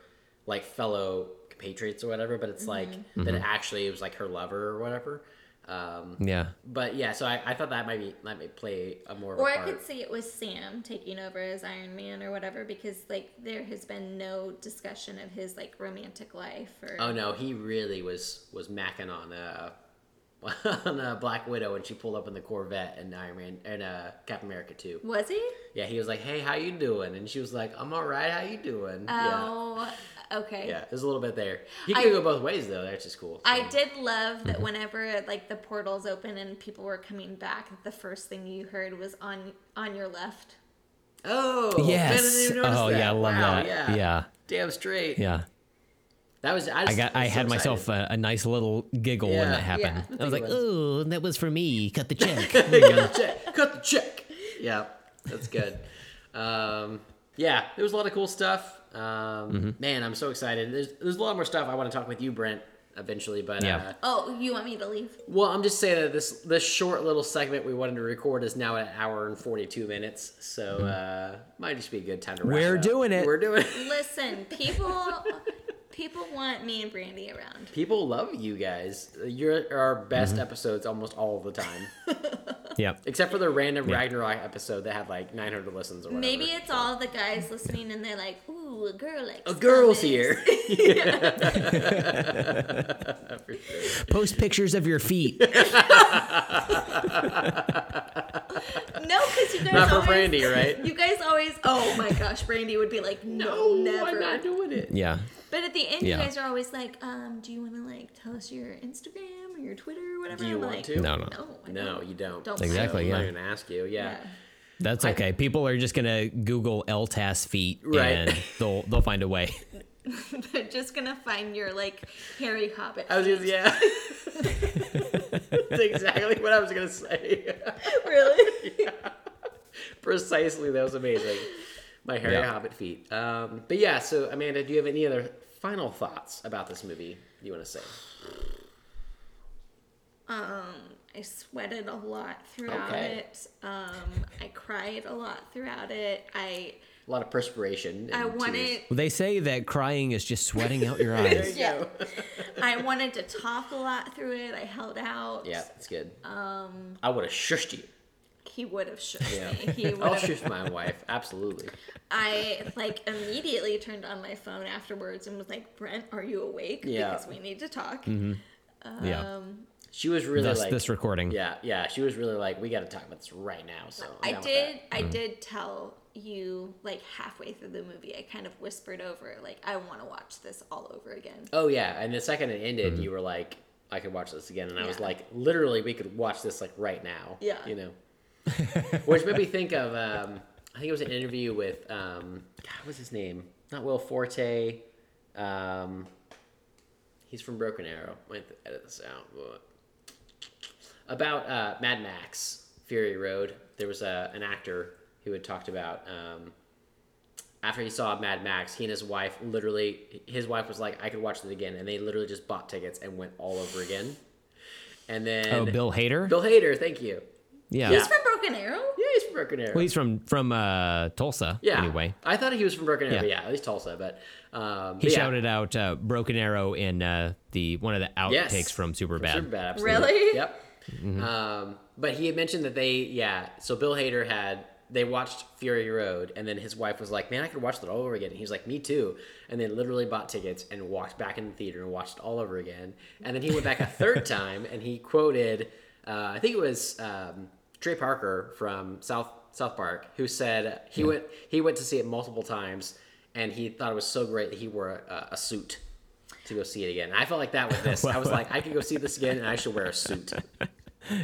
like fellow compatriots or whatever, but it's like Mm-hmm. that actually it was like her lover or whatever. Um, yeah. but yeah, so I, I thought that might be that might play a more Or a I could see it was Sam taking over as Iron Man or whatever because like there has been no discussion of his like romantic life or Oh no, he really was was macking on uh [laughs] on uh, Black Widow when she pulled up in the Corvette and Iron Man and uh Captain America too. was he? Yeah, he was like, "Hey, how you doing?" And she was like, "I'm all right. How you doing?" yeah, Oh, okay. yeah. There's a little bit there. He I- go both ways though. That's just cool. I did love that whenever like the portals open and people were coming back, the first thing you heard was on on your left. Oh, I Yes. didn't even Oh that. yeah, I love Wow, that. Yeah. Yeah. damn straight. Yeah. That was. I, I just, got I was so had myself a, a nice little giggle when that happened. Yeah. I was like, Giggle. "Oh, that was for me. Cut the check." [laughs] Cut the check. Cut the check. Yeah, that's good. um, yeah, there was a lot of cool stuff. Um, Mm-hmm. Man, I'm so excited. There's there's a lot more stuff I want to talk with you, Brent, eventually. But Yeah. uh, Oh, you want me to leave? well, I'm just saying that this this short little segment we wanted to record is now an hour and 42 minutes. So uh, might just be a good time to. Wrap Mm-hmm. We're up. doing it. We're doing it. Listen, people [laughs] people want me and Brandy around. People love you guys. You're our best Mm-hmm. episodes almost all the time, [laughs] yep. except for the random Ragnarok episode that had like 900 listens or whatever. Maybe it's all the guys listening and they're like, "Ooh, a girl likes a girl's zombies." here. [laughs] [laughs] Post pictures of your feet. No, because you guys Not for always, Brandy, right? You guys always. Oh my gosh, Brandy would be like, "No, never." I'm not doing it. Yeah. But at the end, Yeah. you guys are always like, um, "Do you want to like tell us your Instagram or your Twitter or whatever?" Do you I'm want like, to? No, no. No, No, don't. you don't. Don't Exactly, I'm yeah. not even ask you. Yeah. Yeah. That's okay. People are just gonna Google LTAS feet Right. and they'll they'll find a way. [laughs] They're just gonna find your like hairy hobbit. I was just yeah. [laughs] That's exactly what I was gonna say. [laughs] really? Precisely, that was amazing. My hairy Yeah. hobbit feet. Um, but yeah, so Amanda, do you have any other final thoughts about this movie you want to say? Um, I sweated a lot throughout Okay. it. Um, I cried a lot throughout it. I A lot of perspiration. I wanted Well, they say that crying is just sweating out your [laughs] eyes. yeah. [laughs] I wanted to talk a lot through it. I held out. Yeah, that's good. Um, I would have shushed you. He would have shook Yeah. me. He [laughs] would I'll have. shush my wife. Absolutely. I like immediately turned on my phone afterwards and was like, "Brent, are you awake? Yeah. Because we need to talk." Mm-hmm. Um, yeah. She was really Thus like this recording. Yeah, yeah. She was really like, we got to talk about this right now. So I'm I down with did. that. I mm-hmm. did tell you like halfway through the movie. I kind of whispered over, like, "I want to watch this all over again." Oh yeah, and the second it ended, Mm-hmm. you were like, I could watch this again, and I was like, literally, we could watch this like right now. Yeah. You know. [laughs] Which made me think of, um, I think it was an interview with, um, God, what's his name? Not Will Forte. Um, he's from Broken Arrow. I to edit this out. About uh, Mad Max Fury Road. There was a, an actor who had talked about. Um, after he saw Mad Max, he and his wife literally, his wife was like, I could watch it again. And they literally just bought tickets and went all over again. And then. Oh, Bill Hader. Bill Hader, thank you. Yeah. Yeah. He's from Broken Arrow. Yeah, he's from Broken Arrow. Well, he's from from uh, Tulsa. yeah. Anyway, I thought he was from Broken Arrow. Yeah. but Yeah, at least Tulsa. But um, he but yeah. shouted out uh, "Broken Arrow" in uh, the one of the outtakes Yes. from Superbad. Superbad, absolutely. Really? Yep. Um, but he had mentioned that they, yeah. So Bill Hader had they watched Fury Road, and then his wife was like, "Man, I could watch that all over again." And he was like, "Me too." And they literally bought tickets and walked back in the theater and watched it all over again. And then he went back a third [laughs] time, and he quoted, uh, I think it was um, Trey Parker from South South Park, who said he went he went to see it multiple times, and he thought it was so great that he wore a, a suit to go see it again. And I felt like that with [laughs] this. I was like, I could go see this again, and I should wear a suit. [laughs]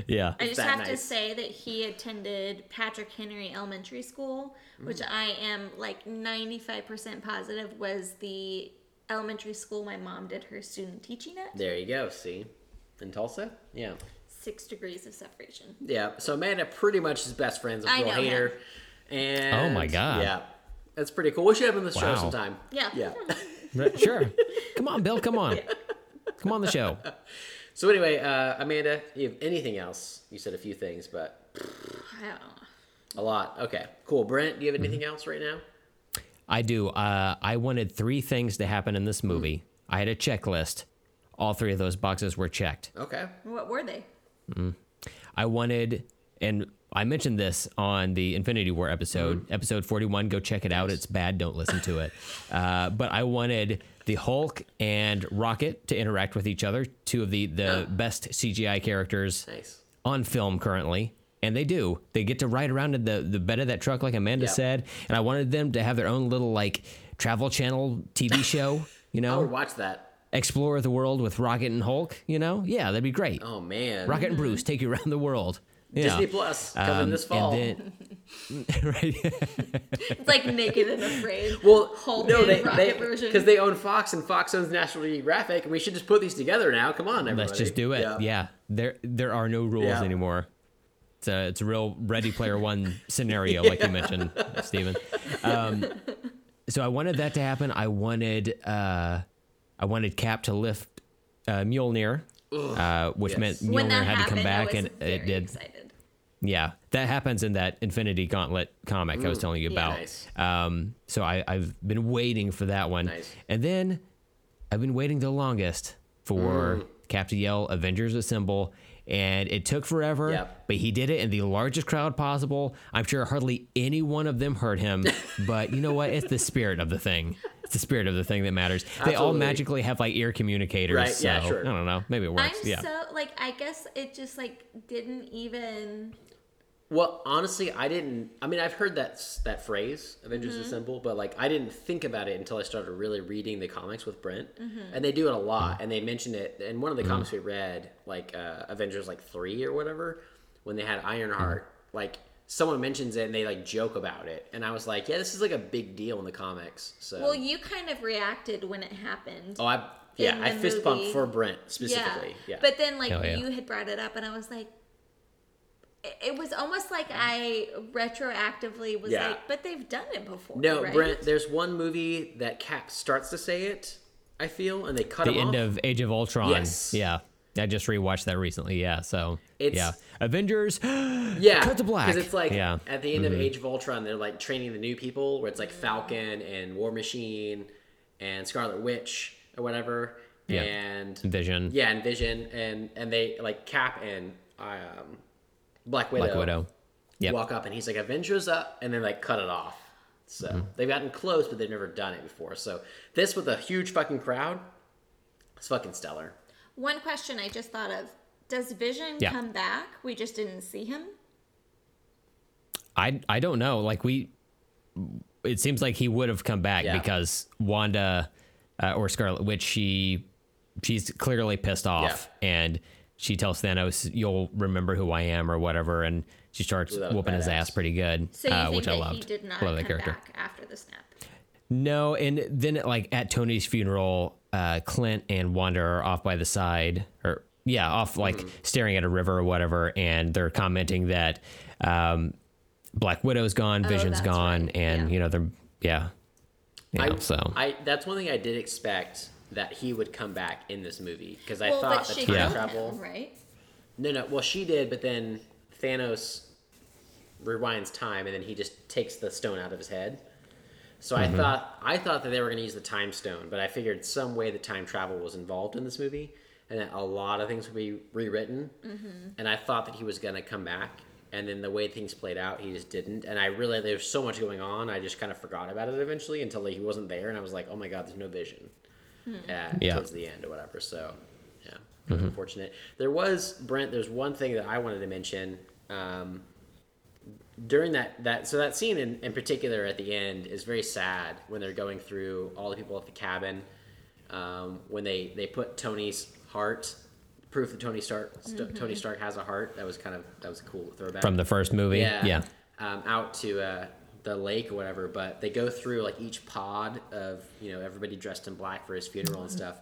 Yeah. I just that have to say that he attended Patrick Henry Elementary School, which Mm. I am like 95% positive was the elementary school my mom did her student teaching at. There you go. See, in Tulsa, yeah, Six degrees of separation. yeah. So Amanda pretty much is best friends with I Bill know Hader, and Oh my God. yeah, that's pretty cool. We should have him on the show Wow. sometime. Yeah. yeah. [laughs] Right, sure. Come on, Bill. Come on. Come on the show. So anyway, uh, Amanda, you have anything else? You said a few things, but I don't know. a lot. Okay, cool. Brent, do you have anything Mm-hmm. else right now? I do. Uh, I wanted three things to happen in this movie. I had a checklist. All three of those boxes were checked. Okay. What were they? I wanted, and I mentioned this on the Infinity War episode, episode 41. Go check it out. It's bad. Don't listen to it. [laughs] Uh, but I wanted the Hulk and Rocket to interact with each other, two of the, the best CGI characters Nice. on film currently. And they do. They get to ride around in the, the bed of that truck, like Amanda Yep. said. And I wanted them to have their own little, like, travel channel TV [laughs] show, you know? I would watch that. Explore the world with Rocket and Hulk, you know? Yeah, that'd be great. Oh man. Rocket and Bruce take you around the world. Yeah. Disney Plus coming Um, this fall. Then, [laughs] right. It's like Naked and Afraid. well, Hulk no, they Rocket version. because they own Fox and Fox owns National Geographic, and we should just put these together now. Come on, everybody. Let's just do it. Yeah. There there are no rules Yeah. anymore. It's a it's a real Ready Player One [laughs] scenario, like you mentioned, Steven. Um, so I wanted that to happen. I wanted uh, I wanted Cap to lift uh, Mjolnir, uh, which Yes. meant when Mjolnir that had to come back, I was and very it did. excited. Yeah, that happens in that Infinity Gauntlet comic I was telling you Yeah. about. Nice. Um, so I, I've been waiting for that one. Nice. And then I've been waiting the longest for Mm. Cap to yell Avengers Assemble. And it took forever, Yep. but he did it in the largest crowd possible. I'm sure hardly any one of them heard him, [laughs] but you know what? It's the spirit of the thing. It's the spirit of the thing that matters. They all magically have like ear communicators. Right, So, yeah, sure. I don't know. Maybe it works. I'm yeah. so like I guess it just like didn't even Well, honestly, I didn't. I mean, I've heard that that phrase "Avengers Mm-hmm. Assemble," but like, I didn't think about it until I started really reading the comics with Brent, Mm-hmm. and they do it a lot. And they mention it in one of the comics we read, like uh, Avengers like three or whatever, when they had Ironheart. Like someone mentions it and they like joke about it, and I was like, yeah, this is like a big deal in the comics. So, well you kind of reacted when it happened. oh, I yeah, I the fist bumped for Brent specifically. Yeah, But then like yeah. you had brought it up and I was like it- it was almost like I retroactively was Yeah. like, but they've done it before. No, right? Brent. There's one movie that Cap starts to say it. I feel, and they cut the him end off. of Age of Ultron. Yes. Yeah. I just rewatched that recently. Yeah. So It's- yeah, Avengers. [gasps] yeah, cut to black. Because it's like Yeah. at the end of Age of Ultron, they're like training the new people, where it's like Falcon and War Machine and Scarlet Witch or whatever, Yeah. and Vision. yeah, and Vision, and and they like Cap and um, Black Widow, Black Widow. Yep. walk up, and he's like Avengers up, and then like cut it off. So Mm-hmm. they've gotten close, but they've never done it before. So this with a huge fucking crowd, it's fucking stellar. One question I just thought of: Does Vision Yeah. come back? We just didn't see him. I I don't know. Like we, it seems like he would have come back Yeah. because Wanda uh, or Scarlet Witch, she she's clearly pissed off, and she tells Thanos, "You'll remember who I am" or whatever, and she starts That was whooping his ass pretty good, So you uh, think which that I loved. he did not Love that come character. back after the snap? No, and then like at Tony's funeral, uh, Clint and Wanda are off by the side, or yeah, off like Mm-hmm. staring at a river or whatever, and they're commenting that um, Black Widow's gone, Vision's Oh, that's gone, right, and yeah. you know they're yeah, you know, I, so I that's one thing I did expect that he would come back in this movie because I well, thought but the she time killed travel. him, right? No, no. Well, she did, but then Thanos rewinds time, and then he just takes the stone out of his head. So I thought I thought that they were going to use the time stone, but I figured some way the time travel was involved in this movie, and that a lot of things would be rewritten. And I thought that he was going to come back, and then the way things played out, he just didn't. And I really was so much going on, I just kind of forgot about it eventually until he wasn't there, and I was like, oh my god, there's no vision. Uh, Yeah. towards the end or whatever. So yeah, unfortunate. There was Brent. There's one thing that I wanted to mention. Um, during that that so that scene in, in particular at the end is very sad when they're going through all the people at the cabin um, when they they put Tony's heart proof that Tony Stark St- Tony Stark has a heart. That was kind of that was a cool throwback. From the first movie, yeah. Yeah, um, out to uh, the lake or whatever but they go through like each pod of you know everybody dressed in black for his funeral and stuff.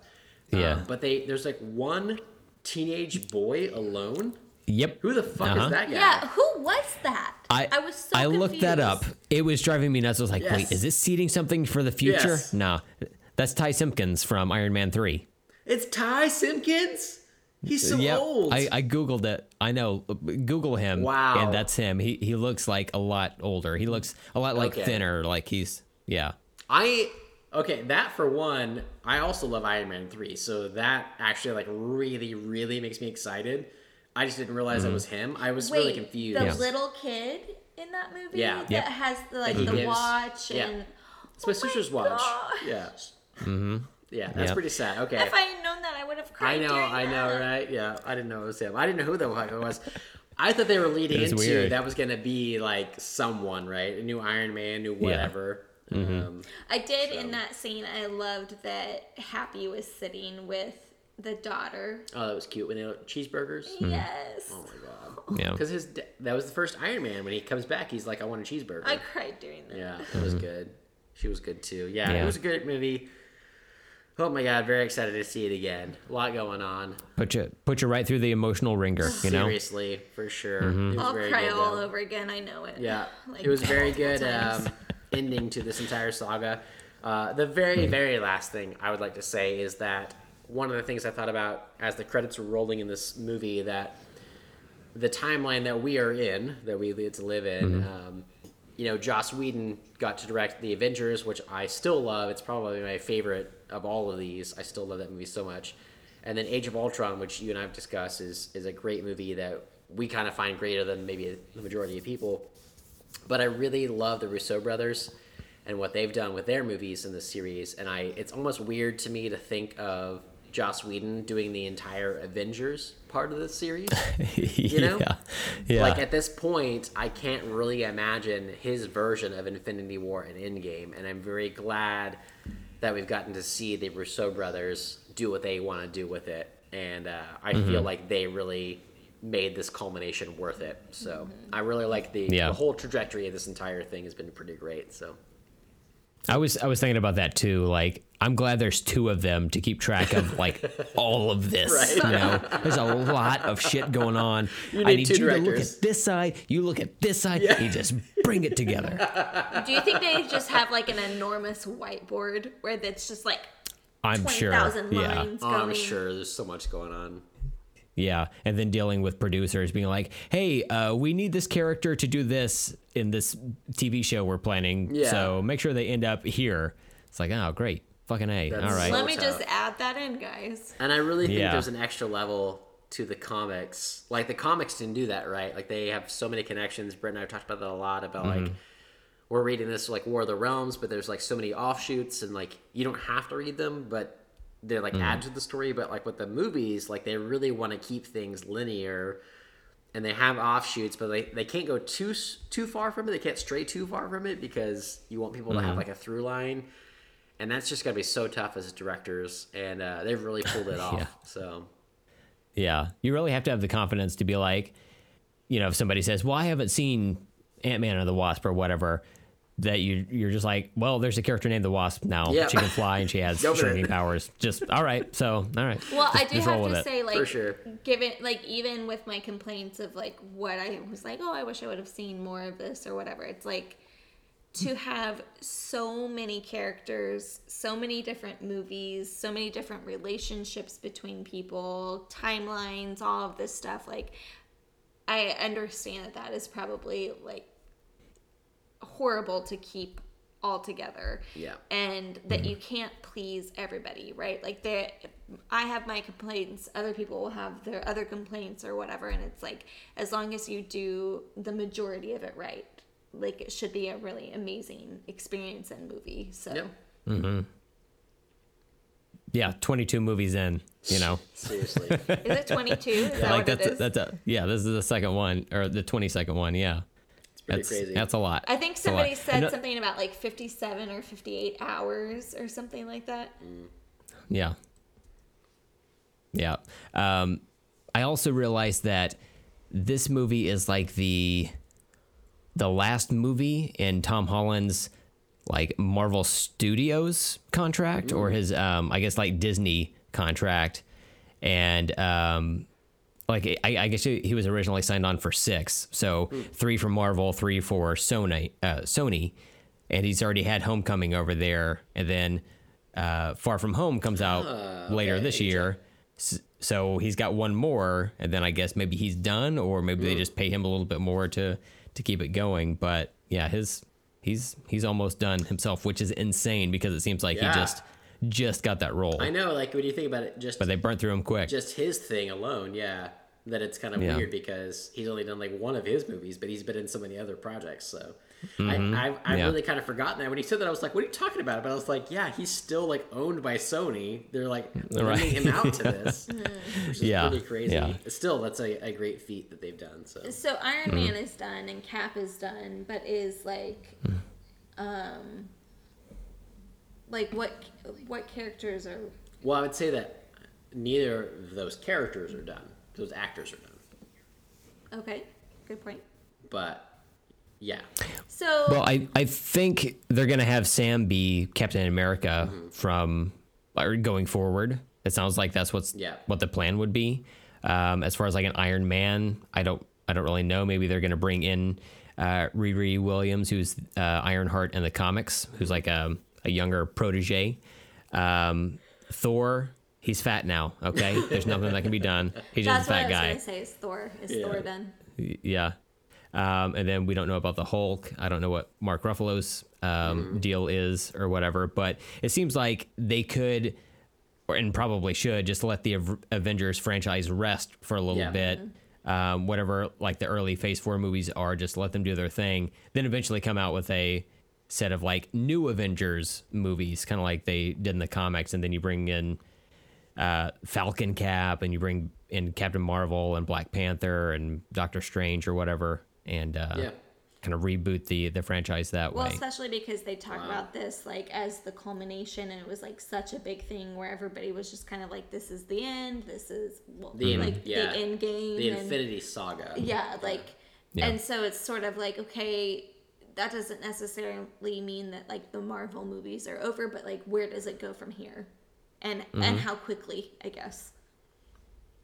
Um, Yeah. but they there's like one teenage boy alone yep. who the fuck Uh-huh. is that guy Yeah, who was that? I, I was so I looked that up. It was driving me nuts. I was like, Yes. wait, is this seeding something for the future? Yes. No, that's Ty Simpkins from Iron Man Three. It's Ty Simpkins. He's so Yep. old. I, I googled it. I know. Google him. Wow. And that's him. He he looks like a lot older. He looks a lot like Okay. thinner. Like he's yeah. I okay. That for one. I also love Iron Man three, so that actually like really, really makes me excited. I just didn't realize Mm-hmm. it was him. I was Wait, really confused. the Yeah. little kid in that movie Yeah. that Yep. has the, like he the gives- watch yeah. and It's my Oh sister's watch. gosh. Yeah. Mm-hmm. Yeah, that's Yep. pretty sad. Okay. if I had known that, I would have cried. I know, during I know, that. right? Yeah, I didn't know it was him. I didn't know who the fuck it was. I thought they were leading into weird. that was gonna be like someone, right? A new Iron Man, new whatever. Mm-hmm. Um, I did in that scene. I loved that Happy was sitting with the daughter. oh, that was cute when they were cheeseburgers. Yes, Oh my god. [laughs] Yeah. Because his da- that was the first Iron Man. When he comes back, he's like, "I want a cheeseburger." I cried during that. yeah, it was good. She was good too. Yeah, Yeah. it was a good movie. Oh my god, very excited to see it again. A lot going on. Put you put you right through the emotional wringer. You know. Seriously, for sure. Mm-hmm. I'll very cry good, all though. over again. I know it. Yeah, [laughs] Like, it was very good um, [laughs] ending to this entire saga. Uh, the very, very last thing I would like to say is that one of the things I thought about as the credits were rolling in this movie that the timeline that we are in, that we get to live in, um, you know, Joss Whedon got to direct The Avengers, which I still love. It's probably my favorite of all of these. I still love that movie so much. And then Age of Ultron, which you and I have discussed, is is a great movie that we kind of find greater than maybe the majority of people. But I really love the Russo brothers and what they've done with their movies in this series. And I, it's almost weird to me to think of Joss Whedon doing the entire Avengers part of the series. [laughs] You know? yeah. Yeah. Like at this point, I can't really imagine his version of Infinity War and Endgame, and I'm very glad that we've gotten to see the Russo brothers do what they want to do with it, and uh, I Mm-hmm. feel like they really made this culmination worth it. So I really like the Yeah. the whole trajectory of this entire thing has been pretty great. So I was I was thinking about that too. Like I'm glad there's two of them to keep track of like [laughs] all of this. You know, there's a lot of shit going on. You I need need two you to look at this side. You look at this side. You just bring it together. Do you think they just have like an enormous whiteboard where it's just like I'm twenty sure. thousand Yeah. lines Oh. I'm sure there's so much going on. Yeah, and then dealing with producers being like, "Hey, uh, we need this character to do this in this TV show we're planning. Yeah. So make sure they end up here." It's like, oh, great, fucking a. That's All right. Let me tough. just add that in, guys. And I really think Yeah. there's an extra level to the comics. Like the comics didn't do that, right? Like they have so many connections. Brent and I have talked about that a lot about like we're reading this like War of the Realms, but there's like so many offshoots and like you don't have to read them, but they're like add to the story. But like with the movies, like they really want to keep things linear. And they have offshoots, but they, they can't go too too far from it. They can't stray too far from it because you want people to have like a through line and that's just gonna be so tough as directors, and uh, they've really pulled it [laughs] off. Yeah. So Yeah, you really have to have the confidence to be like, you know, if somebody says, "Well, I haven't seen Ant Man or the Wasp or whatever," that you you're just like, "Well, there's a character named the Wasp now. Yeah. She can fly and she has [laughs] shrinking powers. Just all right. So all right. Well, I Just- do just roll have with to it. say, like, For sure. given like even with my complaints of like what I was like, oh, I wish I would have seen more of this or whatever. It's like to have so many characters, so many different movies, so many different relationships between people, timelines, all of this stuff. Like, I understand that that is probably like horrible to keep all together. Yeah. And that mm-hmm. you can't please everybody, right? Like there I have my complaints, other people will have their other complaints or whatever and it's like as long as you do the majority of it right, like it should be a really amazing experience and movie. So yep, mm-hmm. Yeah, 22 movies in. You know, [laughs] seriously, is it 22? Is that like what it that's is? that's a yeah. This is the second one or the 22nd one. Yeah, it's pretty that's crazy. that's a lot. I think That's a lot. somebody said Ano- something about like 57 or 58 hours or something like that. Yeah. Yeah. Um, I also realized that this movie is like the the last movie in Tom Holland's like Marvel Studios contract or his um I guess like Disney contract and um like I, I guess he he was originally signed on for six, so three for Marvel, three for Sony, uh, Sony, and he's already had Homecoming over there, and then uh, Far From Home comes out later okay, this year, S- so he's got one more, and then I guess maybe he's done, or maybe they just pay him a little bit more to to keep it going. But yeah, his he's he's almost done himself, which is insane because it seems like Yeah. he just just got that role, I know, like when you think about it, just but they burnt through him quick. just his thing alone, yeah. That it's kind of Yeah. weird because he's only done like one of his movies, but he's been in so many other projects. So I, mm-hmm. I've, I've Yeah. really kind of forgotten that. When he said that, I was like, "What are you talking about?" But I was like, "Yeah, he's still like owned by Sony. They're like [laughs] Right. him out to [laughs] this, which is Yeah, pretty crazy. yeah. Still, that's a, a great feat that they've done. So So Iron mm-hmm. Man is done and Cap is done, but is like, mm. um, like what what characters are? Well, I would say that neither of those characters are done. Those actors are done. Okay, good point. But yeah, So Well, I, I think they're gonna have Sam be Captain America from or going forward. It sounds like that's what's Yeah. what the plan would be. Um, as far as like an Iron Man, I don't I don't really know. Maybe they're gonna bring in uh, Riri Williams, who's uh, Ironheart in the comics, who's like a, a younger protege. Um, Thor, he's fat now. Okay, there's nothing that can be done. He's that's just a fat what I fat was guy. gonna say. Is Thor is Yeah. Thor done? Yeah. Um, and then we don't know about the Hulk. I don't know what Mark Ruffalo's um, deal is or whatever, but it seems like they could, or and probably should, just let the Avengers franchise rest for a little Yeah. bit. Um, whatever, like the early Phase Four movies are, just let them do their thing. Then eventually come out with a set of like new Avengers movies, kind of like they did in the comics, and then you bring in uh, Falcon Cap and you bring in Captain Marvel and Black Panther and Doctor Strange or whatever, and uh, Yeah. kind of reboot the the franchise that Well, way. Well, especially because they talk about this like as the culmination, and it was like such a big thing where everybody was just kind of like, "This is the end. This is well, The- like yeah. the end game." the and- Infinity Saga. Yeah, like, Yeah. and so it's sort of like, okay, that doesn't necessarily mean that like the Marvel movies are over, but like where does it go from here, and Mm-hmm. and how quickly? I guess.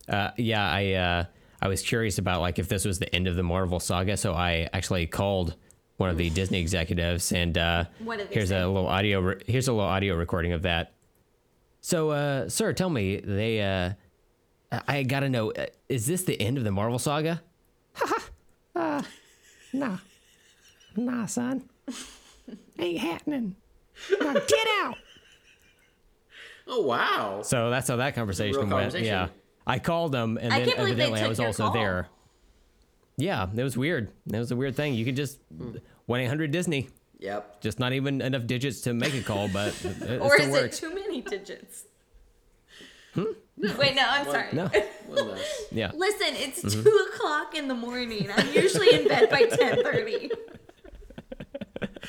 Uh, yeah, I uh, I was curious about like if this was the end of the Marvel saga, so I actually called one of the [laughs] Disney executives, and uh, here's say? a little audio. Re- here's a little audio recording of that. So, uh, sir, tell me, they. Uh, I gotta know, uh, is this the end of the Marvel saga? uh, nah, nah, son, [laughs] ain't happening. Now get out. Oh wow. So that's how that conversation went. conversation. Yeah. I called them and I then can't believe they evidently I was also call. there. Yeah, it was weird. It was a weird thing. You could just Hmm. one eight hundred Disney. Yep. Just not even enough digits to make a call, but it, it [laughs] Or still is works. it too many digits? Wait, no, I'm sorry. no. Yeah. Listen, it's Mm-hmm. two o'clock in the morning. I'm usually in bed by [laughs] ten thirty.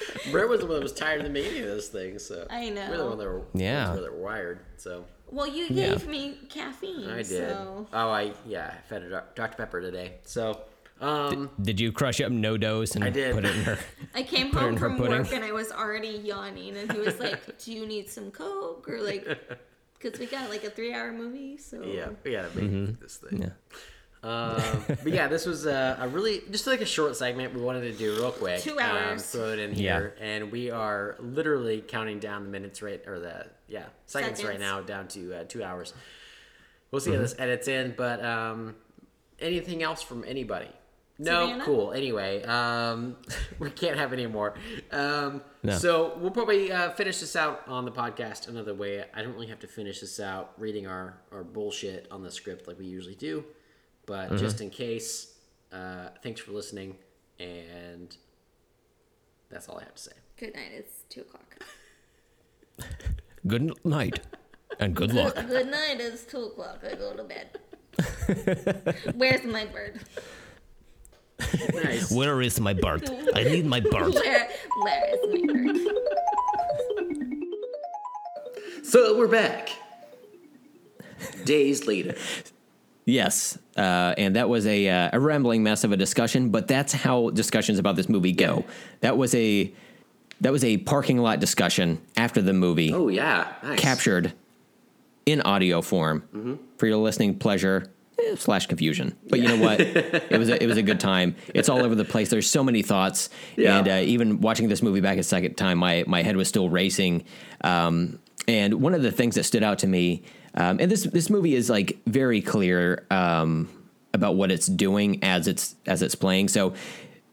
[laughs] Brent was the one that was tired in the beginning of this thing, so I know. We're the one that were Yeah. ones where they were wired. So Well, you Yeah. gave me caffeine. I did. So. Oh, I yeah, I fed a Doc- Dr Pepper today. So um, Did you crush up NoDoz and I did. put it in her? [laughs] I came home in her from pudding. work and I was already yawning, and he was like, [laughs] "Do you need some coke or like?" Because we got like a three-hour movie, so yeah, we gotta make Mm-hmm. this thing. Yeah. Um, but yeah, this was a, a really just like a short segment we wanted to do real quick. Two Um, hours. throw it in Yeah. here, and we are literally counting down the minutes right or the yeah seconds, right now down to uh, two hours. We'll see Mm-hmm. how this edits in, but um, anything else from anybody? No, Savannah? cool. Anyway, um, [laughs] we can't have any more. Um, No. So we'll probably uh, finish this out on the podcast another way. I don't really have to finish this out reading our, our bullshit on the script like we usually do. But Mm-hmm. just in case, uh, thanks for listening. And that's all I have to say. good night. It's two o'clock. [laughs] Good night and good [laughs] luck. Good night. It's two o'clock. I go to bed. [laughs] Where's my bird? Nice. Where is my bird? I need my bird. Where Where is my bird? so we're back. Days later. Yes, uh, and that was a uh, a rambling mess of a discussion, but that's how discussions about this movie go. That was a that was a parking lot discussion after the movie, Oh, yeah. Nice. captured in audio form for your listening pleasure eh, slash confusion. But you know what? it was a, it was a good [laughs] time. It's all over the place. There's so many thoughts, Yeah. and uh, even watching this movie back a second time, my my head was still racing. Um, and one of the things that stood out to me, um, and this this movie is like very clear um, about what it's doing as it's as it's playing. So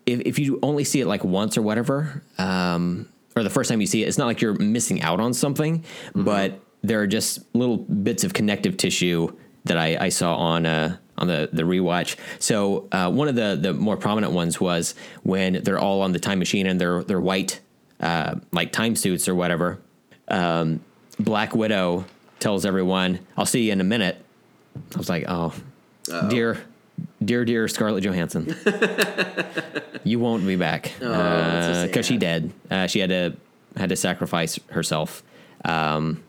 if, if you only see it like once or whatever, um, or the first time you see it, it's not like you're missing out on something, but there are just little bits of connective tissue that I, I saw on uh, on the the rewatch. So uh, one of the the more prominent ones was when they're all on the time machine and they're they're white uh, like time suits or whatever. Um, Black Widow tells everyone, "I'll see you in a minute." I was like, "Oh, dear, dear, dear Scarlett Johansson, [laughs] you won't be back Oh, that's so because she dead. Uh, she had to had to sacrifice herself. Um,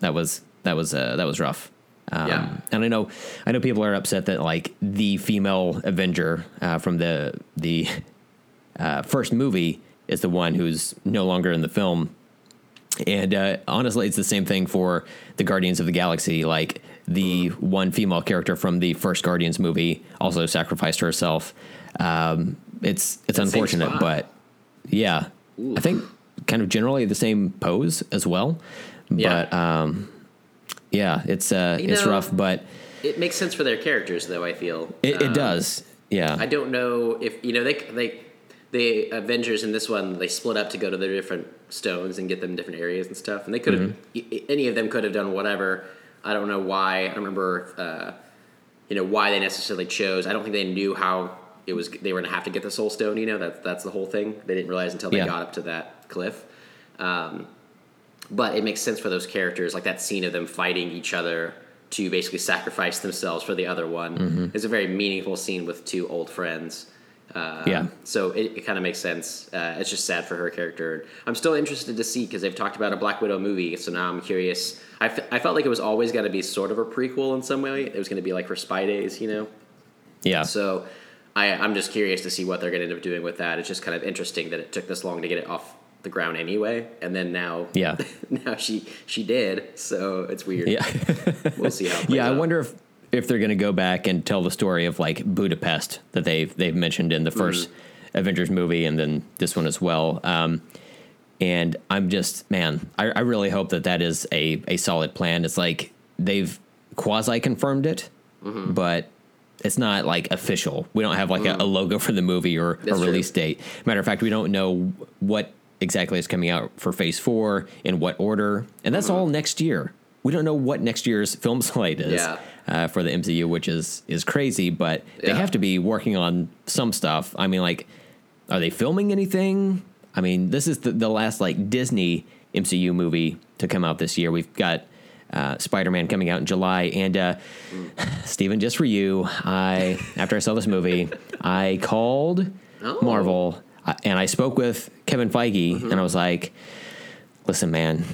that was that was uh, that was rough. Um, Yeah. and I know I know people are upset that like the female Avenger uh, from the the uh, first movie is the one who's no longer in the film. And uh, honestly, it's the same thing for the Guardians of the Galaxy. Like the one female character from the first Guardians movie also sacrificed herself. Um, it's it's unfortunate, but yeah, I think kind of generally the same pose as well. Yeah. But um, yeah, it's uh, You it's know- rough, but It makes sense for their characters, though, I feel. it, it Um, does. Yeah, I don't know if you know they they the Avengers in this one they split up to go to their different stones and get them different areas and stuff, and they could have Mm-hmm. any of them could have done whatever. I don't know why. I don't remember uh, you know why they necessarily chose. I don't think they knew how it was they were going to have to get the Soul Stone. You know that's that's the whole thing. They didn't realize until they Yeah. got up to that cliff. Um, but it makes sense for those characters, like that scene of them fighting each other to basically sacrifice themselves for the other one. Mm-hmm. It's a very meaningful scene with two old friends. Uh, Yeah. So it, it kind of makes sense. Uh, it's just sad for her character. I'm still interested to see because they've talked about a Black Widow movie. So now I'm curious. I, f- I felt like it was always going to be sort of a prequel in some way. It was going to be like her spy days, you know? yeah. So I, I'm just curious to see what they're going to end up doing with that. It's just kind of interesting that it took this long to get it off the ground anyway, and then now, [laughs] Yeah. now she she did. So it's weird. Yeah. we'll see how. [laughs] Yeah, I out. wonder if if they're going to go back and tell the story of like Budapest that they've they've mentioned in the mm. 1st Avengers movie and then this one as well. Um, and I'm just man, I, I really hope that that is a a solid plan. It's like they've quasi confirmed it, mm-hmm. but it's not like official. We don't have like a, a mm. logo for the movie or That's a true. release date. Matter of fact, we don't know what exactly is coming out for Phase Four in what order, and that's mm-hmm. all next year. We don't know what next year's film [laughs] slate is Yeah. Uh, for the MCU, which is is crazy. But they have to be working on some stuff. I mean, like, are they filming anything? I mean, this is the, the last like Disney MCU movie to come out this year. We've got uh, Spider Man coming out in July, and uh, [sighs] Steven, just for you, I after I saw this movie, [laughs] I called Oh. Marvel uh, and I spoke with Kevin Feige, and I was like, "Listen, man,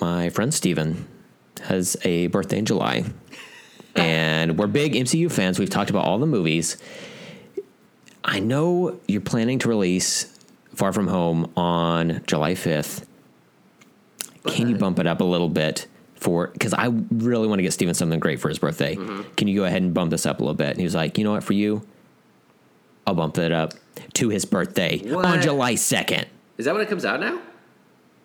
my friend Steven has a birthday in July, and we're big MCU fans. We've talked about all the movies. I know you're planning to release Far From Home on July 5th. Can you bump it up a little bit for because I really want to get Steven something great for his birthday. Mm-hmm. Can you go ahead and bump this up a little bit? And he was like, you know what, for you, I'll bump it up to his birthday on July 2nd. Is that when it comes out now?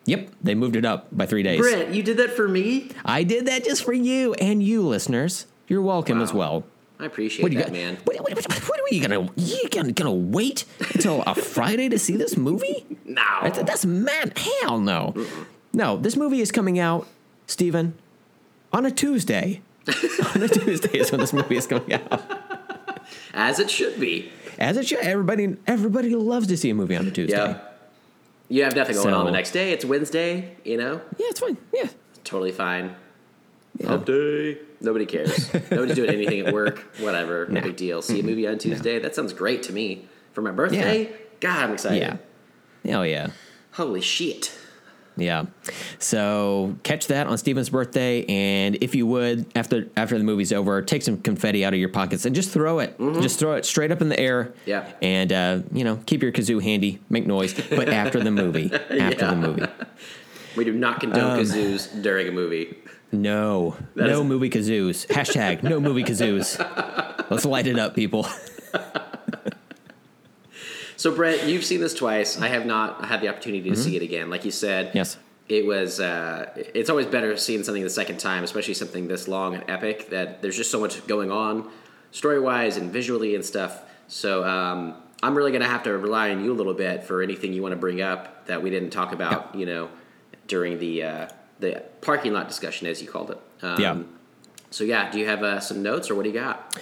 Yep, they moved it up by three days. Brent, you did that for me. I did that just for you and you, listeners. You're welcome Wow. as well. I appreciate What you that, got, man. What, what, what, what are you gonna? You gonna, gonna wait until a Friday to see this movie? No. That's, that's mad. Hell no. No, this movie is coming out, Steven, on a Tuesday. [laughs] on a Tuesday is when this movie is coming out. As it should be. As it should. Everybody, everybody loves to see a movie on a Tuesday. Yeah. You have nothing going So- on the next day. It's Wednesday, you know? Yeah, it's fine. Yeah. Totally fine. Yeah. Hump day. Nobody cares. Nobody's doing anything at work. [laughs] Whatever. No Nah. big deal. See a movie on Tuesday. That sounds great to me. For my birthday? God, I'm excited. Yeah. Hell yeah. Holy shit. Yeah. So catch that on Steven's birthday, and if you would, after after the movie's over, take some confetti out of your pockets and just throw it. Just throw it straight up in the air. Mm-hmm. Yeah. And uh, you know, keep your kazoo handy, make noise, but after the movie. [laughs] After the movie. We do not condone Um, kazoos during a movie. No. That no is- movie kazoos. Hashtag no movie kazoos. [laughs] Let's light it up, people. [laughs] So, Brent, you've seen this twice. I have not had the opportunity to see it again. Like you said, Mm-hmm. Yes. it was. Uh, it's always better seeing something the second time, especially something this long and epic. That there's just so much going on, story wise and visually and stuff. So, um, I'm really gonna have to rely on you a little bit for anything you want to bring up that we didn't talk about. You know, during the uh, the parking lot discussion, as you called it. Um, Yeah. So yeah, do you have uh, some notes or what do you got?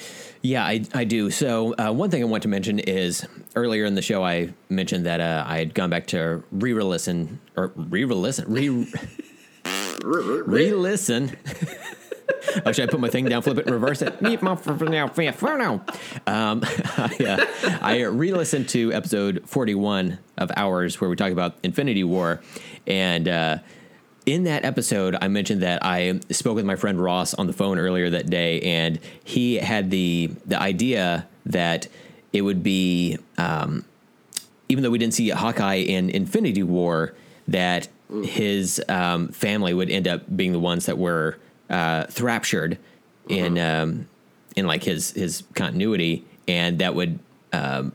Yeah, I, I do. So uh, one thing I want to mention is earlier in the show I mentioned that uh, I had gone back to re-listen or re-listen re [laughs] re-listen. oh, should I put my thing down, flip it, and reverse it? Meet my now, f- f- now. Um, [laughs] I, uh, I re-listened to episode forty-one of ours where we talk about Infinity War, and. In that episode, I mentioned that I spoke with my friend Ross on the phone earlier that day, and he had the the idea that it would be, um, even though we didn't see Hawkeye in Infinity War, that his um, family would end up being the ones that were uh, thraptured in um, in like his his continuity, and that would um,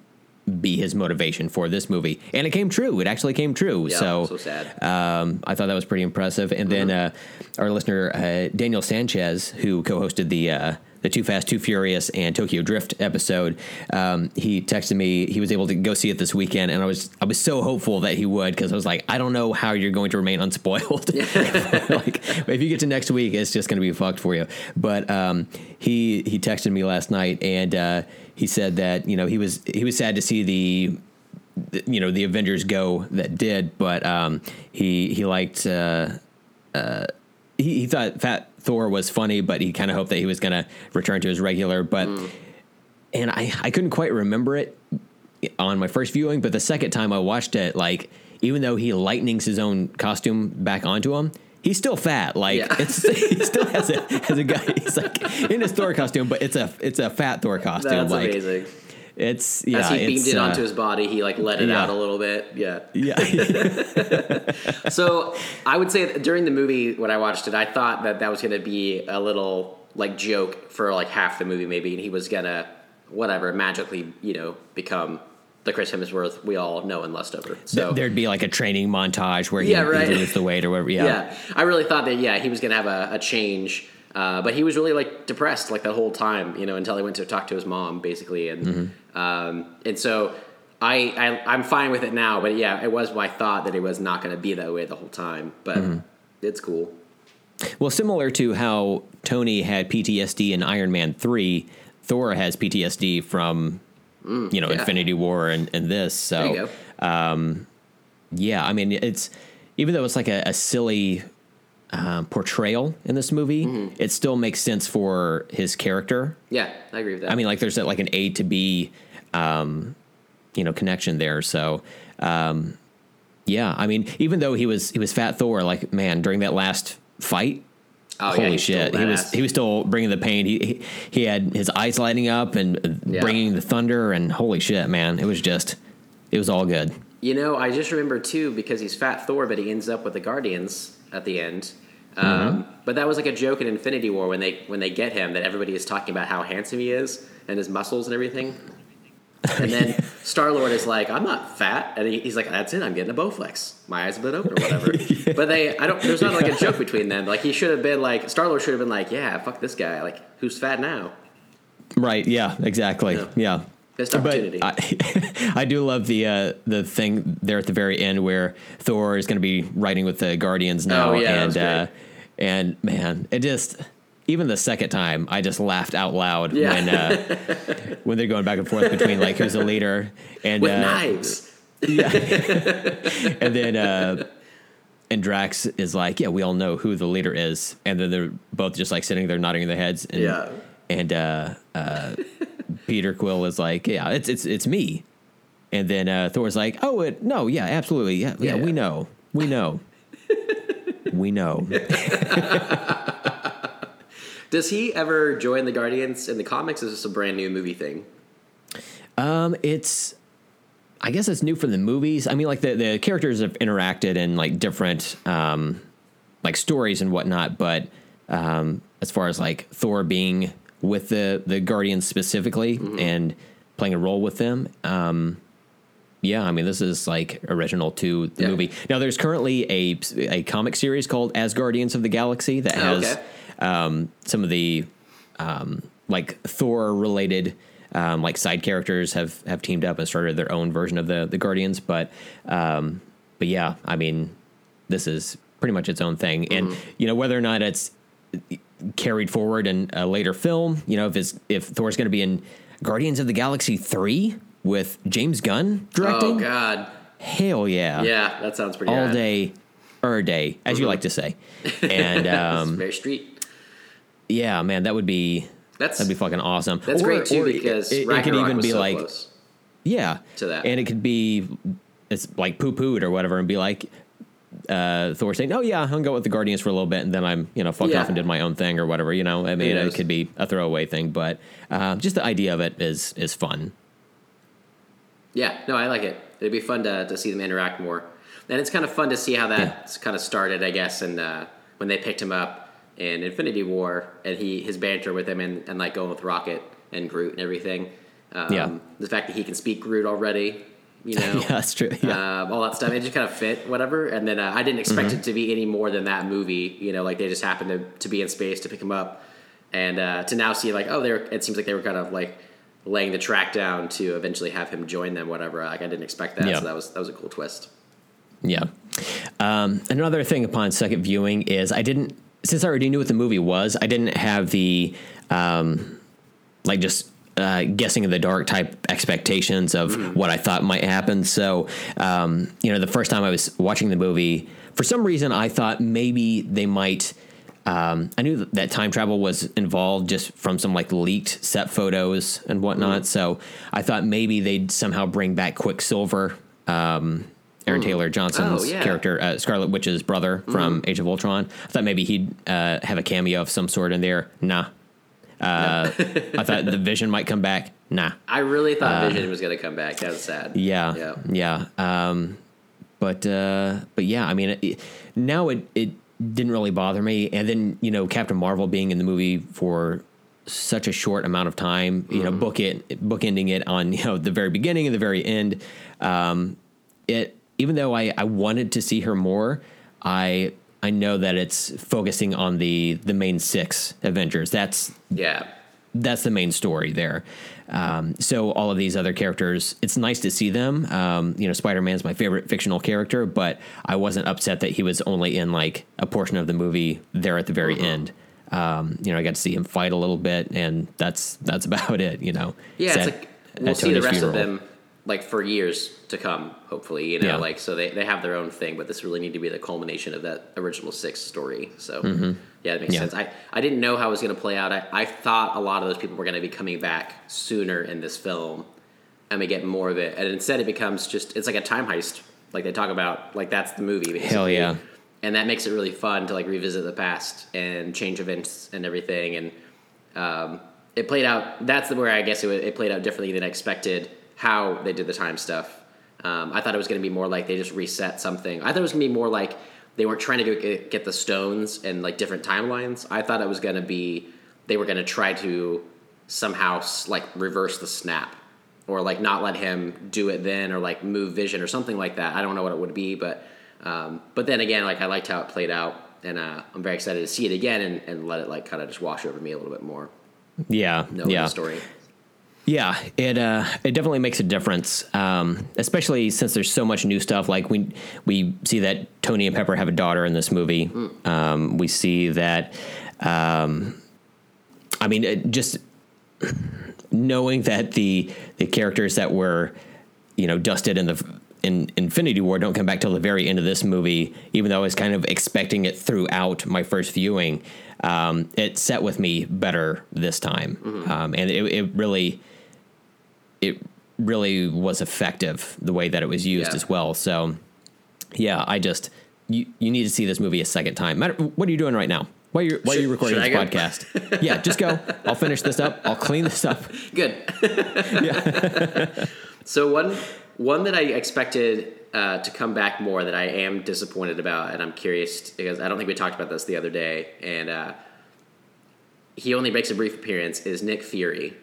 be his motivation for this movie. And it came true. It actually came true. Yeah, so so sad. um, I thought that was pretty impressive. And then uh, our listener uh, Daniel Sanchez, who co-hosted the uh, the Too Fast, Too Furious, and Tokyo Drift episode, um, he texted me. He was able to go see it this weekend, and I was I was so hopeful that he would because I was like, I don't know how you're going to remain [laughs] unspoiled. [laughs] like if you get to next week, it's just going to be fucked for you. But um, he he texted me last night, and uh, he said that you know he was he was sad to see the you know the Avengers go that did, but um, he he liked uh, uh, he, he thought Fat Thor was funny, but he kind of hoped that he was going to return to his regular. But and I I couldn't quite remember it on my first viewing, but the second time I watched it, like even though he lightnings his own costume back onto him, he's still fat. Like Yeah. it's [laughs] he still has a has a guy. He's like in his Thor costume, but it's a it's a fat Thor costume. That's like amazing. it's yeah. As he beamed it uh, onto his body, he like let it yeah. out a little bit. Yeah. yeah. [laughs] So I would say that during the movie when I watched it, I thought that that was going to be a little like joke for like half the movie maybe, and he was gonna whatever magically you know become the Chris Hemsworth we all know and lust over. So There'd be like a training montage where he, Yeah, right. he loses the weight or whatever. Yeah. yeah, I really thought that yeah he was gonna have a, a change. Uh, but he was really like depressed like that whole time, you know, until he went to talk to his mom, basically, and Mm-hmm. um, and so I, I I'm fine with it now. But yeah, it was my thought that it was not going to be that way the whole time. But Mm-hmm. it's cool. Well, similar to how Tony had PTSD in Iron Man 3, Thor has PTSD from, you know, Mm, yeah. Infinity War and, and this. So, go. yeah, I mean, it's even though it's like a, a silly um, portrayal in this movie, Mm-hmm. it still makes sense for his character. Yeah, I agree with that. I mean, like there's that, like an A to B, um, you know, connection there. So, um, yeah, I mean, even though he was he was Fat Thor, like man, during that last fight, Oh, holy still shit, he was he was still bringing the pain. He he, he had his eyes lighting up and Yeah. bringing the thunder, and holy shit, man, it was just it was all good. You know, I just remember too because he's Fat Thor, but he ends up with the Guardians at the end. Um, Mm-hmm. But that was like a joke in Infinity War when they when they get him that everybody is talking about how handsome he is and his muscles and everything. And then [laughs] Star Lord is like, "I'm not fat," and he, he's like, "That's it. I'm getting a Bowflex. My eyes a bit open or whatever." [laughs] But they, I don't. There's not like a joke between them. Like he should have been like Star Lord should have been like, "Yeah, fuck this guy. Like who's fat now?" Right? Yeah. Exactly. Yeah. Yeah. Missed opportunity. But I, [laughs] I do love the uh, the thing there at the very end where Thor is going to be riding with the Guardians now, Oh, yeah, and uh, and man, it just even the second time I just laughed out loud Yeah. when uh, [laughs] when they're going back and forth between like who's the leader and With uh, knives. [laughs] and then uh, and Drax is like, yeah, we all know who the leader is, and then they're both just like sitting there nodding their heads, and, Yeah. and uh, uh, Peter Quill is like, yeah, it's it's it's me, and then uh, Thor's like, oh, it, no, yeah, absolutely, yeah, yeah, Yeah. we know, we know, we know. [laughs] Does he ever join the Guardians in the comics? Is this a brand new movie thing? Um, it's. I guess it's new for the movies. I mean, like the, the characters have interacted in like different, um, like stories and whatnot. But um, as far as like Thor being with the the Guardians specifically and playing a role with them, um, yeah, I mean, this is like original to the Yeah. movie. Now, there's currently a a comic series called Asgardians of the Galaxy that Oh, has okay. Um, some of the um, like Thor related um, like side characters have have teamed up and started their own version of the the Guardians. But um, but yeah, I mean, this is pretty much its own thing, and you know whether or not it's carried forward in a later film. You know, if it's if Thor's going to be in Guardians of the Galaxy three with James Gunn directing, Oh God, hell yeah, yeah, that sounds pretty all rad. day, er day, as you like to say, and [laughs] um, very street. Yeah, man, that would be That's that'd be fucking awesome. that's Or- great too it- because it, it could even be so like close. yeah to that. and it could be it's like poo pooed or whatever, and be like uh, Thor saying, "Oh yeah, I'll go with the Guardians for a little bit," and then I'm you know fucked Yeah. off and did my own thing or whatever. You know, I mean, knows? it could be a throwaway thing, but uh, just the idea of it is is fun. Yeah, no, I like it. It'd be fun to, to see them interact more, and it's kind of fun to see how that's kind of started, I guess, and uh, when they picked him up in Infinity War, and he his banter with him, and, and like going with Rocket and Groot and everything. Um, Yeah. the fact that he can speak Groot already, you [laughs] know, yeah, that's true. Yeah, um, all that stuff. It just kind of fit, whatever. And then uh, I didn't expect Mm-hmm. it to be any more than that movie. You know, like they just happened to, to be in space to pick him up, and uh, to now see like, oh, they're. It seems like they were kind of like laying the track down to eventually have him join them, whatever. Like I didn't expect that, Yeah. so that was that was a cool twist. yeah. Um, another thing upon second viewing is I didn't since I already knew what the movie was. I didn't have the um, like just uh, guessing in the dark type expectations of what I thought might happen. So, um, you know, the first time I was watching the movie, for some reason, I thought maybe they might. Um, I knew that- time travel was involved just from some like leaked set photos and whatnot. So I thought maybe they'd somehow bring back Quicksilver um, Aaron Taylor Johnson's Oh, yeah. character, uh, Scarlet Witch's brother from Age of Ultron. I thought maybe he'd uh, have a cameo of some sort in there. Nah. Uh, I thought the Vision might come back. Nah. I really thought Vision was going to come back. That was sad. Uh, Yeah, Yeah. yeah. Um, but uh, but yeah, I mean, it, now it it didn't really bother me, and then you know, Captain Marvel being in the movie for such a short amount of time, you know, book it, bookending it on you know the very beginning and the very end. Um, it even though I I wanted to see her more, I I know that it's focusing on the the main six Avengers. That's Yeah. that's the main story there. Um, so all of these other characters, it's nice to see them. Um, you know, Spider Man's my favorite fictional character, but I wasn't upset that he was only in like a portion of the movie there at the very end. Um, you know, I got to see him fight a little bit, and that's that's [laughs] about it. You know, Yeah, it's Sad like we'll at see the rest funeral. of them like for years to come, hopefully. You know, Yeah. like so they, they have their own thing, but this really need to be the culmination of that original six story. So yeah, it makes Mm-hmm. Yeah. sense. I, I didn't know how it was gonna play out. I, I thought a lot of those people were gonna be coming back sooner in this film and we get more of it. And instead it becomes just it's like a time heist. Like they talk about like that's the movie basically. Hell yeah. And that makes it really fun to like revisit the past and change events and everything and um, it played out. That's where I guess it, it played out differently than I expected. How they did the time stuff. Um, I thought it was going to be more like they just reset something. I thought it was going to be more like they weren't trying to go get, get the stones and like different timelines. I thought it was going to be they were going to try to somehow like reverse the snap or like not let him do it then or like move vision or something like that. I don't know what it would be, but um, but then again, like I liked how it played out, and uh, I'm very excited to see it again and, and let it like kind of just wash over me a little bit more. yeah, Knowing yeah. story. Yeah, it uh, it definitely makes a difference, um, especially since there's so much new stuff. Like we we see that Tony and Pepper have a daughter in this movie. Um, we see that. Um, I mean, it just knowing that the the characters that were you know dusted in the in Infinity War don't come back till the very end of this movie, even though I was kind of expecting it throughout my first viewing. Um, it set with me better this time, um, and it, it really it really was effective the way that it was used Yeah. as well. So yeah, I just you you need to see this movie a second time. Matter, what are you doing right now? Why are you, why are you Should- recording this podcast? yeah, just go. I'll finish this up. I'll clean this up. [laughs] Good. [laughs] [laughs] yeah. so one one that I expected uh, to come back more that I am disappointed about, and I'm curious because I don't think we talked about this the other day, and uh, he only makes a brief appearance. Is Nick Fury,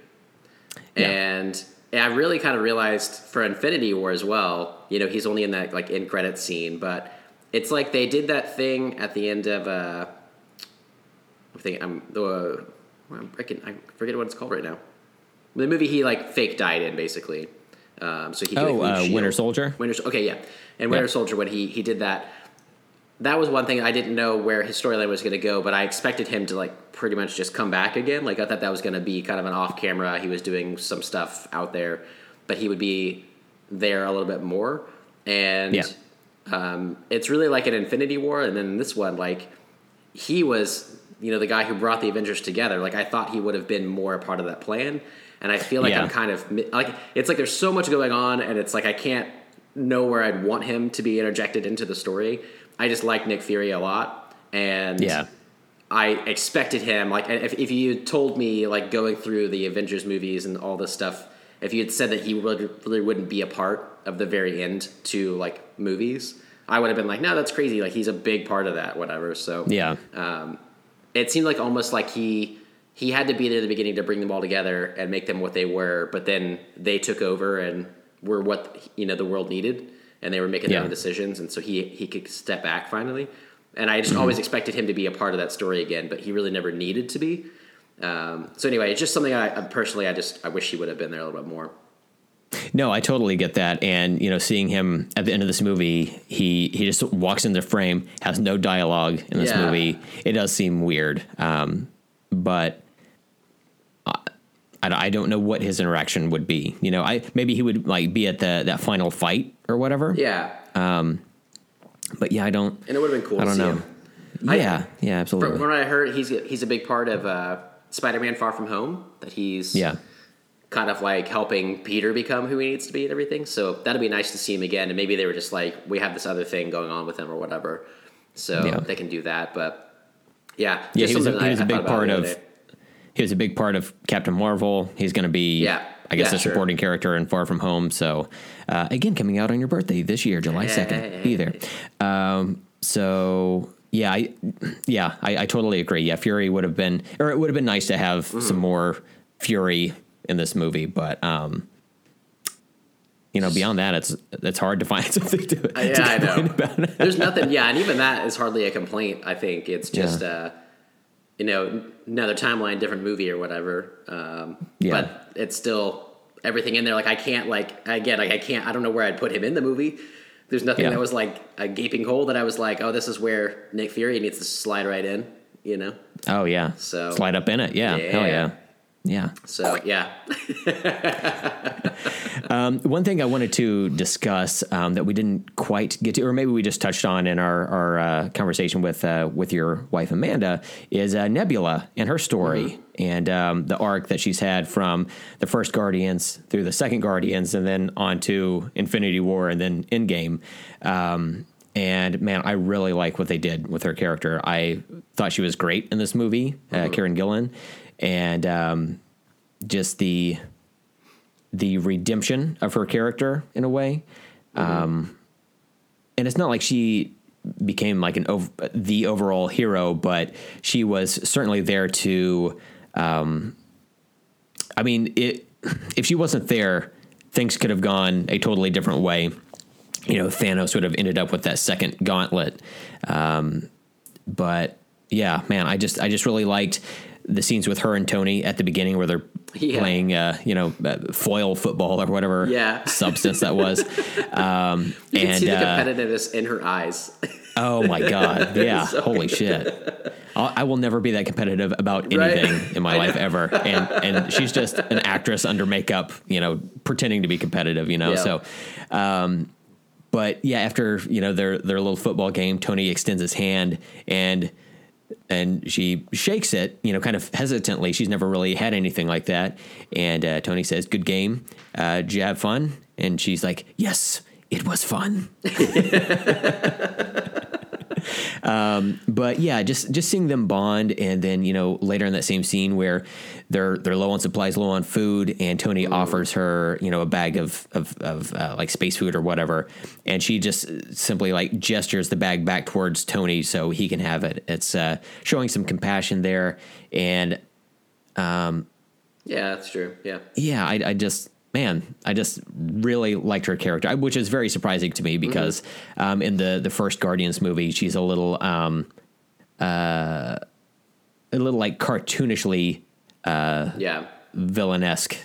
Yeah. and and I really kind of realized for Infinity War as well. You know, he's only in that like in credit scene, but it's like they did that thing at the end of. Uh, I'm thinking I'm the. I'm freaking, I forget what it's called right now. The movie he like fake died in basically. Um, so he Oh, like, uh, Winter Soldier? Winter okay, yeah, and Winter Yeah. Soldier when he he did that. That was one thing I didn't know where his storyline was going to go, but I expected him to like pretty much just come back again. Like I thought that was going to be kind of an off camera. He was doing some stuff out there, but he would be there a little bit more. And Yeah. um, it's really like an Infinity War, and then this one, like he was, you know, the guy who brought the Avengers together. Like I thought he would have been more a part of that plan, and I feel like Yeah. I'm kind of like it's like there's so much going on, and it's like I can't know where I'd want him to be interjected into the story. I just like Nick Fury a lot, and Yeah. I expected him like if if you told me like going through the Avengers movies and all this stuff, if you had said that he would, really wouldn't be a part of the very end to like movies, I would have been like, no, that's crazy. Like he's a big part of that, whatever. So Yeah. um, it seemed like almost like he he had to be there at the beginning to bring them all together and make them what they were, but then they took over and were what you know the world needed, and they were making their Yeah. own decisions, and so he he could step back finally. And I just Mm-hmm. always expected him to be a part of that story again, but he really never needed to be. Um, so anyway, it's just something I, I personally I just I wish he would have been there a little bit more. No, I totally get that. And you know, seeing him at the end of this movie, he he just walks in the frame, has no dialogue in this Yeah. movie. It does seem weird, um, but I don't know what his interaction would be. You know, I maybe he would like be at the that final fight or whatever. Yeah, Um, But yeah, I don't. and it would have been cool I don't know. him. I- Yeah, yeah, From absolutely. what I heard, he's he's a big part of uh, Spider-Man: Far From Home. That he's Yeah, kind of like helping Peter become who he needs to be and everything. So that'd be nice to see him again. And maybe they were just like, we have this other thing going on with him or whatever. So Yeah. they can do that. But yeah, Yeah, he was, a, he was I a big part of. day. He was a big part of Captain Marvel. He's going to be, Yeah. I guess, Yeah, a sure. supporting character in Far From Home. So, uh, again, coming out on your birthday this year, July second. Be there. Um, so yeah, I, yeah, I, I totally agree. Yeah, Fury would have been, or it would have been nice to have Mm-hmm. some more Fury in this movie, but um, you know, beyond that, it's it's hard to find [laughs] something to. Uh, yeah, to I know. complain about. There's nothing. Yeah, and even that is hardly a complaint. I think it's just, Yeah. uh, you know, another timeline, different movie or whatever. Um, Yeah. But it's still everything in there. Like I can't, like again, like I can't. I don't know where I'd put him in the movie. There's nothing Yeah. that was like a gaping hole that I was like, oh, this is where Nick Fury needs to slide right in. You know. Oh yeah, So- slide up in it. Yeah, hell Yeah. Yeah. So yeah, [laughs] One thing I wanted to discuss um, that we didn't quite get to, or maybe we just touched on in our our uh, conversation with uh, with your wife Amanda, is uh, Nebula and her story and um, the arc that she's had from the first Guardians through the second Guardians, and then on to Infinity War and then Endgame. Um, and man, I really like what they did with her character. I thought she was great in this movie, uh, Karen Gillan, and um, just the the redemption of her character in a way. Um, and it's not like she became like an ov- the overall hero, but she was certainly there to. Um, I mean, it, if she wasn't there, things could have gone a totally different way. You know, Thanos would have ended up with that second gauntlet. Um, but yeah, man, I just I just really liked the scenes with her and Tony at the beginning where they're Yeah. playing, uh, you know, uh, foil football or whatever Yeah. substance that was. [laughs] Um, you can and see the uh, competitiveness in her eyes. oh my god, [laughs] yeah, So holy shit! I'll, I will never be that competitive about Right. anything in my [laughs] life ever. And and she's just an actress under makeup, you know, pretending to be competitive, you know. Yeah. So. Um, but yeah, after you know their their little football game, Tony extends his hand and and she shakes it, you know, kind of hesitantly. She's never really had anything like that. And uh, Tony says, "Good game. Uh, did you have fun?" And she's like, "Yes, it was fun." [laughs] um, but yeah, just just seeing them bond, and then you know later in that same scene where they're they're low on supplies, low on food, and Tony offers her you know a bag of of, of uh, like space food or whatever, and she just simply like gestures the bag back towards Tony so he can have it. It's uh, showing some compassion there, and um, yeah, that's true. Yeah. yeah, I, I just man, I just really liked her character, which is very surprising to me because um, in the the first Guardians movie, she's a little um, uh, a little like cartoonishly Yeah. villainesque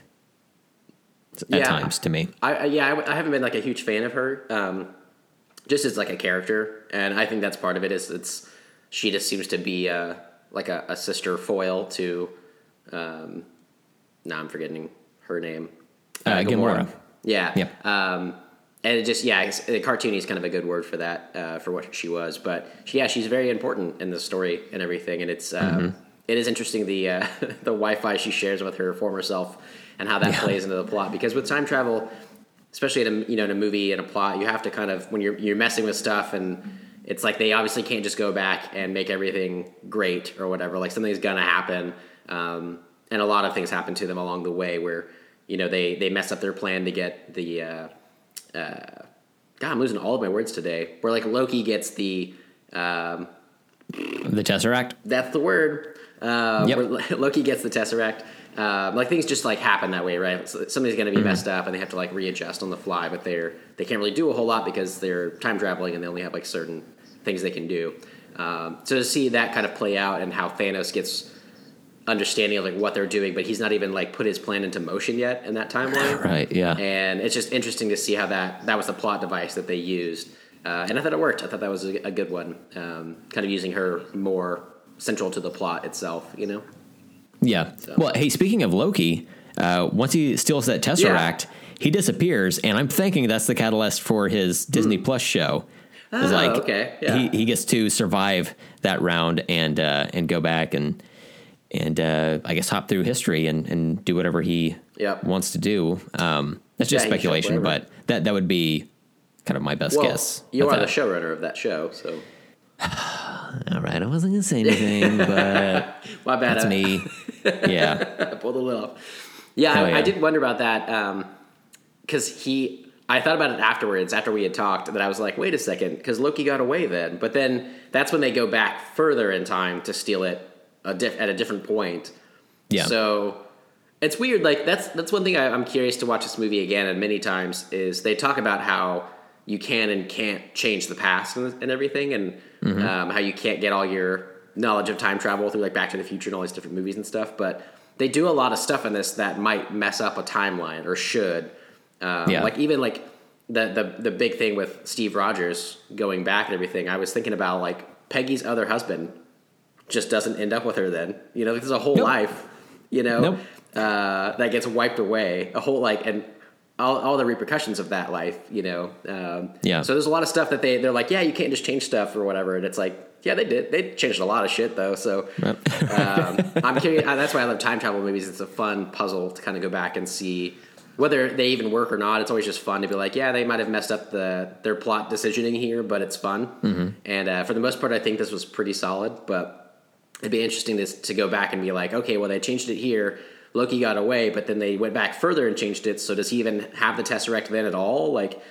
at Yeah. times to me. I, I yeah, I, I haven't been like a huge fan of her, um, just as like a character, and I think that's part of it. Is it's she just seems to be uh, like a, a sister foil to, um, now I'm forgetting her name, Uh, Gamora. Yeah. Yep. Um, and it just yeah, the cartoony is kind of a good word for that uh, for what she was, but she, yeah, she's very important in the story and everything, and it's um, Mm-hmm. it is interesting the uh, [laughs] the Wi-Fi she shares with her former self and how that plays into the plot because with time travel, especially in a you know in a movie and a plot, you have to kind of when you're you're messing with stuff and it's like they obviously can't just go back and make everything great or whatever. Like something's gonna happen, um, and a lot of things happen to them along the way where you know they they mess up their plan to get the. Uh, uh, God, I'm losing all of my words today. Where like Loki gets the um, The Tesseract. that's the word. Uh, Yep. [laughs] Loki gets the Tesseract. Um, like things just like happen that way, right? So something's going to be messed up, and they have to like readjust on the fly, but they're they can't really do a whole lot because they're time traveling and they only have like certain things they can do. Um, so to see that kind of play out and how Thanos gets understanding of like what they're doing, but he's not even like put his plan into motion yet in that timeline, [laughs] Right, yeah. And it's just interesting to see how that that was the plot device that they used, uh, and I thought it worked. I thought that was a, a good one, um, kind of using her more central to the plot itself, you know. Yeah. Well, hey, speaking of Loki, uh, once he steals that Tesseract, he disappears, and I'm thinking that's the catalyst for his Disney Plus show. Oh, okay, yeah. He he gets to survive that round and uh, and go back and and uh, I guess hop through history and, and do whatever he Yep. wants to do. Um, that's just Yeah, speculation, but that that would be kind of my best Well, guess. you are the showrunner of that show, so [sighs] All right, I wasn't gonna say anything, [laughs] but my bad. that's me. [laughs] Yeah, I pulled the lid off. Yeah, I, yeah. I did wonder about that because he. I thought about it afterwards, after we had talked, that I was like, wait a second, because Loki got away then. But then that's when they go back further in time to steal it a diff- at a different point. yeah, So it's weird. Like that's that's one thing I, I'm curious to watch this movie again and many times is they talk about how you can and can't change the past and, and everything, and Mm-hmm. um, how you can't get all your knowledge of time travel through like Back to the Future and all these different movies and stuff. But they do a lot of stuff in this that might mess up a timeline or should. Um, Yeah. Like even like the, the the big thing with Steve Rogers going back and everything. I was thinking about like Peggy's other husband just doesn't end up with her then. You know, there's a whole Nope. life, you know, Nope. uh, that gets wiped away. A whole like and all, all the repercussions of that life, you know. Um, Yeah. So there's a lot of stuff that they they're like, yeah, you can't just change stuff or whatever, and it's like, yeah, they did. They changed a lot of shit though. So um, I'm curious. uh, That's why I love time travel movies. It's a fun puzzle to kind of go back and see. Whether they even work or not, it's always just fun to be like, yeah, they might have messed up the their plot decisioning here, but it's fun. Mm-hmm. And uh, for the most part, I think this was pretty solid. But it'd be interesting to, to go back and be like, okay, well, they changed it here. Loki got away, but then they went back further and changed it. So does he even have the Tesseract then at all? Like,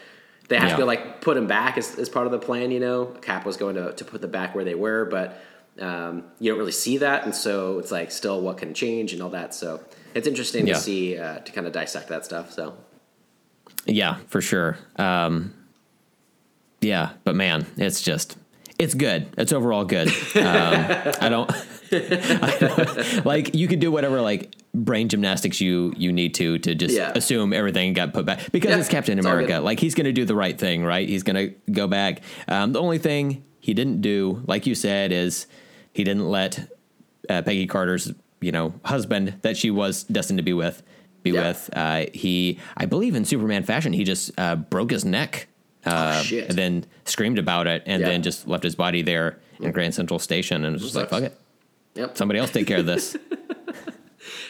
they have Yeah. to like put him back as, as part of the plan, you know? Cap was going to, to put them back where they were, but um, you don't really see that. And so it's like still what can change and all that. So it's interesting Yeah. to see, uh, to kind of dissect that stuff. So yeah, for sure. Um, yeah, but man, it's just it's good. It's overall good. Um, I don't, [laughs] I don't- like you could do whatever like brain gymnastics you you need to to just Yeah. assume everything got put back because Yeah, it's Captain it's America. Like he's going to do the right thing, right? He's going to go back. Um, the only thing he didn't do, like you said, is he didn't let uh, Peggy Carter's you know husband that she was destined to be with be Yeah. with. Uh, he, I believe, in Superman fashion, he just uh, broke his neck. Uh, Oh, shit. And then screamed about it, and Yeah. then just left his body there in Grand Central Station, and was just like, "Fuck it, yep. somebody else take care of this." [laughs]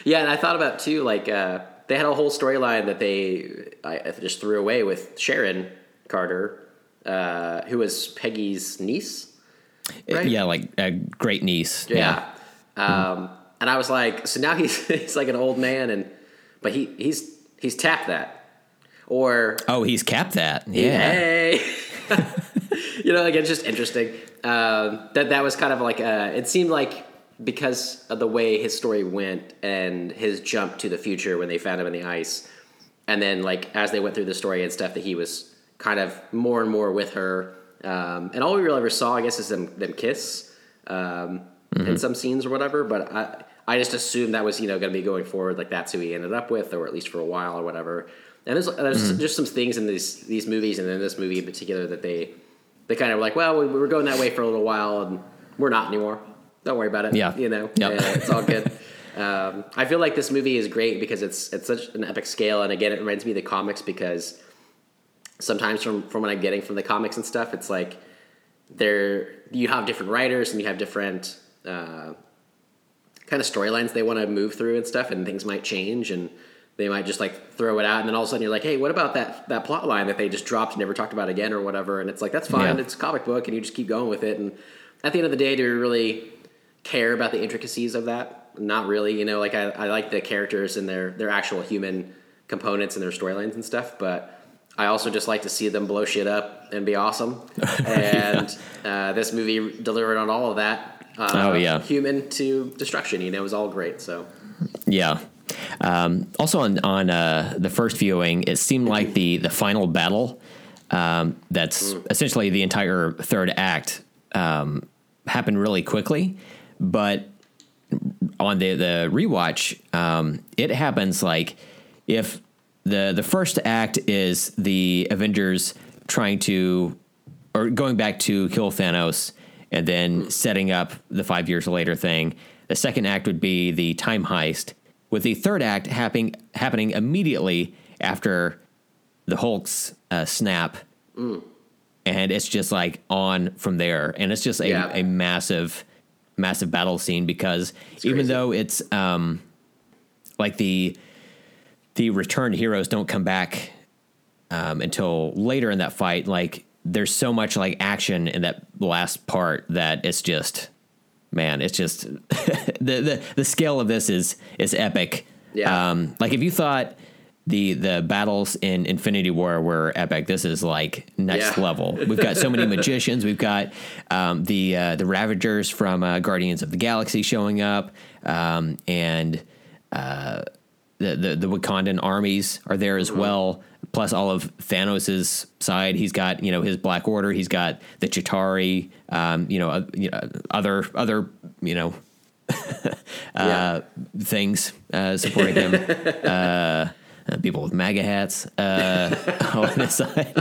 Yeah, and I thought about too, like uh, they had a whole storyline that they I, just threw away with Sharon Carter, uh, who was Peggy's niece. Right. Yeah, like a great niece. Yeah. Um, and I was like, so now [laughs] he's he's like an old man, and but he he's he's tapped that, or Oh, he's capped that. Yeah. hey, [laughs] you know, like it's just interesting. Um, that that was kind of like uh, it seemed like because of the way his story went and his jump to the future when they found him in the ice, and then like as they went through the story and stuff, that he was kind of more and more with her. Um, and all we really ever saw, I guess, is them them kiss um, in some scenes or whatever. But I I just assumed that was you know going to be going forward, like that's who he ended up with, or at least for a while or whatever. And there's there's just some things in these these movies, and in this movie in particular, that they they kind of like, well, we, we were going that way for a little while, and we're not anymore. Don't worry about it. Yeah. you know, Yep. Yeah, it's all good. [laughs] um, I feel like this movie is great because it's it's such an epic scale, and again, it reminds me of the comics because sometimes from from what I'm getting from the comics and stuff, it's like there you have different writers and you have different uh, kind of storylines they want to move through and stuff, and things might change and they might just like throw it out, and then all of a sudden you're like, hey, what about that that plot line that they just dropped and never talked about again or whatever? And it's like that's fine, Yeah. it's a comic book, and you just keep going with it. And at the end of the day, do you really care about the intricacies of that? Not really, you know. Like I, I like the characters and their their actual human components and their storylines and stuff, but I also just like to see them blow shit up and be awesome. [laughs] And uh, this movie delivered on all of that. Uh, Oh, yeah. human to destruction. You know, it was all great. So Yeah. Um, also on on uh, the first viewing, it seemed like the the final battle. Um, that's essentially the entire third act um, happened really quickly, but on the the rewatch, um, it happens like if the the first act is the Avengers trying to or going back to kill Thanos and then setting up the five years later thing. The second act would be the time heist, with the third act happening happening immediately after the Hulk's uh, snap, and it's just like on from there, and it's just a, Yeah. a massive, massive battle scene because even crazy. though it's um, like the the returned heroes don't come back um, until later in that fight, like there's so much like action in that last part that it's just man, it's just [laughs] the, the the scale of this is is epic. Yeah. Um, like if you thought the the battles in Infinity War were epic, this is like next Yeah. level. We've got so many [laughs] magicians. We've got um, the uh, the Ravagers from uh, Guardians of the Galaxy showing up, um, and uh, the, the the Wakandan armies are there as well. Plus all of Thanos' side, he's got you know his Black Order. He's got the Chitauri, um, you know, uh, you know, other other you know [laughs] uh, things uh, supporting him. [laughs] uh, uh, people with MAGA hats uh, [laughs] on his side.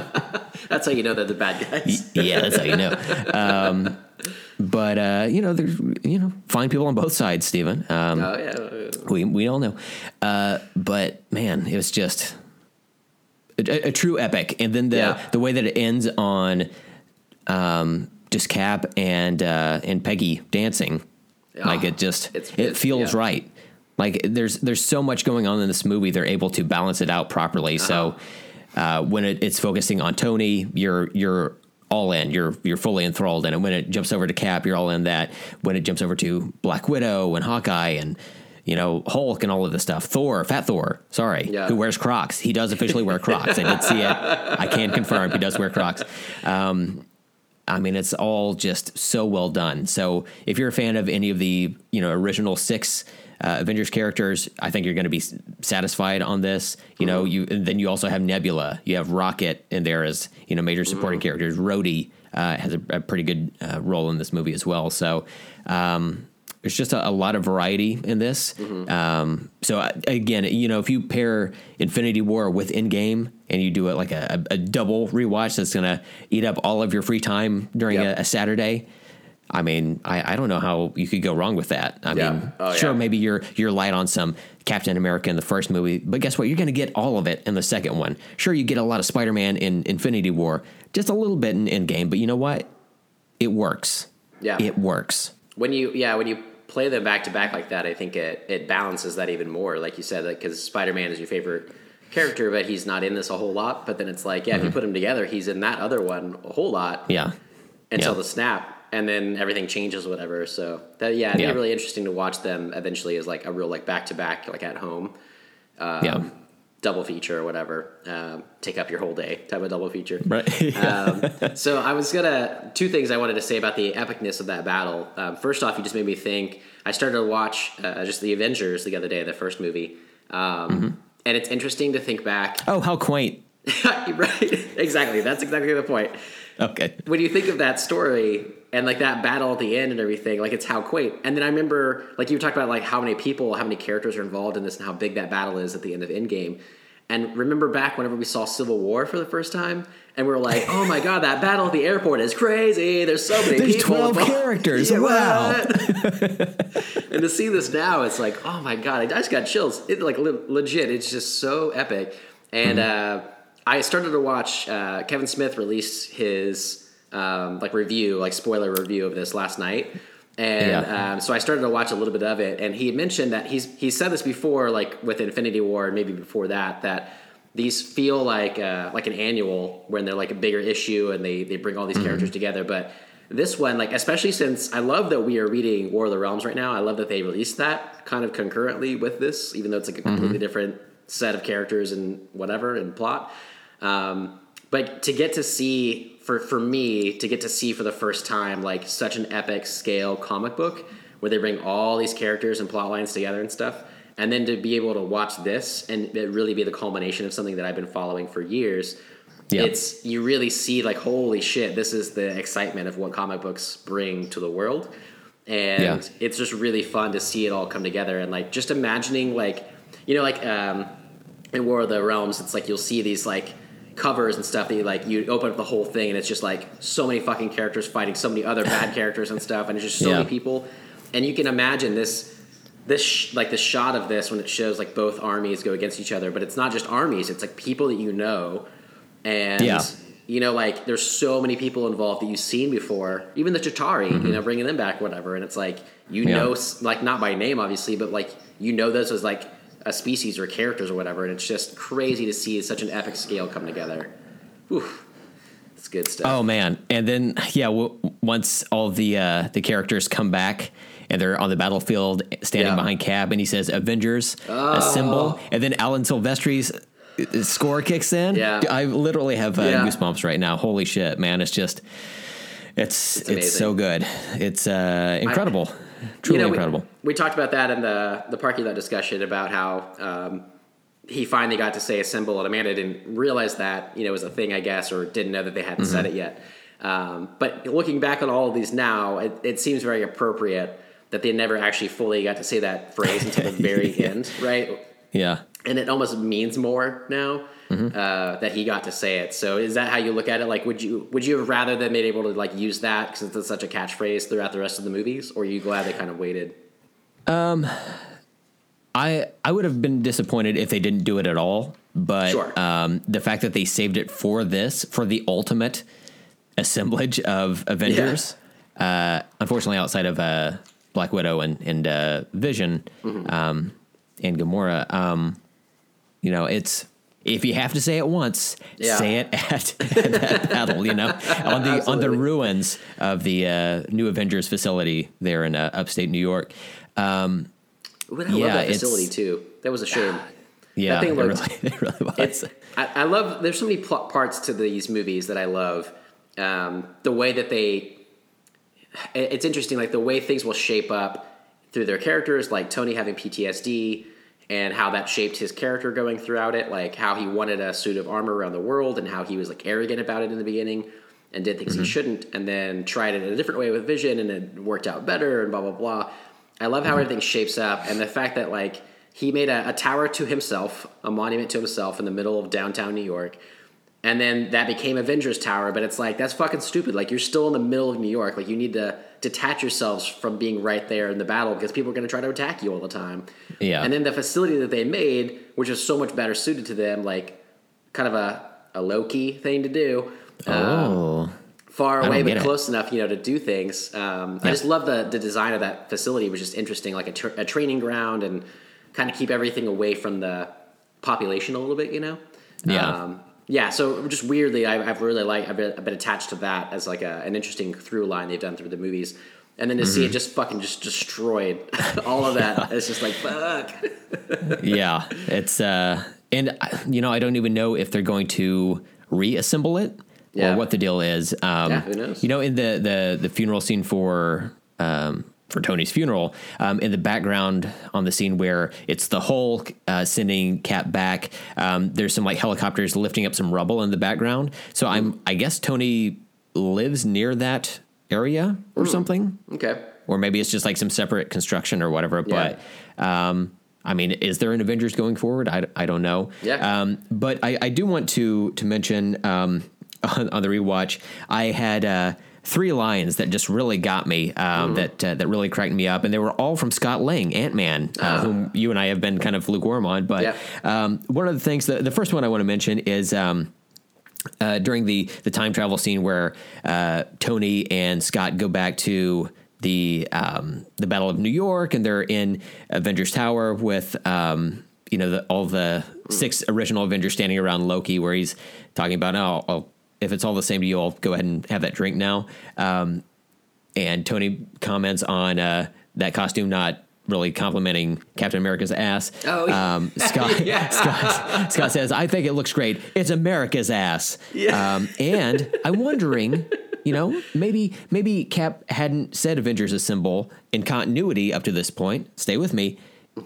That's how you know they're the bad guys. yeah, that's how you know. Um, but uh, you know, there's you know fine people on both sides, Stephen. Um, Oh yeah. we we all know. Uh, but man, it was just a, a true epic. And then the Yeah. the way that it ends on um, just Cap and uh, and Peggy dancing, like it just It's- it it's- feels yeah. right. Like there's there's so much going on in this movie. They're able to balance it out properly. So uh, when it, it's focusing on Tony, you're you're all in. You're you're fully enthralled in it. When it jumps over to Cap, you're all in that. When it jumps over to Black Widow and Hawkeye and you know Hulk and all of this stuff, Thor, Fat Thor, sorry, Yeah. who wears Crocs. He does officially wear Crocs. I did see it. I can confirm he does wear Crocs. Um, I mean, it's all just so well done. So if you're a fan of any of the you know original six uh, Avengers characters, I think you're going to be satisfied on this. You know, you and then you also have Nebula, you have Rocket in there as you know major supporting characters. Rhodey uh, has a, a pretty good uh, role in this movie as well. So. Um, there's just a, a lot of variety in this. Um, so uh, again, you know, if you pair Infinity War with Endgame and you do it like a, a, double rewatch, that's going to eat up all of your free time during Yep. a, a Saturday. I mean, I, I don't know how you could go wrong with that. I Yeah. mean, Oh, sure, yeah. maybe you're you're light on some Captain America in the first movie, but guess what? You're going to get all of it in the second one. Sure, you get a lot of Spider Man in Infinity War, just a little bit in Endgame, but you know what? It works. Yeah. it works. When you yeah when you play them back to back like that i think it it balances that even more like you said because spider-man is your favorite character but he's not in this a whole lot. But then it's like yeah if you mm-hmm. put him together he's in that other one a whole lot Yeah, until yeah. the snap and then everything changes whatever. So that yeah it'd Yeah. be really interesting to watch them eventually as like a real like back to back like at home. Yeah, um, double feature or whatever um, take up your whole day type of double feature [laughs] right. um, so I was gonna two things I wanted to say about the epicness of that battle. Um, first off, you just made me think. I started to watch uh, just the Avengers the other day, the first movie, um, and it's interesting to think back. oh, how quaint. [laughs] right, [laughs] exactly. That's exactly the point. Okay. When you think of that story and like that battle at the end and everything, like it's how quaint. And then I remember, like you talked about, like how many people, how many characters are involved in this, and how big that battle is at the end of Endgame. And remember back whenever we saw Civil War for the first time, and we are like, "Oh my god, that battle at the airport is crazy! There's so many There's people, 12 involved." characters. [laughs] Yeah, Wow. [laughs] and to see this now, it's like, oh my god, I just got chills. It like le- legit, it's just so epic. And Mm-hmm. uh, I started to watch. Uh, Kevin Smith released his um, like review, like spoiler review of this last night. And Yeah. um, so I started to watch a little bit of it, and he had mentioned that he's he said this before, like with Infinity War, and maybe before that, that these feel like uh, like an annual when they're like a bigger issue and they they bring all these characters together. But this one, like especially since I love that we are reading War of the Realms right now, I love that they released that kind of concurrently with this, even though it's like a completely different set of characters and whatever and plot. Um, but to get to see for for me to get to see for the first time like such an epic scale comic book where they bring all these characters and plot lines together and stuff and then to be able to watch this and it really be the culmination of something that I've been following for years Yeah. it's you really see like holy shit this is the excitement of what comic books bring to the world and Yeah. it's just really fun to see it all come together and like just imagining like you know like um in War of the Realms, it's like you'll see these like covers and stuff that you like you open up the whole thing and it's just like so many fucking characters fighting so many other bad [laughs] characters and stuff and it's just so Yeah. many people and you can imagine this this sh- like the shot of this when it shows like both armies go against each other but it's not just armies it's like people that you know and Yeah. you know, like there's so many people involved that you've seen before, even the Chitauri, you mm-hmm. know, bringing them back, whatever. And it's like you Yeah. know, like not by name, obviously, but like you know those as like a species or characters or whatever. And it's just crazy to see such an epic scale come together. Oof, it's good stuff. Oh man! And then yeah, w- once all the uh, the characters come back and they're on the battlefield standing Yeah. behind Cap, and he says "Avengers" assemble, and then Alan Silvestri's uh, score kicks in. Yeah. I literally have uh, Yeah. goosebumps right now. Holy shit, man! It's just it's it's, amazing. so good. It's uh, incredible, truly You know, we- incredible. We, talked about that in the the parking lot discussion about how um, he finally got to say a symbol, and Amanda didn't realize that you know was a thing, I guess, or didn't know that they hadn't Mm-hmm. said it yet. Um, but looking back on all of these now, it, it seems very appropriate that they never actually fully got to say that phrase until the [laughs] very end, right? yeah. and it almost means more now Mm-hmm. uh, that he got to say it. So is that how you look at it? Like, would you would you have rather them been able to like use that since it's such a catchphrase throughout the rest of the movies, or are you glad they kind of waited? Um, I I would have been disappointed if they didn't do it at all, but Sure. um, the fact that they saved it for this for the ultimate assemblage of Avengers, uh, unfortunately, outside of uh, Black Widow and and uh, Vision Mm-hmm. um, and Gamora, um, you know, it's. If you have to say it once, Yeah. say it at, [laughs] at that battle. You know, on the on the ruins of the uh, new Avengers facility there in uh, upstate New York. Um, Ooh, I Yeah, love that facility too. That was a shame. yeah, thing it really, [laughs] it really was. it's I, I love there's so many parts to these movies that I love. Um, the way that they it's interesting like the way things will shape up through their characters like Tony having PTSD and how that shaped his character going throughout it like how he wanted a suit of armor around the world and how he was like arrogant about it in the beginning and did things he mm-hmm. shouldn't and then tried it in a different way with vision and it worked out better and blah blah blah. I love how mm-hmm. everything shapes up and the fact that like he made a, a tower to himself a monument to himself in the middle of downtown new york and then that became Avengers Tower, but it's like that's fucking stupid. Like you're still in the middle of New York. Like you need to detach yourselves from being right there in the battle because people are going to try to attack you all the time. Yeah. And then the facility that they made, which is so much better suited to them, like kind of a a low key thing to do. um, oh, far away but get it. close enough, you know, to do things. Um, I just love the the design of that facility. It was just interesting, like a, tra- a training ground, and kind of keep everything away from the population a little bit, you know. Yeah. Um, yeah. So just weirdly, I, I've really like I've been, I've been attached to that as like a, an interesting through line they've done through the movies. And then to see Mm-hmm. it just fucking just destroyed [laughs] all of that, it's just like fuck. [laughs] yeah, it's uh, and uh, you know, I don't even know if they're going to reassemble it Yeah. or what the deal is. Um, Yeah, who knows? You know, in the the the funeral scene for um, for Tony's funeral, um, in the background on the scene where it's the Hulk uh, sending Cap back. Um, there's some like helicopters lifting up some rubble in the background. So I'm, I guess Tony lives near that area or something Okay. or maybe it's just like some separate construction or whatever. Yeah. But um, I mean, is there an Avengers going forward? I, I don't know. Yeah. Um, but I, I do want to to mention um, on, [laughs] on the rewatch, I had uh, three lines that just really got me. Um, That uh, that really cracked me up, and they were all from Scott Lang, Ant Man, uh, whom you and I have been kind of lukewarm on. But Yeah. um, one of the things, that, the first one I want to mention is. Um, uh, during the the time travel scene where uh, Tony and Scott go back to the um, the Battle of New York and they're in Avengers Tower with um, you know the, all the six original Avengers standing around Loki, where he's talking about oh, I'll, if it's all the same to you, I'll go ahead and have that drink now. Um, and Tony comments on uh, that costume not really complimenting Captain America's ass. Oh, yeah. um, [laughs] Scott, Yeah. Scott, Scott says, "I think it looks great. It's America's ass." Um, and I'm wondering, you know, maybe maybe Cap hadn't said Avengers Assemble in continuity up to this point. Stay with me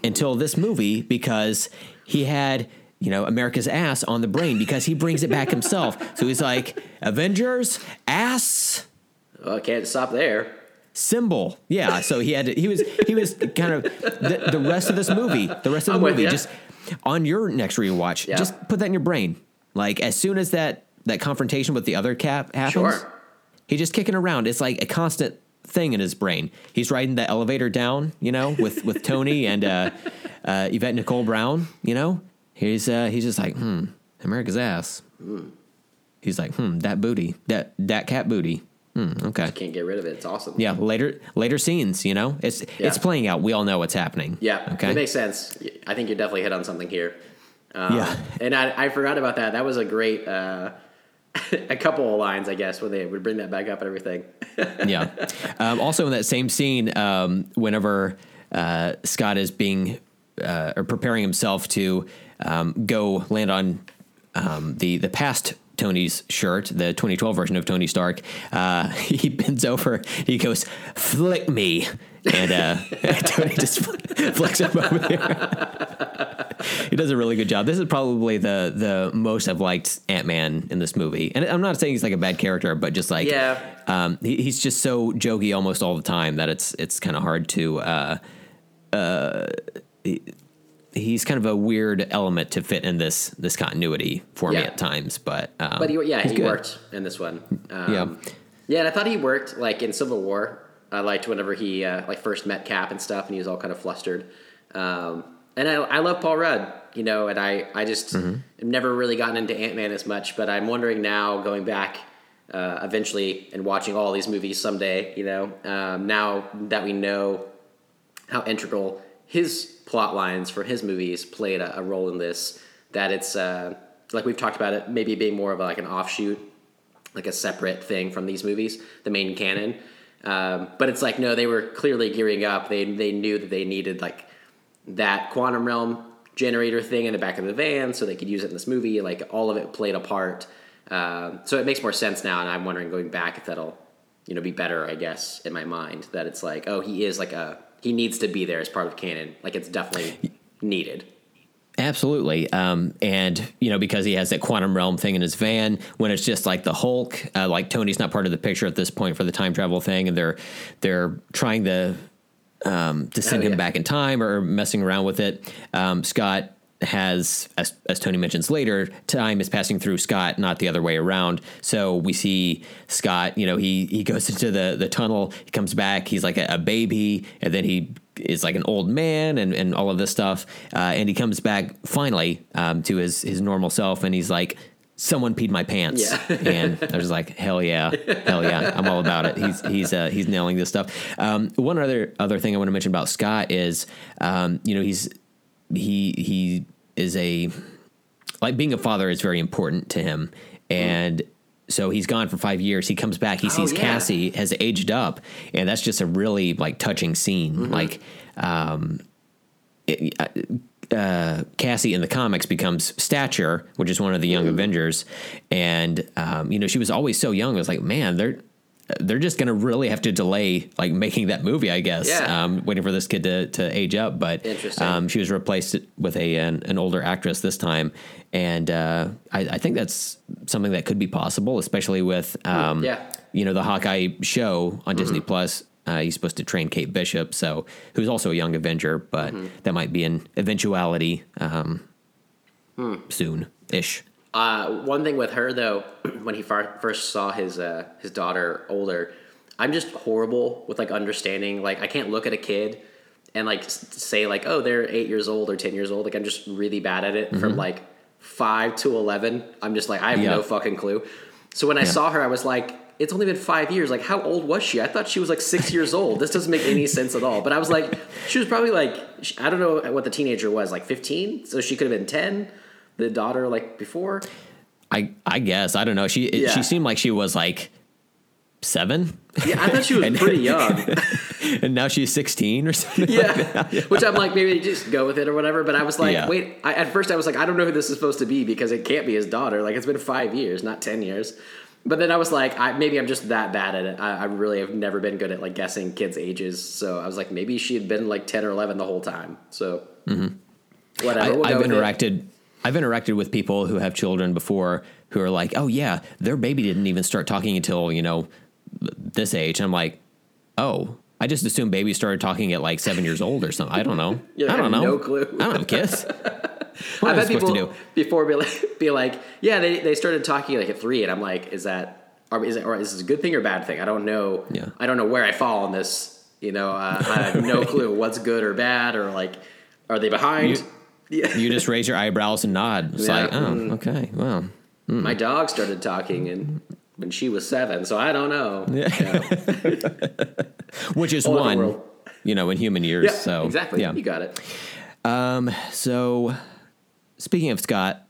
until this movie because he had. You know, America's ass on the brain because he brings it back himself. So he's like, Avengers, ass, Well, I can't stop there. symbol. Yeah. So he had to, he was he was kind of the, the rest of this movie, the rest of the I'm movie, just on your next rewatch, Yeah. just put that in your brain. Like as soon as that that confrontation with the other cap happens, Sure. he just kicking around. It's like a constant thing in his brain. He's riding the elevator down, you know, with with Tony and uh, uh, Yvette Nicole Brown. You know, he's uh, he's just like, hmm, America's ass. he's like, hmm, that booty, that that cat booty. Hmm, okay. Can't get rid of it. It's awesome. Yeah, later later scenes, you know, it's Yeah. it's playing out. We all know what's happening. Yeah, Okay. it makes sense. I think you definitely hit on something here. Um, Yeah. and I, I forgot about that. That was a great, uh, [laughs] a couple of lines, I guess, where they would bring that back up and everything. [laughs] yeah. Um, also, in that same scene, um, whenever uh, Scott is being uh, or preparing himself to um, go land on um, the the past Tony's shirt, the 2012 version of Tony Stark, uh, [laughs] he bends over. He goes, "Flick me," and uh, [laughs] Tony just flicks him over there. [laughs] he does a really good job. This is probably the the most I've liked Ant Man in this movie, and I'm not saying he's like a bad character, but just like Yeah. um, he, he's just so jokey almost all the time that it's it's kind of hard to. Uh, uh, he's kind of a weird element to fit in this this continuity for me at times, but um, But he, yeah, he good. worked in this one. Um, Yeah. yeah, and I thought he worked like in Civil War. I liked whenever he uh, like first met Cap and stuff, and he was all kind of flustered. Um, and I, I love Paul Rudd, you know, and I I just Mm-hmm. never really gotten into Ant Man as much, but I'm wondering now going back. Uh, eventually, and watching all these movies someday, you know, um, now that we know how integral his plot lines for his movies played a, a role in this. That it's uh, like we've talked about it, maybe being more of like an offshoot, like a separate thing from these movies, the main canon. Um, but it's like no, they were clearly gearing up. They they knew that they needed like that quantum realm generator thing in the back of the van, so they could use it in this movie. Like all of it played a part. Um, so it makes more sense now, and I'm wondering going back if that'll you know be better. I guess in my mind that it's like oh he is like a he needs to be there as part of canon. Like it's definitely needed. Absolutely. Um, and, you know, because he has that quantum realm thing in his van, when it's just like the Hulk, uh, like Tony's not part of the picture at this point for the time travel thing, and they're they're trying to um, to send Oh, him back in time or messing around with it. Um, Scott has, as, as Tony mentions later, time is passing through Scott, not the other way around. So we see Scott, you know, he he goes [laughs] into the the tunnel, he comes back, he's like a, a baby, and then he is like an old man and, and all of this stuff. Uh, and he comes back finally um, to his his normal self, and he's like. Someone peed my pants, Yeah. [laughs] and I was like, "Hell yeah, hell yeah, I'm all about it." He's he's uh, he's nailing this stuff. Um, one other other thing I want to mention about Scott is, um, you know, he's he he is a like being a father is very important to him, and so he's gone for five years. He comes back. He sees yeah. Cassie has aged up, and that's just a really like touching scene. Like, um, it- uh, Cassie in the comics becomes Stature, which is one of the young Avengers, and um, you know she was always so young. I was like, man, they're they're just going to really have to delay like making that movie, I guess. Yeah. Um, waiting for this kid to, to age up, but Interesting. um, she was replaced with a an, an older actress this time, and uh, I, I think that's something that could be possible, especially with um, Yeah. you know the Hawkeye show on Disney Plus. Uh, he's supposed to train Kate Bishop, so who's also a young Avenger, but that might be an eventuality um, soon ish. Uh, one thing with her though, [clears throat] when he far, first saw his uh, his daughter older, I'm just horrible with like understanding. Like I can't look at a kid and like say like, oh, they're eight years old or ten years old. Like I'm just really bad at it from like five to eleven. I'm just like I have Yeah. no fucking clue. So when I saw her, I was like. It's only been five years. Like, how old was she? I thought she was like six years old. This doesn't make any sense at all. But I was like, she was probably like, I don't know what the teenager was, like 15. So she could have been 10. The daughter, like before. I I guess I don't know. She Yeah. she seemed like she was like seven, Yeah, I thought she was [laughs] pretty young. [laughs] and now she's sixteen or something. Yeah. Which I'm like, maybe just go with it or whatever. But I was like, Yeah. wait, I, at first I was like, I don't know who this is supposed to be because it can't be his daughter. Like, it's been five years, not 10 years. But then I was like, I, maybe I'm just that bad at it. I, I really have never been good at like guessing kids' ages. So I was like, maybe she had been like 10 or 11 the whole time. So whatever. Mm-hmm. I, we'll I've interacted. it. I've interacted with people who have children before who are like, "Oh yeah, their baby didn't even start talking until you know this age." And I'm like, "Oh, I just assumed babies started talking at like seven years old or something. I don't know. [laughs] Yeah, I don't know. no clue. I don't have kids. [laughs] What I bet supposed people to do? before be like, be like, yeah, they, they started talking like at three, and I'm like, is that is it or is this a good thing or bad thing? I don't know. Yeah. I don't know where I fall on this. You know, uh, I have no [laughs] clue what's good or bad or like, are they behind? You- yeah. You just raise your eyebrows and nod. It's Yeah, like, oh, mm. okay, well, My dog started talking and when she was seven, so I don't know. Yeah, [laughs] which is All one, you know, in human years. Yeah, so exactly. yeah. You got it. Um, So, speaking of Scott,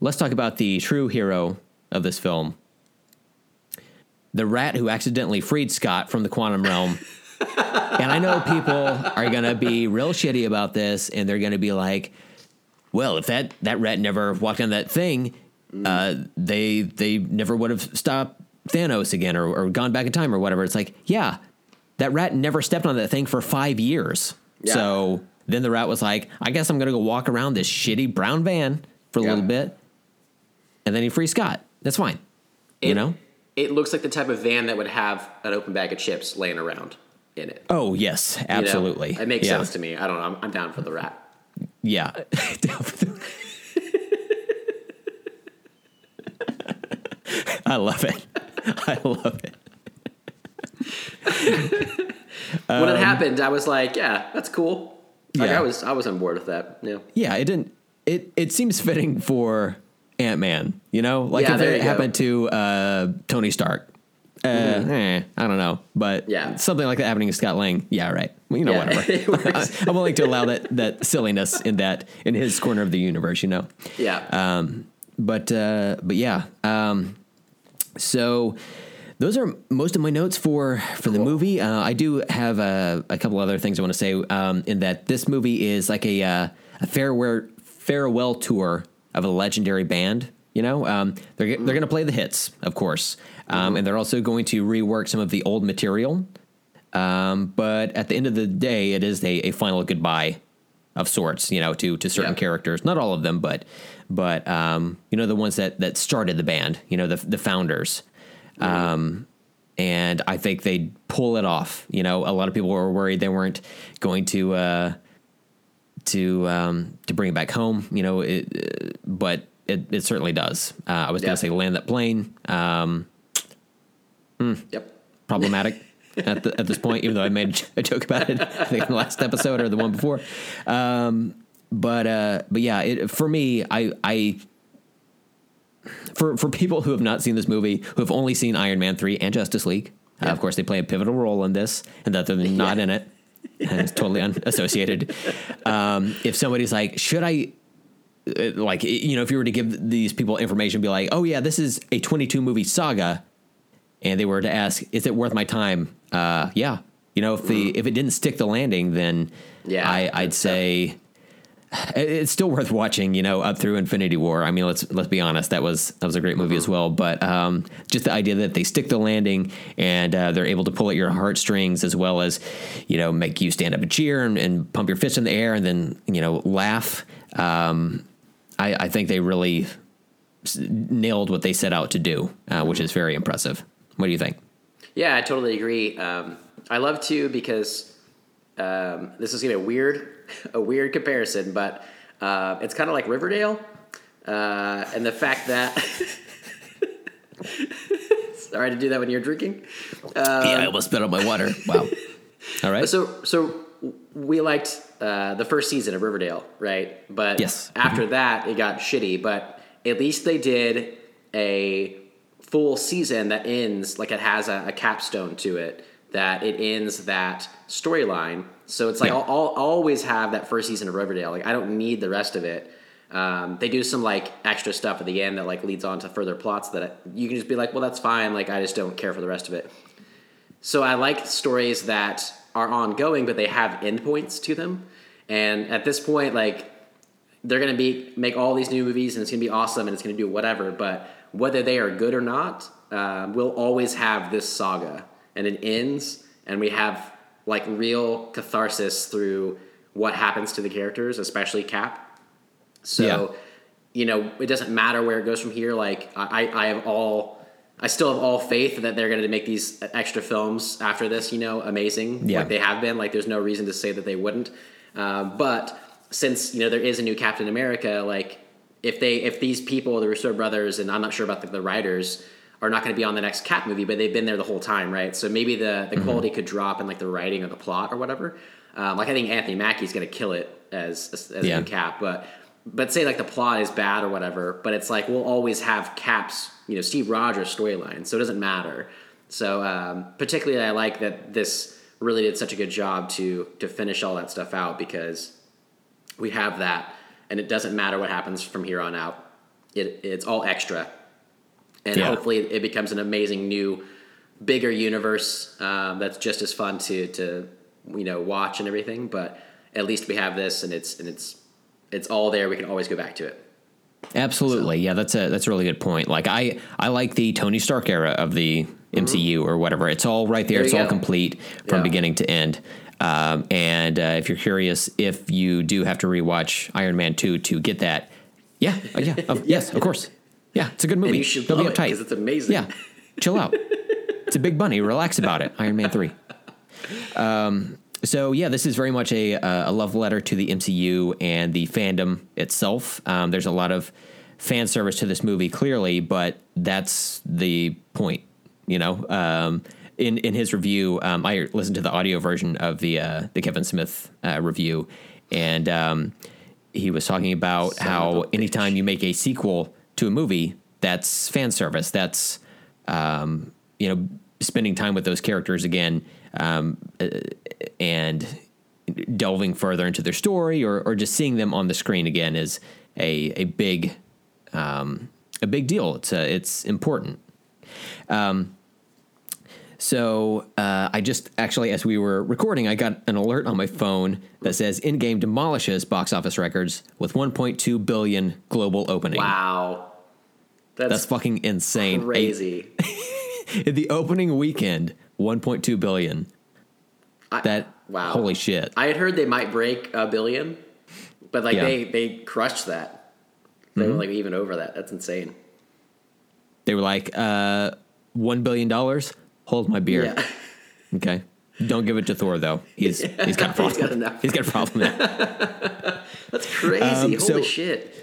let's talk about the true hero of this film the rat who accidentally freed Scott from the quantum realm. [laughs] and I know people are going to be real shitty about this, and they're going to be like, well, if that, that rat never walked on that thing, uh, they they never would have stopped Thanos again or, or gone back in time or whatever. It's like, yeah, that rat never stepped on that thing for five years. Yeah. So then the rat was like, I guess I'm going to go walk around this shitty brown van for a Yeah. little bit. And then he frees Scott. That's fine. you know? It looks like the type of van that would have an open bag of chips laying around in it. Oh, yes, you know? absolutely. It makes yeah. sense to me. I don't know. I'm, I'm down for the rat. Yeah. down [laughs] for. I love it. I love it. when it happened, I was like, yeah, that's cool. Like Um, Yeah. I was I was on board with that. Yeah. Yeah, it didn't. It it seems fitting for Ant Man. You know, like Yeah, if it you go. happened to uh, Tony Stark. Uh, eh, I don't know, but. Yeah. something like that happening to Scott Lang. Yeah, right. Well, you know, Yeah, whatever. [laughs] I'm willing [laughs] to allow that that silliness in that in his corner of the universe. You know. Yeah. Um, but uh, but yeah. Um, so those are most of my notes for for the movie. Uh, I do have a, a couple other things I want to say. Um, in that this movie is like a uh, a farewell farewell tour of a legendary band. You know, um, they're they're going to play the hits, of course, um, and they're also going to rework some of the old material. Um, but at the end of the day, it is a, a final goodbye of sorts, you know, to to certain Yeah. characters. Not all of them, but but um, you know the ones that that started the band, you know, the the founders. Um, and I think they pull it off. You know, a lot of people were worried they weren't going to uh, to um, to bring it back home. You know, it, uh, but it, it certainly does. Uh, I was Yeah. going to say land that plane. Um, yep. problematic [laughs] at the, at this point, even though I made a joke about it. I think in the last episode or the one before. Um, but uh, but yeah, it, for me, I I for for people who have not seen this movie, who have only seen Iron Man three and Justice League, uh, of course they play a pivotal role in this, and that they're [laughs] not in it. And it's totally unassociated. [laughs] Um, if somebody's like, should I uh, like you know if you were to give these people information be like oh yeah this is a 22 movie saga and they were to ask is it worth my time? Uh yeah. You know if the if it didn't stick the landing then Yeah, i i'd tough. say it- it's still worth watching you know up through infinity war. I mean let's let's be honest that was that was a great movie as well. But um just the idea that they stick the landing and uh, they're able to pull at your heartstrings as well as you know make you stand up and cheer and, and pump your fist in the air and then you know laugh. Um i i think they really nailed what they set out to do uh, which is very impressive what do you think Yeah, I totally agree. Um, I love to because um, this is gonna be a weird, [laughs] a weird comparison, but uh, it's kind of like Riverdale, uh, and the fact that. [laughs] Sorry to do that when you're drinking. yeah i almost spit out my water wow [laughs] all right So, so we liked uh, the first season of Riverdale, right? But Yes. after that, it got shitty. But at least they did a full season that ends like it has a, a capstone to it. That it ends that storyline. So it's like Yeah. I'll, I'll always have that first season of Riverdale. Like I don't need the rest of it. Um, they do some like extra stuff at the end that like leads on to further plots that you can just be like, well, that's fine. Like I just don't care for the rest of it. So I like stories that are ongoing, but they have endpoints to them. And at this point, like they're gonna be make all these new movies, and it's gonna be awesome, and it's gonna do whatever. But whether they are good or not, uh, we'll always have this saga, and it ends, and we have like real catharsis through what happens to the characters, especially Cap. So, Yeah. you know, it doesn't matter where it goes from here. Like, I, I have all, I still have all faith that they're going to make these extra films after this, you know, amazing. Yeah. Like they have been. Like, there's no reason to say that they wouldn't. Um, but since, you know, there is a new Captain America, like, if they, if these people, the Russo brothers, and I'm not sure about the, the writers, are not going to be on the next Cap movie, but they've been there the whole time, right? So maybe the, the quality could drop in like the writing or the plot or whatever. Um, like I think Anthony Mackie's going to kill it as as, as Yeah. a new Cap, but but say like the plot is bad or whatever, but it's like we'll always have Cap's, you know, Steve Rogers storyline, so it doesn't matter. So um, particularly, I like that this really did such a good job to to finish all that stuff out because we have that, and it doesn't matter what happens from here on out. It it's all extra, and Yeah. hopefully it becomes an amazing new, bigger universe um, that's just as fun to to you know watch and everything. But at least we have this, and it's and it's it's all there. We can always go back to it. Absolutely, yeah. That's a that's a really good point. Like I I like the Tony Stark era of the MCU or whatever. It's all right there. There it's all go. complete from Yeah. beginning to end. Um, and uh, if you're curious, if you do have to rewatch Iron Man two to get that, yeah, uh, yeah, of, [laughs] yes, of course, yeah, it's a good movie. you should Don't be love it, it's amazing. Yeah, chill out. it's a big bunny. Relax about it. Iron Man three. Um, so yeah, this is very much a uh, a love letter to the MCU and the fandom itself. Um, there's a lot of fan service to this movie, clearly, but that's the point. You know, um, in in his review, um, I listened to the audio version of the uh, the Kevin Smith uh, review, and um, he was talking about Son how a bitch. anytime you make a sequel to a movie, that's fan service. That's um, you know spending time with those characters again um, uh, and delving further into their story or, or just seeing them on the screen again is a a big um, a big deal. It's uh, it's important. Um, so uh, I just actually, as we were recording, I got an alert on my phone that says "Endgame demolishes box office records with 1.2 billion global opening." Wow, That's that's, fucking insane. Crazy. [laughs] in the opening weekend, 1.2 billion. I- That wow. holy shit. I had heard they might break a billion, but like Yeah. they they crushed that. They Mm-hmm. were like even over that. That's insane. They were like, uh, one billion dollars. Hold my beer. Yeah. [laughs] Okay. Don't give it to Thor though. He's [laughs] he's got a problem. He's got. He's got a problem there. [laughs] That's crazy. Um, Holy so- shit.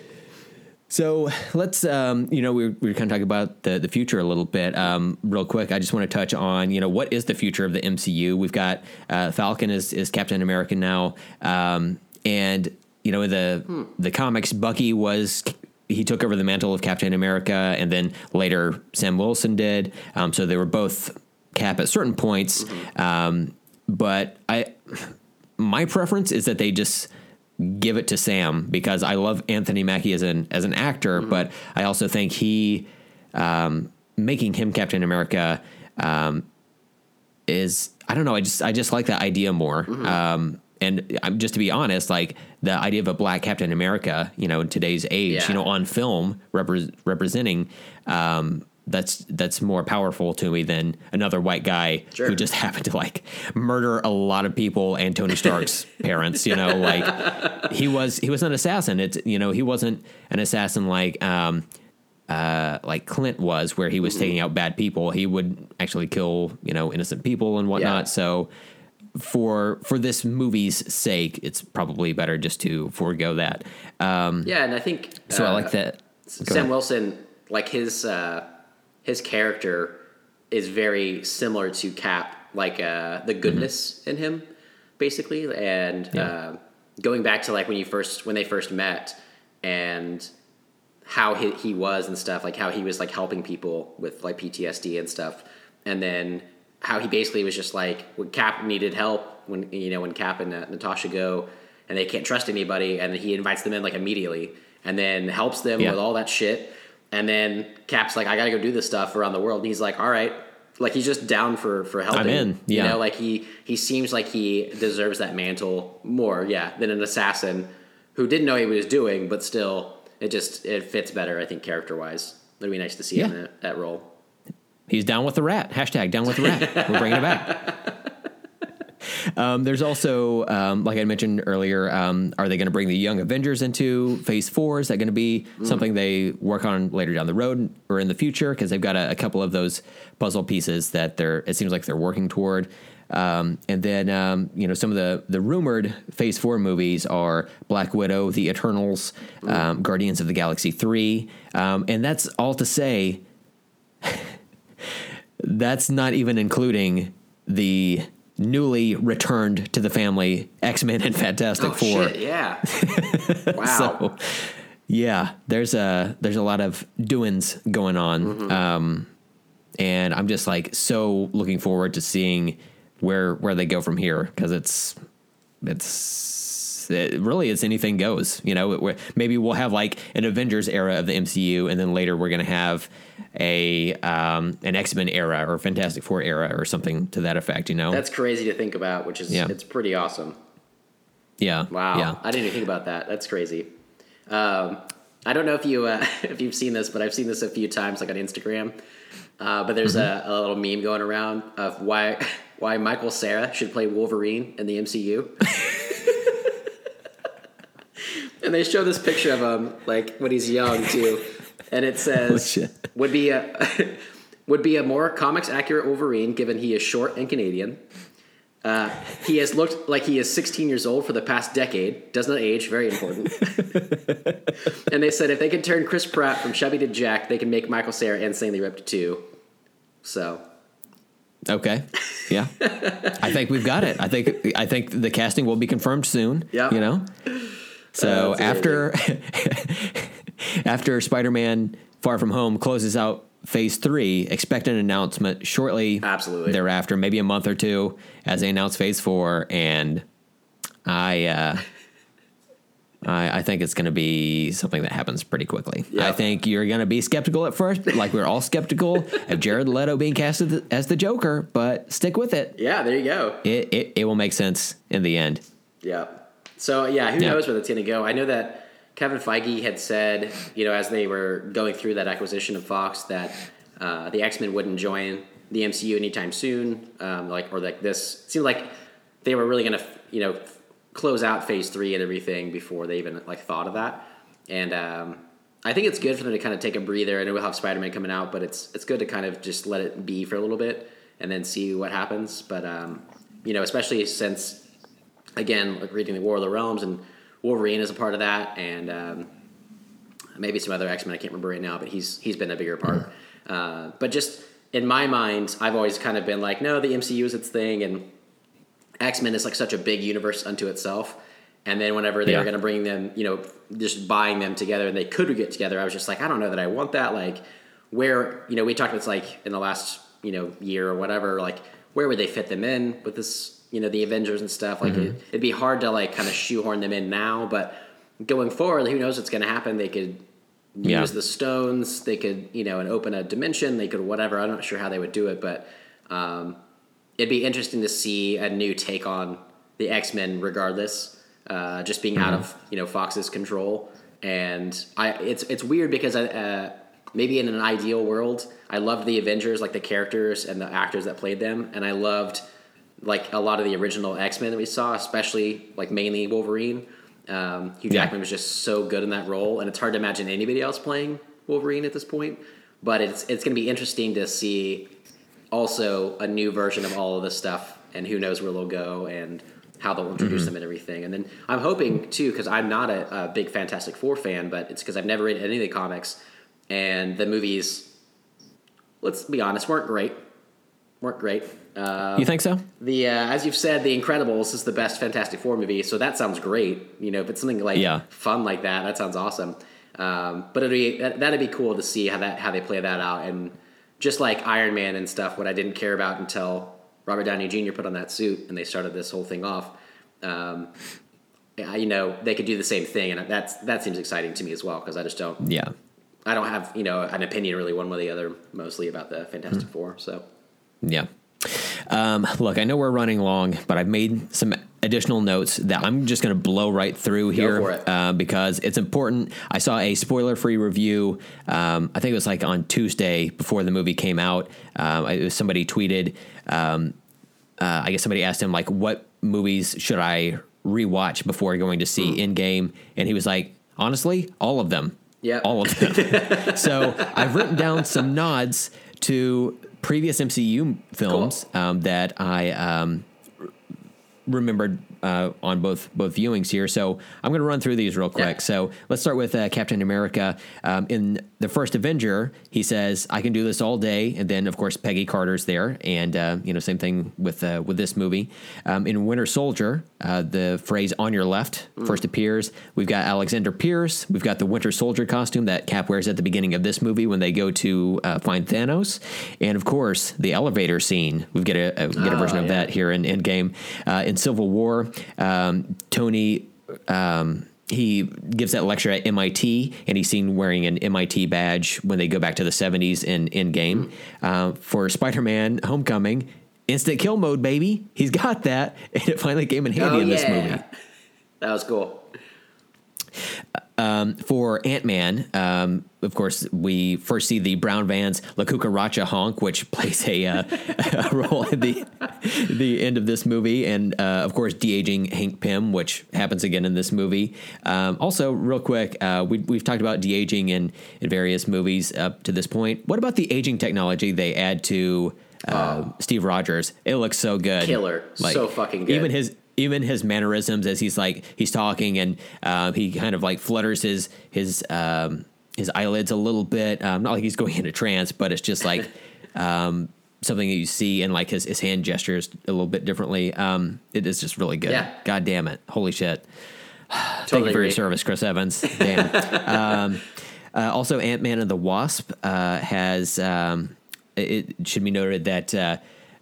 So let's, um, you know, we, we were kind of talking about the, the future a little bit. Um, real quick, I just want to touch on, you know, what is the future of the MCU? We've got uh, Falcon is, is Captain America now. Um, and, you know, the, the comics, Bucky was, he took over the mantle of Captain America, and then later Sam Wilson did. Um, so they were both Cap at certain points. Um, but I, my preference is that they just give it to Sam because I love Anthony Mackie as an as an actor, but I also think he um, making him Captain America um, is I don't know. I just I just like that idea more. Um, and I'm just to be honest, like the idea of a black Captain America, you know, in today's age, Yeah. you know, on film repre- representing. Um, that's that's more powerful to me than another white guy Sure. who just [laughs] happened to like murder a lot of people and Tony Stark's [laughs] parents. You know, like he was he was an assassin. It's you know he wasn't an assassin like um, uh, like Clint was, where he was Mm-hmm. taking out bad people. He would actually kill you know innocent people and whatnot. Yeah. So for for this movie's sake, it's probably better just to forego that. Um, Yeah, and I think so I uh, like that. Go Sam ahead. Wilson, like his uh, his character is very similar to Cap, like uh, the goodness in him, basically. And Mm-hmm. Yeah. uh, going back to like when you first when they first met, and how he, he was and stuff, like how he was like helping people with like PTSD and stuff, and then how he basically was just like when Cap needed help when you know when Cap and uh, Natasha go and they can't trust anybody, and he invites them in like immediately, and then helps them Yeah. with all that shit, and then Cap's like, I gotta go do this stuff around the world, and he's like, all right. Like he's just down for for helping. I'm in, yeah. You know, like he he seems like he deserves that mantle more, yeah, than an assassin who didn't know he was doing, but still, it just it fits better, I think, character wise. It'd be nice to see him Yeah. in that, that role. He's down with the rat. Hashtag down with the rat. We're bringing it back. [laughs] Um, there's also, um, like I mentioned earlier, um, are they going to bring the Young Avengers into Phase Four? Is that going to be something they work on later down the road or in the future? Because they've got a, a couple of those puzzle pieces that they're. It seems like they're working toward. Um, and then, um, you know, some of the the rumored Phase Four movies are Black Widow, The Eternals, um, Guardians of the Galaxy Three, um, and that's all to say [laughs] that's not even including the newly returned to the family X Men and Fantastic Oh Four. shit! Yeah. [laughs] wow. So, yeah, there's a there's a lot of doings going on, Mm-hmm. um, and I'm just like so looking forward to seeing where where they go from here because it's it's it really it's anything goes. You know, It- maybe we'll have like an Avengers era of the MCU, and then later we're gonna have a um, an X Men era or Fantastic Four era or something to that effect. You know, That's crazy to think about, which is Yeah. it's pretty awesome. yeah, Wow. yeah. I didn't even think about that. That's crazy. Um, I don't know if you uh, [laughs] if you've seen this, but I've seen this a few times, like on Instagram. Uh, but there's Mm-hmm. a, a little meme going around of why [laughs] why Michael Cera should play Wolverine in the MCU. [laughs] and they show this picture of him like when he's young too, and it [laughs] says shit. would be a [laughs] would be a more comics accurate Wolverine given he is short and Canadian. Uh, he has looked like he is 16 years old for the past decade. Does not age, very important. [laughs] and they said if they could turn Chris Pratt from Chevy to Jack, they can make Michael Cera insanely ripped too. So Okay. Yeah. I think we've got it. I think I think the casting will be confirmed soon. Yeah. You know? So Uh, that's after after Spider-Man Far From Home closes out phase 3, expect an announcement shortly Absolutely. thereafter, maybe a month or two as they announce phase 4 and I uh I, I think it's going to be something that happens pretty quickly. Yeah. I think you're going to be skeptical at first, like we're all skeptical of Jared Leto being cast as the, as the Joker, but stick with it. yeah, there you go. It, it. it will make sense in the end. Yeah. So yeah, who Yeah. knows where that's going to go? I know that Kevin Feige had said, you know, as they were going through that acquisition of Fox, that uh, the X Men wouldn't join the MCU anytime soon. Um, like or like this it seemed like they were really going to, you know, close out Phase Three and everything before they even like thought of that. And um, I think it's good for them to kind of take a breather. I know we'll have Spider Man coming out, but it's it's good to kind of just let it be for a little bit and then see what happens. But um, you know, especially since again, like reading the War of the Realms and Wolverine is a part of that, and um, maybe some other X Men I can't remember right now, but he's he's been a bigger part. Uh, but just in my mind, I've always kind of been like, no, the MCU is its thing, and X Men is like such a big universe unto itself. And then whenever they Yeah. were going to bring them, you know, just buying them together, and they could get together, I was just like, I don't know that I want that. Like, where you know, we talked about this like in the last you know year or whatever, like where would they fit them in with this, you know, the Avengers and stuff? Like, it, it'd be hard to like kind of shoehorn them in now, but going forward, who knows what's going to happen? They could Yeah. use the stones. They could, you know, and open a dimension. They could whatever. I'm not sure how they would do it, but um, it'd be interesting to see a new take on the X Men, regardless. Uh, just being out of you know Fox's control, and I it's it's weird because I, uh, maybe in an ideal world, I loved the Avengers, like the characters and the actors that played them, and I loved like a lot of the original X Men that we saw, especially like mainly Wolverine. Um, Hugh Yeah. Jackman was just so good in that role, and it's hard to imagine anybody else playing Wolverine at this point. But it's it's going to be interesting to see also a new version of all of this stuff, and who knows where they'll go and how they'll introduce them and everything. And then I'm hoping too, because I'm not a, a big Fantastic Four fan, but it's because I've never read any of the comics, and the movies. Let's be honest, weren't great. Weren't great. Uh, you think so? the uh, as you've said, The Incredibles is the best Fantastic Four movie, so that sounds great. You know, if it's something like Yeah. fun like that, that sounds awesome. Um, but it'd be that, that'd be cool to see how that how they play that out, and just like Iron Man and stuff, what I didn't care about until Robert Downey Jr. put on that suit and they started this whole thing off. Um, you know, they could do the same thing, and that's that seems exciting to me as well because I just don't Yeah. I don't have you know an opinion really one way or the other mostly about the Fantastic Hmm. Four. So Yeah. Um, look, I know we're running long, but I've made some additional notes that I'm just going to blow right through here it. Uh, because it's important. I saw a spoiler free review. Um, I think it was like on Tuesday before the movie came out. Um, it was somebody tweeted. Um, uh, I guess somebody asked him like, "What movies should I rewatch before going to see Hmm. Endgame?" And he was like, "Honestly, all of them. Yeah. all of them." [laughs] so I've written down some nods to previous MCU films um, that I um, r- remembered uh, on both both viewings here. So I'm going to run through these real quick. Yeah. So let's start with uh, Captain America. Um, in the first Avenger, he says, "I can do this all day," and then of course Peggy Carter's there, and uh, you know same thing with uh, with this movie. Um, in Winter Soldier, uh, the phrase "on your left" first appears. We've got Alexander Pierce. We've got the Winter Soldier costume that Cap wears at the beginning of this movie when they go to uh, find Thanos, and of course the elevator scene. We've get a, a we get a Oh, version of that here in Endgame. Uh, in Civil War, um, Tony. Um, he gives that lecture at MIT, and he's seen wearing an MIT badge when they go back to the 70s in Endgame. Uh, for Spider Man Homecoming, instant kill mode, baby. He's got that, [laughs] and it finally came in handy Oh, in this yeah. movie. That was cool. For Ant Man, um, of course, we first see the Brown Vans La Cucaracha honk, which [laughs] plays a, uh, a role at the the end of this movie, and uh, of course, de aging Hank Pym, which happens again in this movie. Um, also, real quick, uh, we, we've talked about de aging in in various movies up to this point. What about the aging technology they add to? Uh, Steve Rogers. It looks so good. Killer. So fucking good. Even his even his mannerisms as he's like he's talking and uh, he kind of like flutters his his um, his eyelids a little bit. Um, not like he's going into trance, but it's just like [laughs] um, something that you see and like his, his hand gestures a little bit differently. Um, it is just really good. Yeah. God damn it! Holy shit! [sighs] Thank you for your service, Chris Evans. [laughs] Damn. um, uh, also, Ant Man and the Wasp uh, has. Um, it, it should be noted that uh,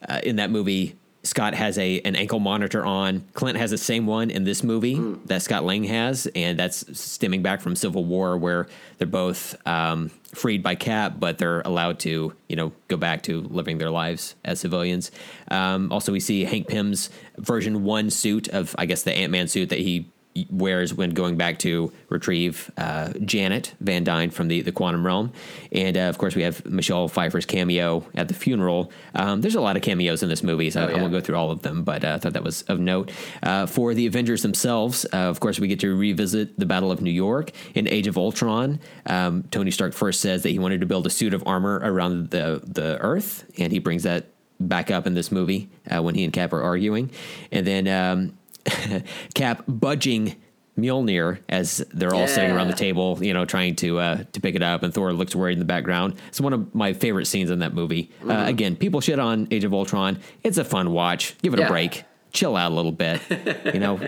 uh, in that movie, Scott has a an ankle monitor on. Clint has the same one in this movie that Scott Lang has, and that's stemming back from Civil War, where they're both um, freed by Cap, but they're allowed to, you know, go back to living their lives as civilians. Um, also, we see Hank Pym's version one suit of, I guess, the Ant Man suit that he wears when going back to retrieve uh, Janet Van Dyne from the, the quantum realm. And uh, of course, we have Michelle Pfeiffer's cameo at the funeral. Um, there's a lot of cameos in this movie, so Oh, I yeah. won't go through all of them, but uh, I thought that was of note. Uh, for the Avengers themselves, uh, of course, we get to revisit the Battle of New York. In Age of Ultron, um, Tony Stark first says that he wanted to build a suit of armor around the, the Earth, and he brings that back up in this movie uh, when he and Cap are arguing. And then um, [laughs] Cap budging Mjolnir as they're all sitting around the table, you know, trying to uh, to pick it up, and Thor looks worried in the background. It's one of my favorite scenes in that movie. Uh, Mm-hmm. again, people shit on Age of Ultron. It's a fun watch. Give it a break. Chill out a little bit. [laughs] you know.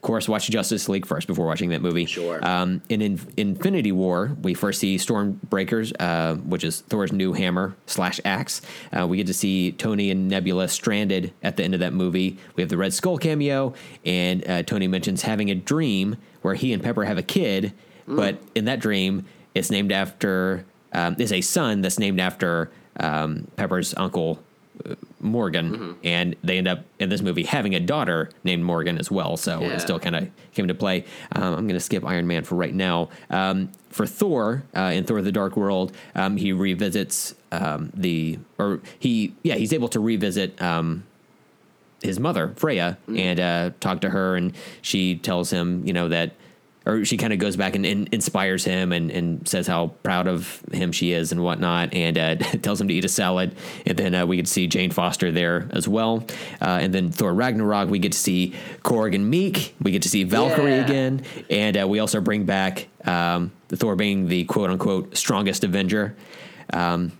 Of course, watch Justice League first before watching that movie. Sure. Um, in, in Infinity War, we first see Stormbreakers, uh, which is Thor's new hammer slash axe. Uh, we get to see Tony and Nebula stranded at the end of that movie. We have the Red Skull cameo, and uh, Tony mentions having a dream where he and Pepper have a kid, but in that dream, it's named after um, is a son that's named after um, Pepper's uncle Morgan, and they end up in this movie having a daughter named Morgan as well. So Yeah. it still kind of came into play. Um, I'm going to skip Iron Man for right now. Um, for Thor, uh, in Thor: The Dark World, um, he revisits um, the or he yeah he's able to revisit. Um, his mother Freya and uh, talk to her, and she tells him, you know, that, or she kind of goes back and, and inspires him and, and says how proud of him she is and whatnot, and uh, [laughs] tells him to eat a salad. And then uh, we get to see Jane Foster there as well. Uh, and then Thor Ragnarok, we get to see Korg and Miek. We get to see Valkyrie Yeah. again, and uh, we also bring back um, the Thor being the quote unquote strongest Avenger. Um,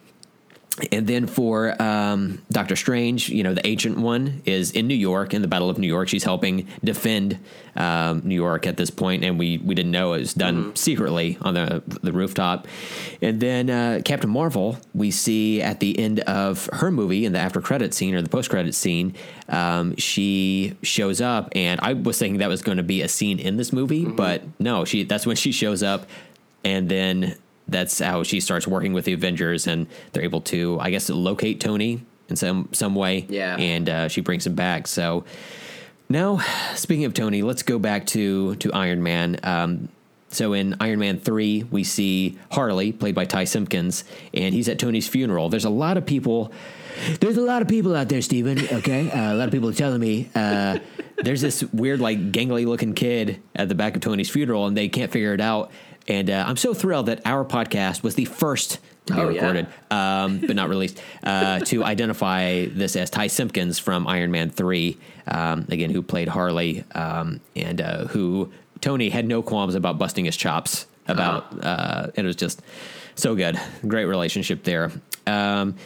and then for um, Doctor Strange, you know, the ancient one is in New York in the Battle of New York. She's helping defend um, New York at this point, and we we didn't know it was done secretly on the the rooftop. And then uh, Captain Marvel, we see at the end of her movie in the after credit scene or the post credit scene, um, she shows up, and I was thinking that was going to be a scene in this movie, but no, she that's when she shows up, and then that's how she starts working with the Avengers, and they're able to, I guess, locate Tony in some some way. Yeah. and uh, she brings him back. So now, speaking of Tony, let's go back to to Iron Man. Um, so in Iron Man three, we see Harley, played by Ty Simpkins, and he's at Tony's funeral. There's a lot of people. There's a lot of people out there, Steven, Okay, uh, a lot of people are telling me uh, there's this weird, like, gangly looking kid at the back of Tony's funeral, and they can't figure it out. And uh, I'm so thrilled that our podcast was the first to be Oh, yeah. recorded, um, but not released, uh, to identify this as Ty Simpkins from Iron Man 3, um, again, who played Harley, um, and uh, who Tony had no qualms about busting his chops about. Uh, and it was just so good. Great relationship there. Um,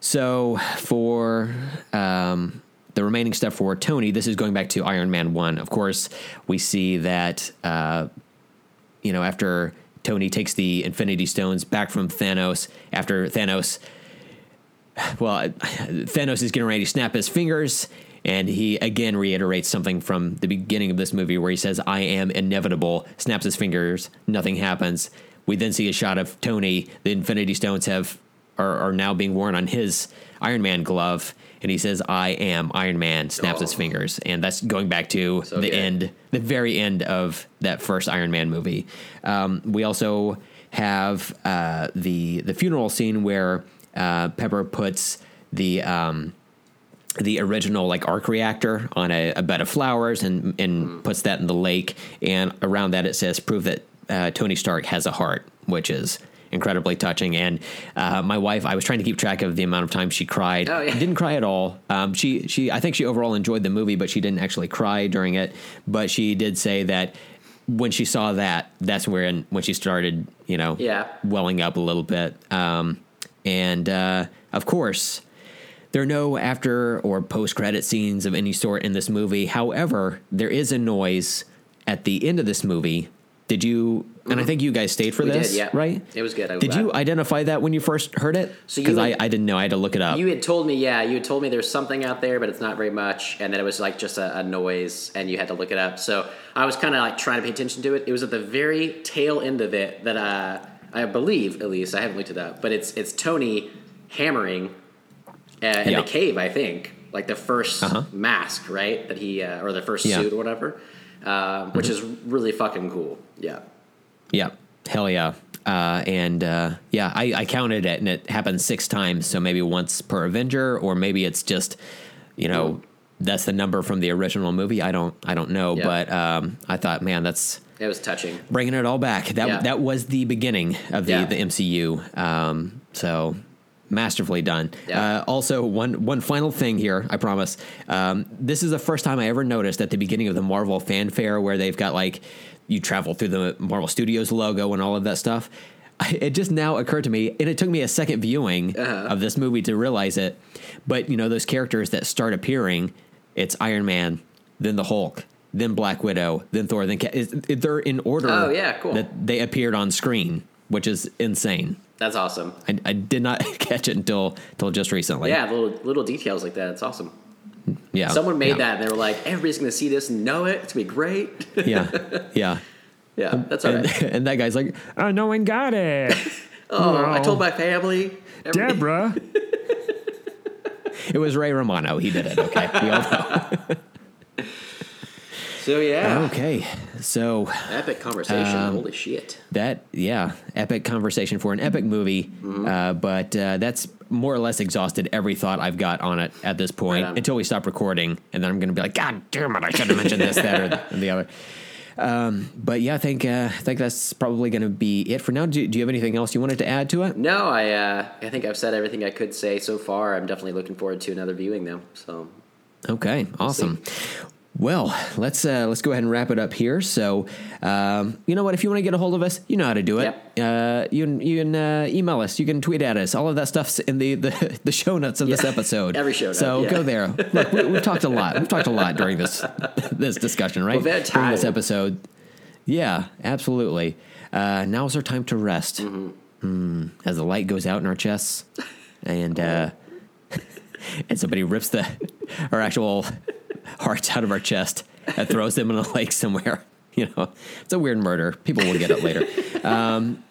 so for um, the remaining stuff for Tony, this is going back to Iron Man 1. Of course, we see that, uh, you know, after Tony takes the Infinity Stones back from Thanos, after Thanos, well, [laughs] Thanos is getting ready to snap his fingers. And he again reiterates something from the beginning of this movie where he says, I am inevitable, snaps his fingers, nothing happens. We then see a shot of Tony. The Infinity Stones have are, are now being worn on his Iron Man glove, and he says, "I am Iron Man." Snaps his Oh. fingers, and that's going back to So the good. end, the very end of that first Iron Man movie. Um, we also have uh, the the funeral scene where uh, Pepper puts the um, the original like arc reactor on a, a bed of flowers and and puts that in the lake and around that it says prove that uh, Tony Stark has a heart which is incredibly touching and uh, my wife I was trying to keep track of the amount of time she cried Oh, yeah. didn't cry at all um, she she I think she overall enjoyed the movie but she didn't actually cry during it but she did say that when she saw that that's where when she started you know Yeah. welling up a little bit um, and uh, of course there are no after or post credit scenes of any sort in this movie. However, there is a noise at the end of this movie. Did you? And I think you guys stayed for Mm-hmm. We this, did, yeah. right? It was good. I did you identify that when you first heard it? So Because I, I didn't know. I had to look it up. You had told me, yeah, you had told me there's something out there, but it's not very much, and then it was like just a, a noise, and you had to look it up. So I was kind of like trying to pay attention to it. It was at the very tail end of it that uh, I believe, at least, I haven't looked it up, but it's it's Tony hammering uh, in Yeah. the cave, I think, like the 1st Uh-huh. mask, right? That he uh, or the first Yeah. suit or whatever, um, which is really fucking cool. Yeah. Yeah, hell yeah. Uh, and uh, yeah, I, I counted it, and it happened six times. So maybe once per Avenger, or maybe it's just, you know, that's the number from the original movie. I don't, I don't know. Yeah. But um, I thought, man, that's It was touching. bringing it all back. That Yeah. that was the beginning of the Yeah. the MCU. Um, so masterfully done. Yeah. Uh, also, one one final thing here, I promise. Um, this is the first time I ever noticed at the beginning of the Marvel fanfare where they've got like you travel through the Marvel Studios logo and all of that stuff. [laughs] It just now occurred to me, and it took me a second viewing Uh-huh. of this movie to realize it. But you know, those characters that start appearing, it's Iron Man, then the Hulk, then Black Widow, then Thor, then Ca- they're in order. Oh, yeah, cool. That they appeared on screen, which is insane. That's awesome. I, I did not [laughs] catch it until until just recently. Yeah, little little details like that. It's awesome. yeah. Someone made yeah. that and they were like, everybody's going to see this and know it. It's going to be great. Yeah, yeah. [laughs] yeah, that's all And, right. [laughs] and that guy's like, Uh, no one got it. Oh, I told my family. Everybody- Deborah. it was Ray Romano. He did it. Okay. We all know. So, yeah. Okay. So Epic conversation. Um, Holy shit. that, yeah, epic conversation for an epic movie. Mm-hmm. Uh, but uh, that's more or less exhausted every thought I've got on it at this point Right until we stop recording, and then I'm going to be like, God damn it, I should have mentioned this, that, or the, [laughs] the other. Um, but yeah, I think uh, I think that's probably going to be it for now. Do, do you have anything else you wanted to add to it? No, I uh, I think I've said everything I could say so far. I'm definitely looking forward to another viewing, though. So, Okay, awesome. Well, let's uh, let's go ahead and wrap it up here. So, um, you know what? If you want to get a hold of us, you know how to do it. Uh, you can you can uh, email us, you can tweet at us. All of that stuff's in the the, [laughs] the show notes of this episode. Every show note, So yeah. go there. [laughs] Look, we, we've talked a lot. We've talked a lot during this [laughs] this discussion, right? Had During this episode. Yeah, absolutely. Uh, now is our time to rest. Mm-hmm. Mm, as the light goes out in our chests, and uh, and somebody rips the our actual hearts out of our chest and throws them in a lake somewhere. [laughs] You know, it's a weird murder. People will get it later. Um,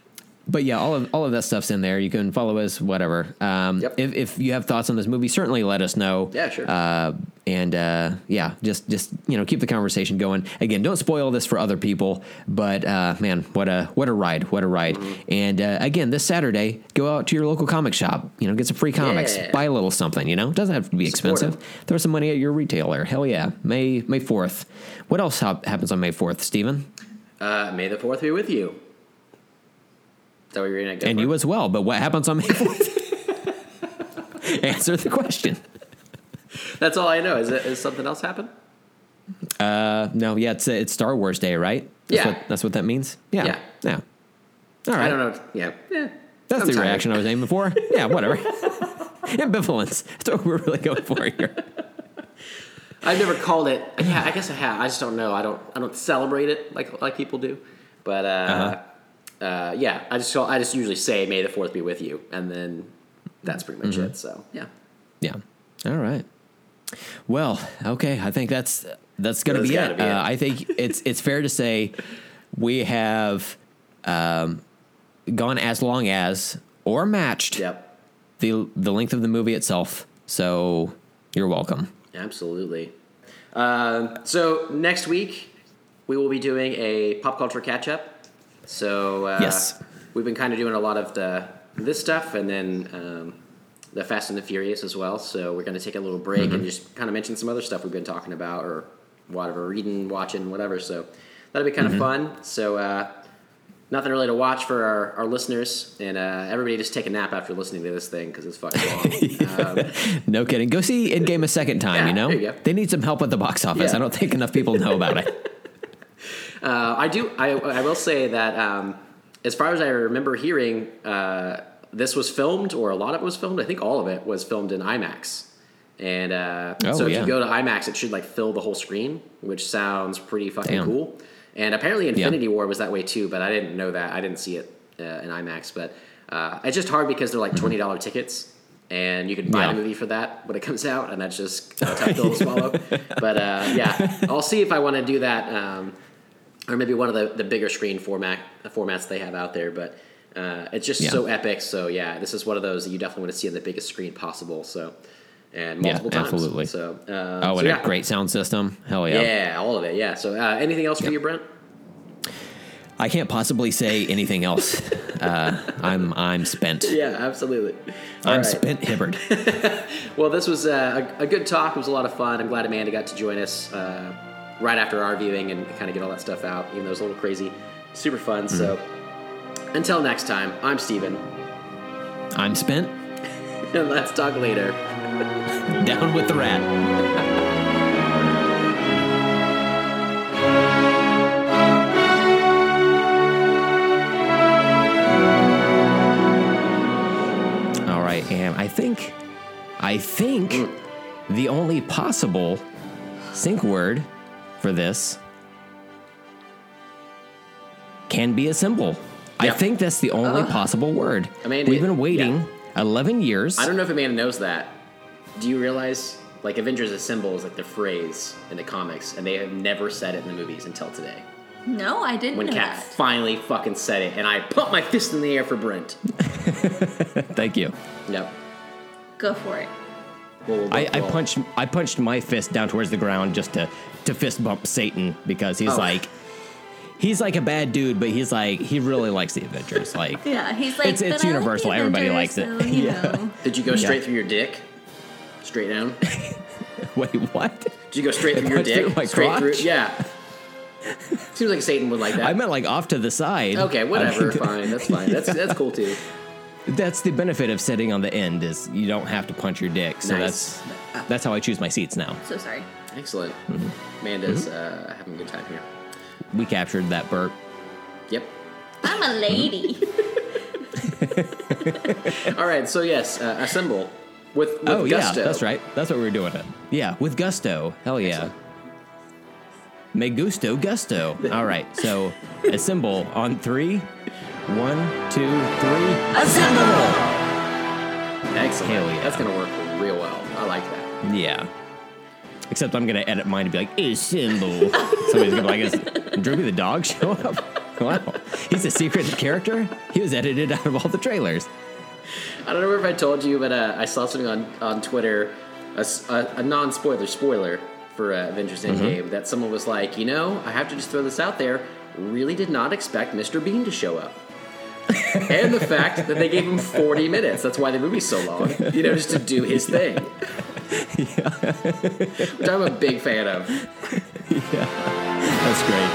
but yeah, all of all of that stuff's in there. You can follow us, whatever. Um, Yep. if, if you have thoughts on this movie, certainly let us know. Yeah, sure. Uh, and uh, yeah, just just you know, keep the conversation going. Again, don't spoil this for other people. But uh, man, what a what a ride! What a ride! Mm-hmm. And uh, again, this Saturday, go out to your local comic shop. You know, get some free comics. Yeah. Buy a little something. You know, it doesn't have to be expensive. Throw some money at your retailer. Hell yeah! May May fourth. What else hap- happens on May fourth, Stephen? uh, may the fourth be with you. That what you're gonna go and for? you as well. But what happens on May 4th? [laughs] Answer the question. That's all I know. Is it is something else happen? Uh, no, yeah, it's it's Star Wars Day, right? That's Yeah. what, that's what that means. Yeah, Yeah. yeah. All right, I don't know. Yeah. yeah. that's I'm the tired. reaction I was aiming for. Yeah, whatever. [laughs] Ambivalence. That's what we're really going for here. I've never called it. Yeah, I guess I have. I just don't know. I don't. I don't celebrate it like like people do. But uh, Uh-huh. Uh yeah, I just I just usually say May the Fourth be with you, and then that's pretty much Mm-hmm. it. So yeah, Yeah. All right. Well, okay. I think that's that's going to That's be it. be it. Uh, I think it's it's fair to say we have um, gone as long as or matched yep, the the length of the movie itself. So you're welcome. absolutely. Um, so next week we will be doing a pop culture catch up. So uh, Yes. we've been kind of doing a lot of the this stuff, and then. Um, the Fast and the Furious as well. So we're going to take a little break Mm-hmm. and just kind of mention some other stuff we've been talking about or whatever, reading, watching, whatever. So that'll be kind Mm-hmm. of fun. So uh, nothing really to watch for our, our listeners, and uh, everybody just take a nap after listening to this thing because it's fucking [laughs] long. um, No kidding. Go see Endgame a second time. Yeah, you know you they need some help at the box office. Yeah. I don't think enough people know about it. [laughs] Uh, I do. I, I will say that um, as far as I remember hearing, uh, this was filmed, or a lot of it was filmed. I think all of it was filmed in IMAX. And uh, Oh, so if yeah. you go to IMAX, it should like fill the whole screen, which sounds pretty fucking Damn. cool. And apparently, Infinity War was that way too, but I didn't know that. I didn't see it uh, in IMAX. But uh, it's just hard because they're like twenty dollar tickets, and you can buy Mm-hmm. Yeah. the movie for that when it comes out, and that's just a tough pill to swallow. [laughs] But uh, yeah, I'll see if I want to do that. Um, or maybe one of the, the bigger screen format formats they have out there. But uh, it's just Yeah. so epic. So yeah, this is one of those that you definitely want to see on the biggest screen possible. So and Yeah, multiple times. absolutely. So uh, Oh, so and yeah. a great sound system. Hell yeah. Yeah, all of it. Yeah. So uh, anything else for you, Brent? I can't possibly say anything else. [laughs] Uh, I'm I'm spent. Yeah, absolutely. All I'm right. spent, Hibbard. [laughs] Well, this was uh, a, a good talk. It was a lot of fun. I'm glad Amanda got to join us uh, right after our viewing and kind of get all that stuff out, even though it was a little crazy. Super fun. So Mm-hmm. until next time, I'm Steven, I'm spent. [laughs] and let's talk later. [laughs] Down with the rat. All right, and I think, I think the only possible sync word for this can be a symbol. I think that's the only uh, possible word. Amanda, We've been waiting yeah. 11 years. I don't know if Amanda knows that. Do you realize, like, Avengers Assemble is like the phrase in the comics, and they have never said it in the movies until today. No, I didn't When know Cap that. finally fucking said it, and I put my fist in the air for Brent. [laughs] Thank you. Yep. Go for it. Well, we'll I, I punched I punched my fist down towards the ground just to to fist bump Satan because he's Oh. like he's like a bad dude, but he's like he really likes the Avengers. Like [laughs] Yeah, he's like. It's- it's "But I like universal. Everybody Avengers, likes it." so, you [laughs] Yeah. know." Did you go straight through your dick? Straight down? [laughs] wait, what? Did you go straight through your dick? through my straight through? crotch? Yeah. Seems like Satan would like that. I meant like off to the side. okay, whatever. I mean, fine. That's fine. That's that's cool too. That's the benefit of sitting on the end is you don't have to punch your dick. So Nice. that's that's how I choose my seats now. So sorry. Excellent. Mm-hmm. Amanda's uh, having a good time here. We captured that burp. Yep. I'm a lady. [laughs] All right. So yes, uh, assemble with, with oh gusto. yeah, that's right. That's what we were doing. It. Yeah, with gusto. Hell yeah. Excellent. Me gusto gusto. All right, so assemble on three. One, two, three. Assemble! Excellent. Yeah. That's gonna work real well. I like that. Yeah. Except I'm gonna edit mine to be like assemble. Somebody's gonna be like, "Is Droopy the dog show up?" [laughs] Wow, he's a secret character. He was edited out of all the trailers. I don't know if I told you, but uh, I saw something on, on Twitter, a non spoiler spoiler for uh, Avengers Endgame, that someone was like, you know, I have to just throw this out there. Really did not expect Mr. Bean to show up. [laughs] and the fact that they gave him 40 minutes. That's why the movie's so long. You know, just to do his [laughs] thing. Which I'm a big fan of. That's great.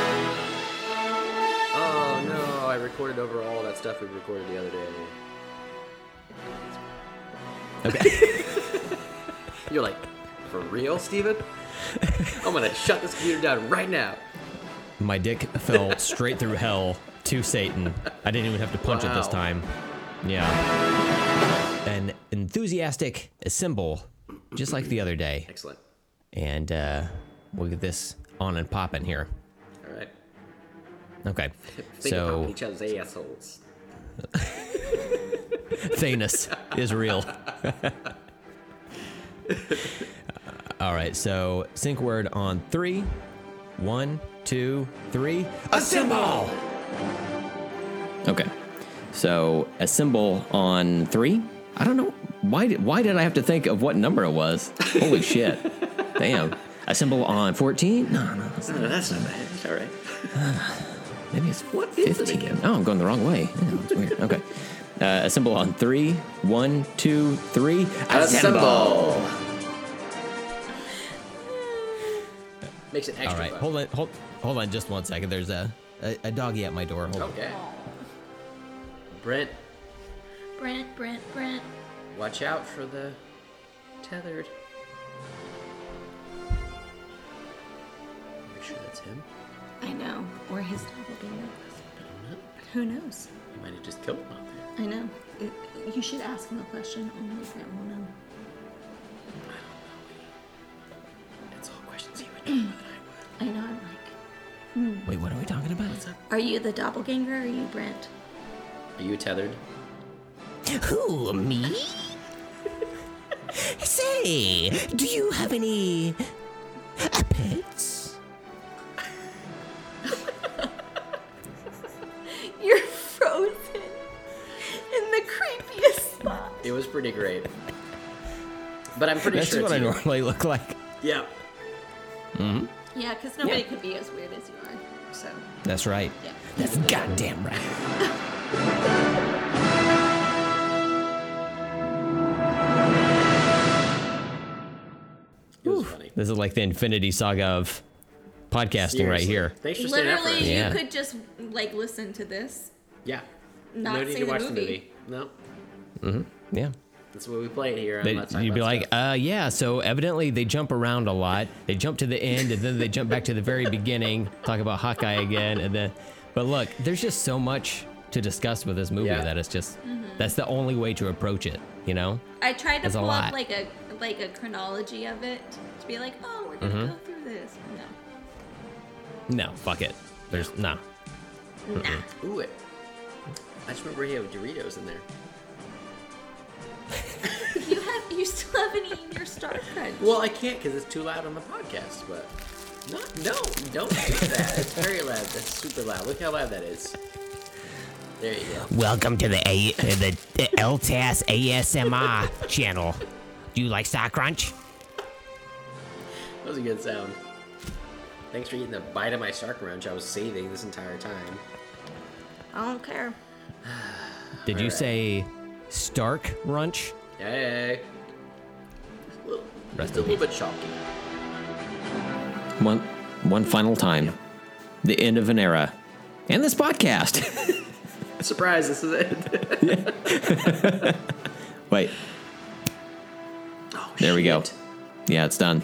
Oh no, I recorded over all that stuff we recorded the other day. Okay. [laughs] You're like, for real, Steven? I'm gonna shut this computer down right now. My dick fell straight through hell to Satan. I didn't even have to punch it this time. Yeah. An enthusiastic symbol, just like the other day. Excellent. And uh, we'll get this on and popping here. All right. Okay. Think about So each other's assholes. [laughs] Thanos is real. [laughs] All right. So sync word on three. One, two, three. Assemble! Okay. So a symbol on three. I don't know why. Did, why did I have to think of what number it was? Holy [laughs] shit! Damn. A symbol on fourteen? No, no, that's not, No, that's not bad. It's all right. [sighs] maybe it's What is it fifteen. again? Oh, I'm going the wrong way. Yeah, it's weird. Okay. Uh, a symbol on three. One, two, three. Assemble. Makes it extra All right. fun. Hold on. Hold, hold on just one second. There's a, a, a doggy at my door. Hold on. Okay. Brent, Brent, Brent, Brent. watch out for the tethered. Make sure that's him. I know. Or his doppelganger. Who knows? You might have just killed him out there. I know. It- you should ask him a question. Only Brent will know. It's all questions he would know, but I would. I know. I'm like, Wait, what are we talking about? are you the doppelganger or are you Brent? Are you tethered? Who, me? [laughs] Say, do you have any uh, pets? [laughs] You're frozen in the creepiest spot. It was pretty great. But I'm pretty sure. That's sure what it's I you. normally look like. Yeah. Hmm. Yeah, because nobody could be as weird as you are. So, That's right. yeah. That's goddamn right. It was funny. This is like the Infinity Saga of podcasting right here. Thanks for staying up for us. Literally, Yeah. you could just like listen to this. Yeah. Not no need see to the watch movie. the movie. No. Mm-hmm. Yeah. That's what we play here. on They, Let's you'd be About like, Stuff. uh, yeah. So evidently they jump around a lot. They jump to the end, and then they jump back to the very beginning, talk about Hawkeye again, and then. But look, there's just so much to discuss with this movie Yeah. that it's just Mm-hmm. that's the only way to approach it. You know? I tried to There's a pull lot. up like a like a chronology of it to be like, oh, we're gonna Mm-hmm. go through this. No, No, fuck it. There's no. nah. Ooh, it. I just remember he had Doritos in there. You have you still haven't eaten your Star Crunch. Well, I can't because it's too loud on the podcast. But no, no, don't do that. It's very loud. That's super loud. Look how loud that is. There you go. Welcome to the A uh, the, the LTAS ASMR channel. Do you like Star Crunch? That was a good sound. Thanks for eating the bite of my Stark Crunch I was saving this entire time. I don't care. Did you Alright. say Stark Runch? Hey. A little, Rest a little bit chalky. One, one final time. The end of an era, and this podcast. [laughs] Surprise! This is it. [laughs] Wait, Oh, there we go. Yeah, it's done.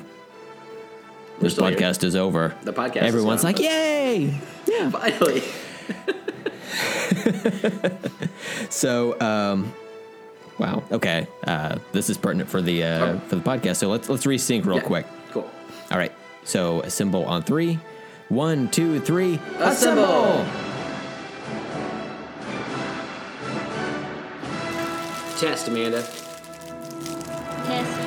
This still here. podcast is over. The podcast Everyone's like, "Yay!" [laughs] Finally. So, um, Wow. Okay. Uh, this is pertinent for the uh, right. for the podcast. So let's let's resync real yeah. quick. Cool. All right. So assemble on three. One, two, three. Assemble. Test, Amanda. Test.